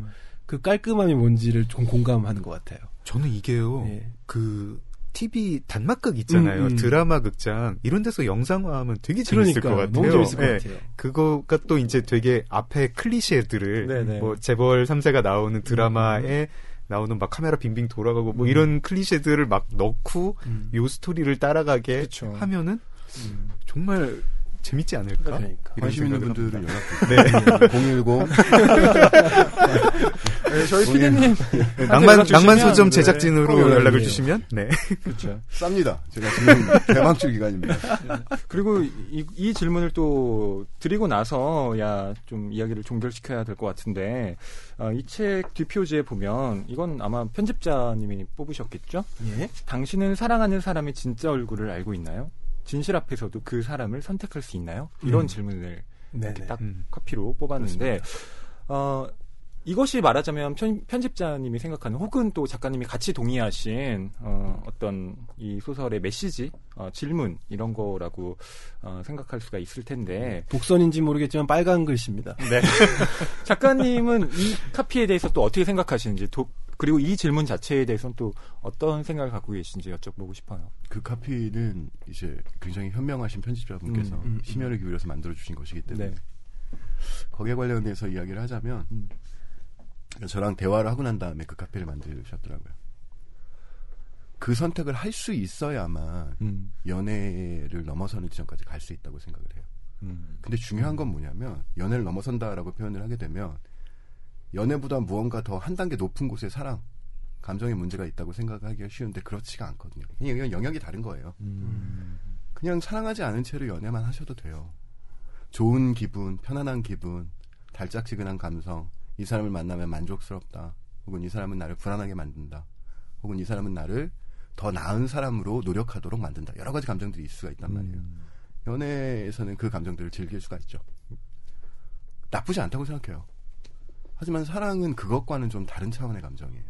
그 깔끔함이 뭔지를 좀 공감하는 것 같아요. 저는 이게요. 예. 그 TV 단막극 있잖아요. 음, 음. 드라마 극장 이런 데서 영상화하면 되게 재밌을 것 그러니까 같아요. 너무 재밌을 것 예. 같아요. 그거가 또 이제 되게 앞에 클리셰들을 네네. 뭐 재벌 3세가 나오는 드라마에 나오는 막 카메라 빙빙 돌아가고 뭐 이런 클리셰들을 막 넣고 음. 요 스토리를 따라가게 그쵸. 하면은 정말 재밌지 않을까? 그러니까. 이런 관심 있는 분들은. 연락 (laughs) 주세요. 010 네, 저희 피디님 낭만 낭만 네. 소점 제작진으로 어, 연락을 예. 주시면 네. 그렇죠. 쌉니다. 제가 지금 대방출 기간입니다. 그리고 이, 이 질문을 또 드리고 나서야 좀 이야기를 종결시켜야 될 것 같은데 어, 이책 뒷표지에 보면 이건 아마 편집자님이 뽑으셨겠죠? 예. 당신은 사랑하는 사람의 진짜 얼굴을 알고 있나요? 진실 앞에서도 그 사람을 선택할 수 있나요? 이런 음. 질문을. 딱 음. 카피로 뽑았는데 어, 이것이 말하자면 편, 편집자님이 생각하는 혹은 또 작가님이 같이 동의하신 어, 어떤 이 소설의 메시지, 어, 질문 이런 거라고 어, 생각할 수가 있을 텐데 독선인지 모르겠지만 빨간 글씨입니다. 네. (laughs) 작가님은 이 카피에 대해서 또 어떻게 생각하시는지 도- 그리고 이 질문 자체에 대해서는 또 어떤 생각을 갖고 계신지 여쭤보고 싶어요. 그 카피는 이제 굉장히 현명하신 편집자분께서 음, 음, 심혈을 기울여서 만들어 주신 것이기 때문에 네. 거기에 관련해서 이야기를 하자면 음. 저랑 대화를 하고 난 다음에 그 카피를 만드셨더라고요. 그 선택을 할 수 있어야만 음. 연애를 넘어서는 지점까지 갈 수 있다고 생각을 해요. 음. 근데 중요한 건 뭐냐면 연애를 넘어선다라고 표현을 하게 되면 연애보다 무언가 더 한 단계 높은 곳의 사랑, 감정의 문제가 있다고 생각하기가 쉬운데 그렇지가 않거든요. 그냥 이건 영역이 다른 거예요. 그냥 사랑하지 않은 채로 연애만 하셔도 돼요. 좋은 기분, 편안한 기분, 달짝지근한 감성, 이 사람을 만나면 만족스럽다. 혹은 이 사람은 나를 불안하게 만든다. 혹은 이 사람은 나를 더 나은 사람으로 노력하도록 만든다. 여러 가지 감정들이 있을 수가 있단 말이에요. 연애에서는 그 감정들을 즐길 수가 있죠. 나쁘지 않다고 생각해요. 하지만 사랑은 그것과는 좀 다른 차원의 감정이에요.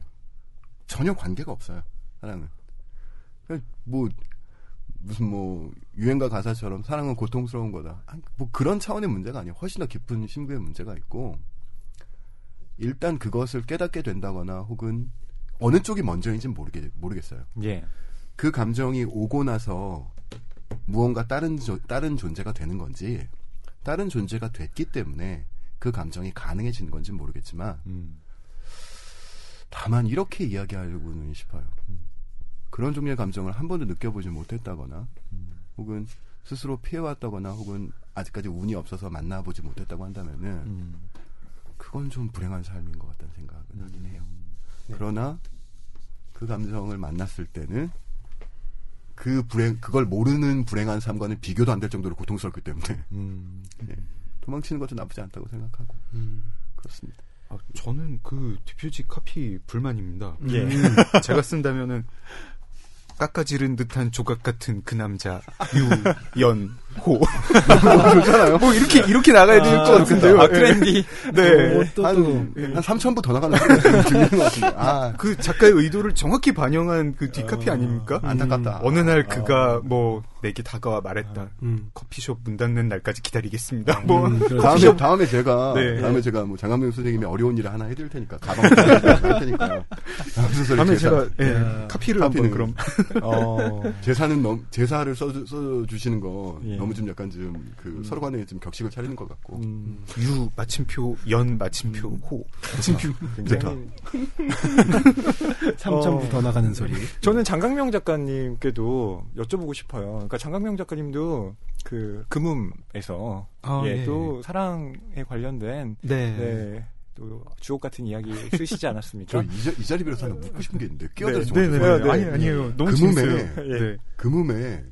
전혀 관계가 없어요. 사랑은. 그냥 뭐 무슨 뭐 유행가 가사처럼 사랑은 고통스러운 거다. 뭐 그런 차원의 문제가 아니에요. 훨씬 더 깊은 심구의 문제가 있고 일단 그것을 깨닫게 된다거나 혹은 어느 쪽이 먼저인지는 모르겠, 모르겠어요. 예. 그 감정이 오고 나서 무언가 다른 조- 다른 존재가 되는 건지 다른 존재가 됐기 때문에 그 감정이 가능해지는 건지 는 모르겠지만 음. 다만 이렇게 이야기하려고는 싶어요. 그런 종류의 감정을 한 번도 느껴보지 못했다거나 혹은 스스로 피해왔다거나 혹은 아직까지 운이 없어서 만나보지 못했다고 한다면은 음. 그건 좀 불행한 삶인 것 같다는 생각은 하긴 해요. 그러나 그 감정을 만났을 때는 그 불행 그걸 모르는 불행한 삶과는 비교도 안 될 정도로 고통스럽기 때문에 음. 예, 도망치는 것도 나쁘지 않다고 생각하고 그렇습니다. 아, 저는 그 디퓨지 카피 불만입니다. 예. 제가 쓴다면은 깎아지른 듯한 조각 같은 그 남자 유연호 그렇잖아요. 뭐 이렇게 이렇게 나가야 될 것 같은데요. 아, 트렌디. 네. 어, 또, 한, 또, 한 3천 부 더 나가는 소리가 들리는 것 같은데. 아, 그 작가의 의도를 정확히 반영한 그 뒷카피 아닙니까? 안타깝다. 어느 날 그가 뭐 내게 다가와 말했다. 음. 커피숍 문 닫는 날까지 기다리겠습니다. 뭐 음, 그렇죠. 다음에, 다음에 제가, 네. 다음에 제가 뭐 장강명 선생님이 어려운 일을 하나 해드릴 테니까, 가방 할 테니까요. 다음 다음에 제가 예, 야. 카피를 한번 그럼 (laughs) 어. 제사는 너무, 제사를 써, 써 주시는 거, 예. 너무 좀 약간 좀, 그, 서로 간에 좀 격식을 차리는 것 같고. 음, 유 마침표 연 마침표 호 마침표 굉장히. 3천부 (laughs) 어. 더 나가는 소리. 저는 장강명 작가님께도 여쭤보고 싶어요. 그러니까 장강명 작가님도 그 금음에서 아, 예, 예. 또 사랑에 관련된 네. 네. 또 주옥 같은 이야기 (laughs) 쓰시지 저 않았습니까? 이, 자- 이 자리 빌어서 하나 묻고 싶은 게 있는데, 끼어들어서. 네, 네, 네. 네, 네. 아니 아니에요. 너무 금음에-. 예. 네. 금음에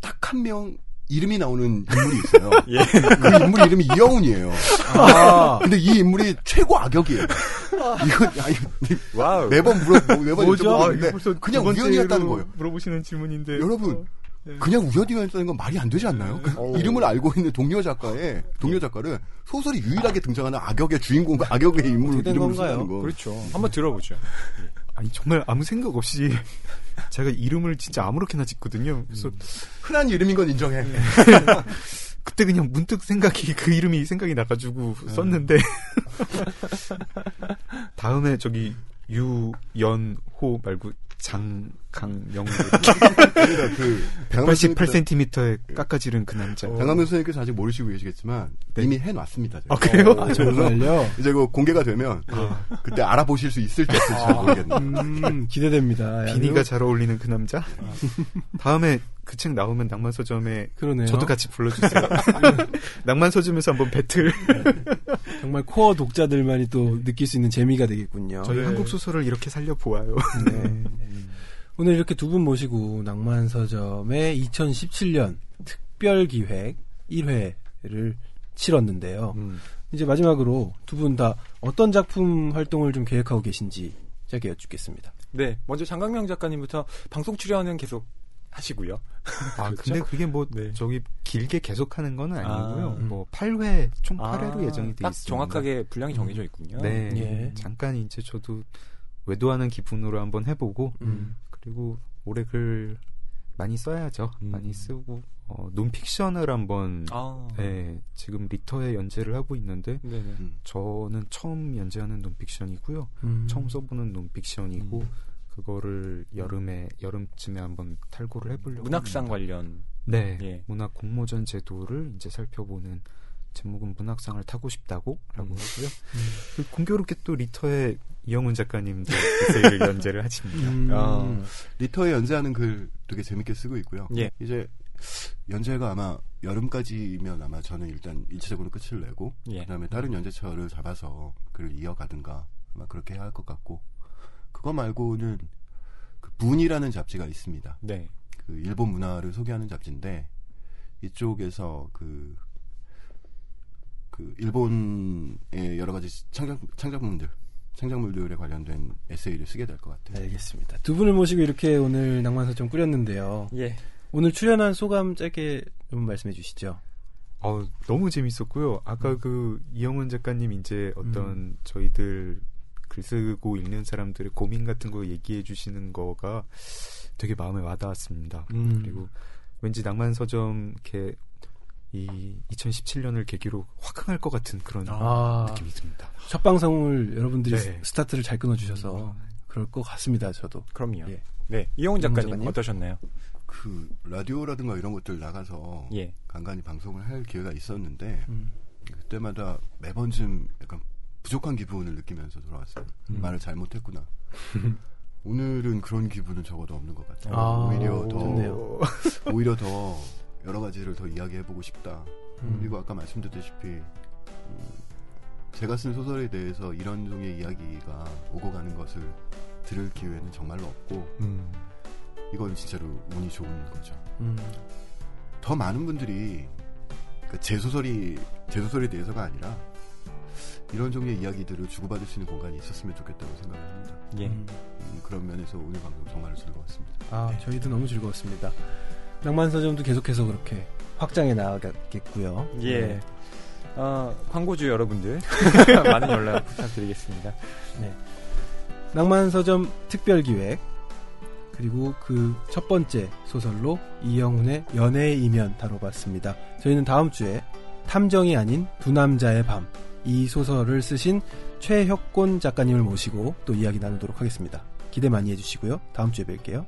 딱 한 명 이름이 나오는 인물이 있어요. (laughs) 예. 그 인물 이름이 이영훈이에요. 아, 근데 이 인물이 최고 악역이에요. (laughs) 이거, 야, 이거 wow. 매번 물어, 매번? 아, 여쭤보는데 벌써 그냥 우연이었다는 거예요. 물어보시는 질문인데 여러분, 그냥 우연이었다는 건 말이 안 되지 않나요? 그 어. (laughs) 이름을 알고 있는 동료 작가의 동료 작가를 소설이 유일하게 등장하는 악역의 주인공과 악역의 인물 이름을 건가요? 쓰는 거. 그렇죠. 한번 들어보죠. 아니 정말 아무 생각 없이 (laughs) 제가 이름을 진짜 아무렇게나 짓거든요. 그래서 흔한 이름인 건 인정해. (laughs) 그때 그냥 문득 생각이 그 이름이 생각이 나가지고 썼는데 다음에 저기 유연호 말고 장강영 그러니까 (laughs) 그 배강민 선생님께서- 88cm의 깎아지른 그 남자. 배강민 선생님께서 아직 모르시고 계시겠지만 네. 이미 해놨습니다. 제가. 아 그래요? 아, 정말요? 이제 그 공개가 되면 그때 알아보실 수 있을지 없을지 잘 모르겠네요. 음, 기대됩니다. 비니가 잘 어울리는 그 남자. 다음에 그 책 나오면 낭만 서점에 그러네요. 저도 같이 불러주세요. (laughs) 낭만 서점에서 한번 배틀. 정말 코어 독자들만이 또 느낄 수 있는 재미가 되겠군요. 저희 네. 한국 소설을 이렇게 살려 보아요. 네. (laughs) 오늘 이렇게 두 분 모시고 낭만 서점의 2017년 특별 기획 1회를 치렀는데요. 음. 이제 마지막으로 두 분 다 어떤 작품 활동을 좀 계획하고 계신지 짧게 여쭙겠습니다. 네. 먼저 장강명 작가님부터 방송 출연은 계속 하시고요. 아, 그렇죠? (laughs) 근데 그게 뭐 네. 저기 길게 계속 하는 건 아니고요. 아, 음. 뭐 8회 총 8회로 예정이 돼딱 있습니다. 정확하게 분량이 정해져 있군요. 네. 예. 잠깐 이제 저도 외도하는 기분으로 한번 해 보고 음. 그리고 올해 글 많이 써야죠. 음. 많이 쓰고 어, 논픽션을 한번 아. 네, 지금 리터에 연재를 하고 있는데 네네. 저는 처음 연재하는 논픽션이고요. 음. 처음 써보는 논픽션이고 음. 그거를 여름에 여름쯤에 한번 탈고를 해보려고 문학상 합니다. 관련. 네, 예. 문학 공모전 제도를 이제 살펴보는 제목은 문학상을 타고 싶다고 라고 음. 하고요. 그 공교롭게 또 리터에 이영훈 작가님도 (laughs) 에세이를 연재를 하십니다. 음. 아. 리터에 연재하는 글 되게 재밌게 쓰고 있고요. 예. 이제 연재가 아마 여름까지면 아마 저는 일단 일차적으로 끝을 내고 예. 그다음에 다른 연재처를 잡아서 글을 이어가든가 아마 그렇게 해야 할 것 같고 그거 말고는 그 분이라는 잡지가 있습니다. 네. 그 일본 문화를 소개하는 잡지인데 이쪽에서 그, 그 일본의 여러 가지 창작 창작물들 창작물들에 관련된 에세이를 쓰게 될 것 같아요. 알겠습니다. 두 분을 모시고 이렇게 오늘 낭만서점 꾸렸는데요. 예. 오늘 출연한 소감 짧게 좀 말씀해 주시죠. 어, 너무 재밌었고요. 음. 아까 그 이영훈 작가님 이제 어떤 저희들 글 쓰고 읽는 사람들의 고민 같은 거 얘기해 주시는 거가 되게 마음에 와닿았습니다. 음. 그리고 왠지 낭만 서점 이렇게 이 2017년을 계기로 화강할 것 같은 그런 아, 느낌이 듭니다. 첫 방송을 여러분들이 네. 스타트를 잘 끊어주셔서 그럴 것 같습니다. 저도. 그럼요. 예. 네. 이영훈 작가님, 작가님? 어떠셨나요? 그 라디오라든가 이런 것들 나가서 예. 간간히 방송을 할 기회가 있었는데 음. 그때마다 매번쯤 약간 부족한 기분을 느끼면서 돌아왔어요. 음. 말을 잘못했구나. (laughs) 오늘은 그런 기분은 적어도 없는 것 같아요. 아, 오히려 더 좋네요. 오히려 더 여러 가지를 더 이야기해보고 싶다. 음. 그리고 아까 말씀드렸다시피 음, 제가 쓴 소설에 대해서 이런 종의 이야기가 오고 가는 것을 들을 기회는 정말로 없고 음. 이건 진짜로 운이 좋은 거죠. 음. 더 많은 분들이 그러니까 제 소설이 제 소설에 대해서가 아니라 이런 종의 이야기들을 주고받을 수 있는 공간이 있었으면 좋겠다고 생각을 합니다. 예. 음. 음, 그런 면에서 오늘 방송 정말로 즐거웠습니다. 아, 저희도 너무 즐거웠습니다. 낭만서점도 계속해서 그렇게 확장해 나가겠고요. 예. 네. 어, 광고주 여러분들 (laughs) 많은 연락 부탁드리겠습니다. 낭만서점 특별기획 그리고 그 첫 번째 소설로 이영훈의 연애의 이면 다뤄봤습니다. 저희는 다음 주에 탐정이 아닌 두 남자의 밤 이 소설을 쓰신 최혁곤 작가님을 모시고 또 이야기 나누도록 하겠습니다. 기대 많이 해주시고요. 다음 주에 뵐게요.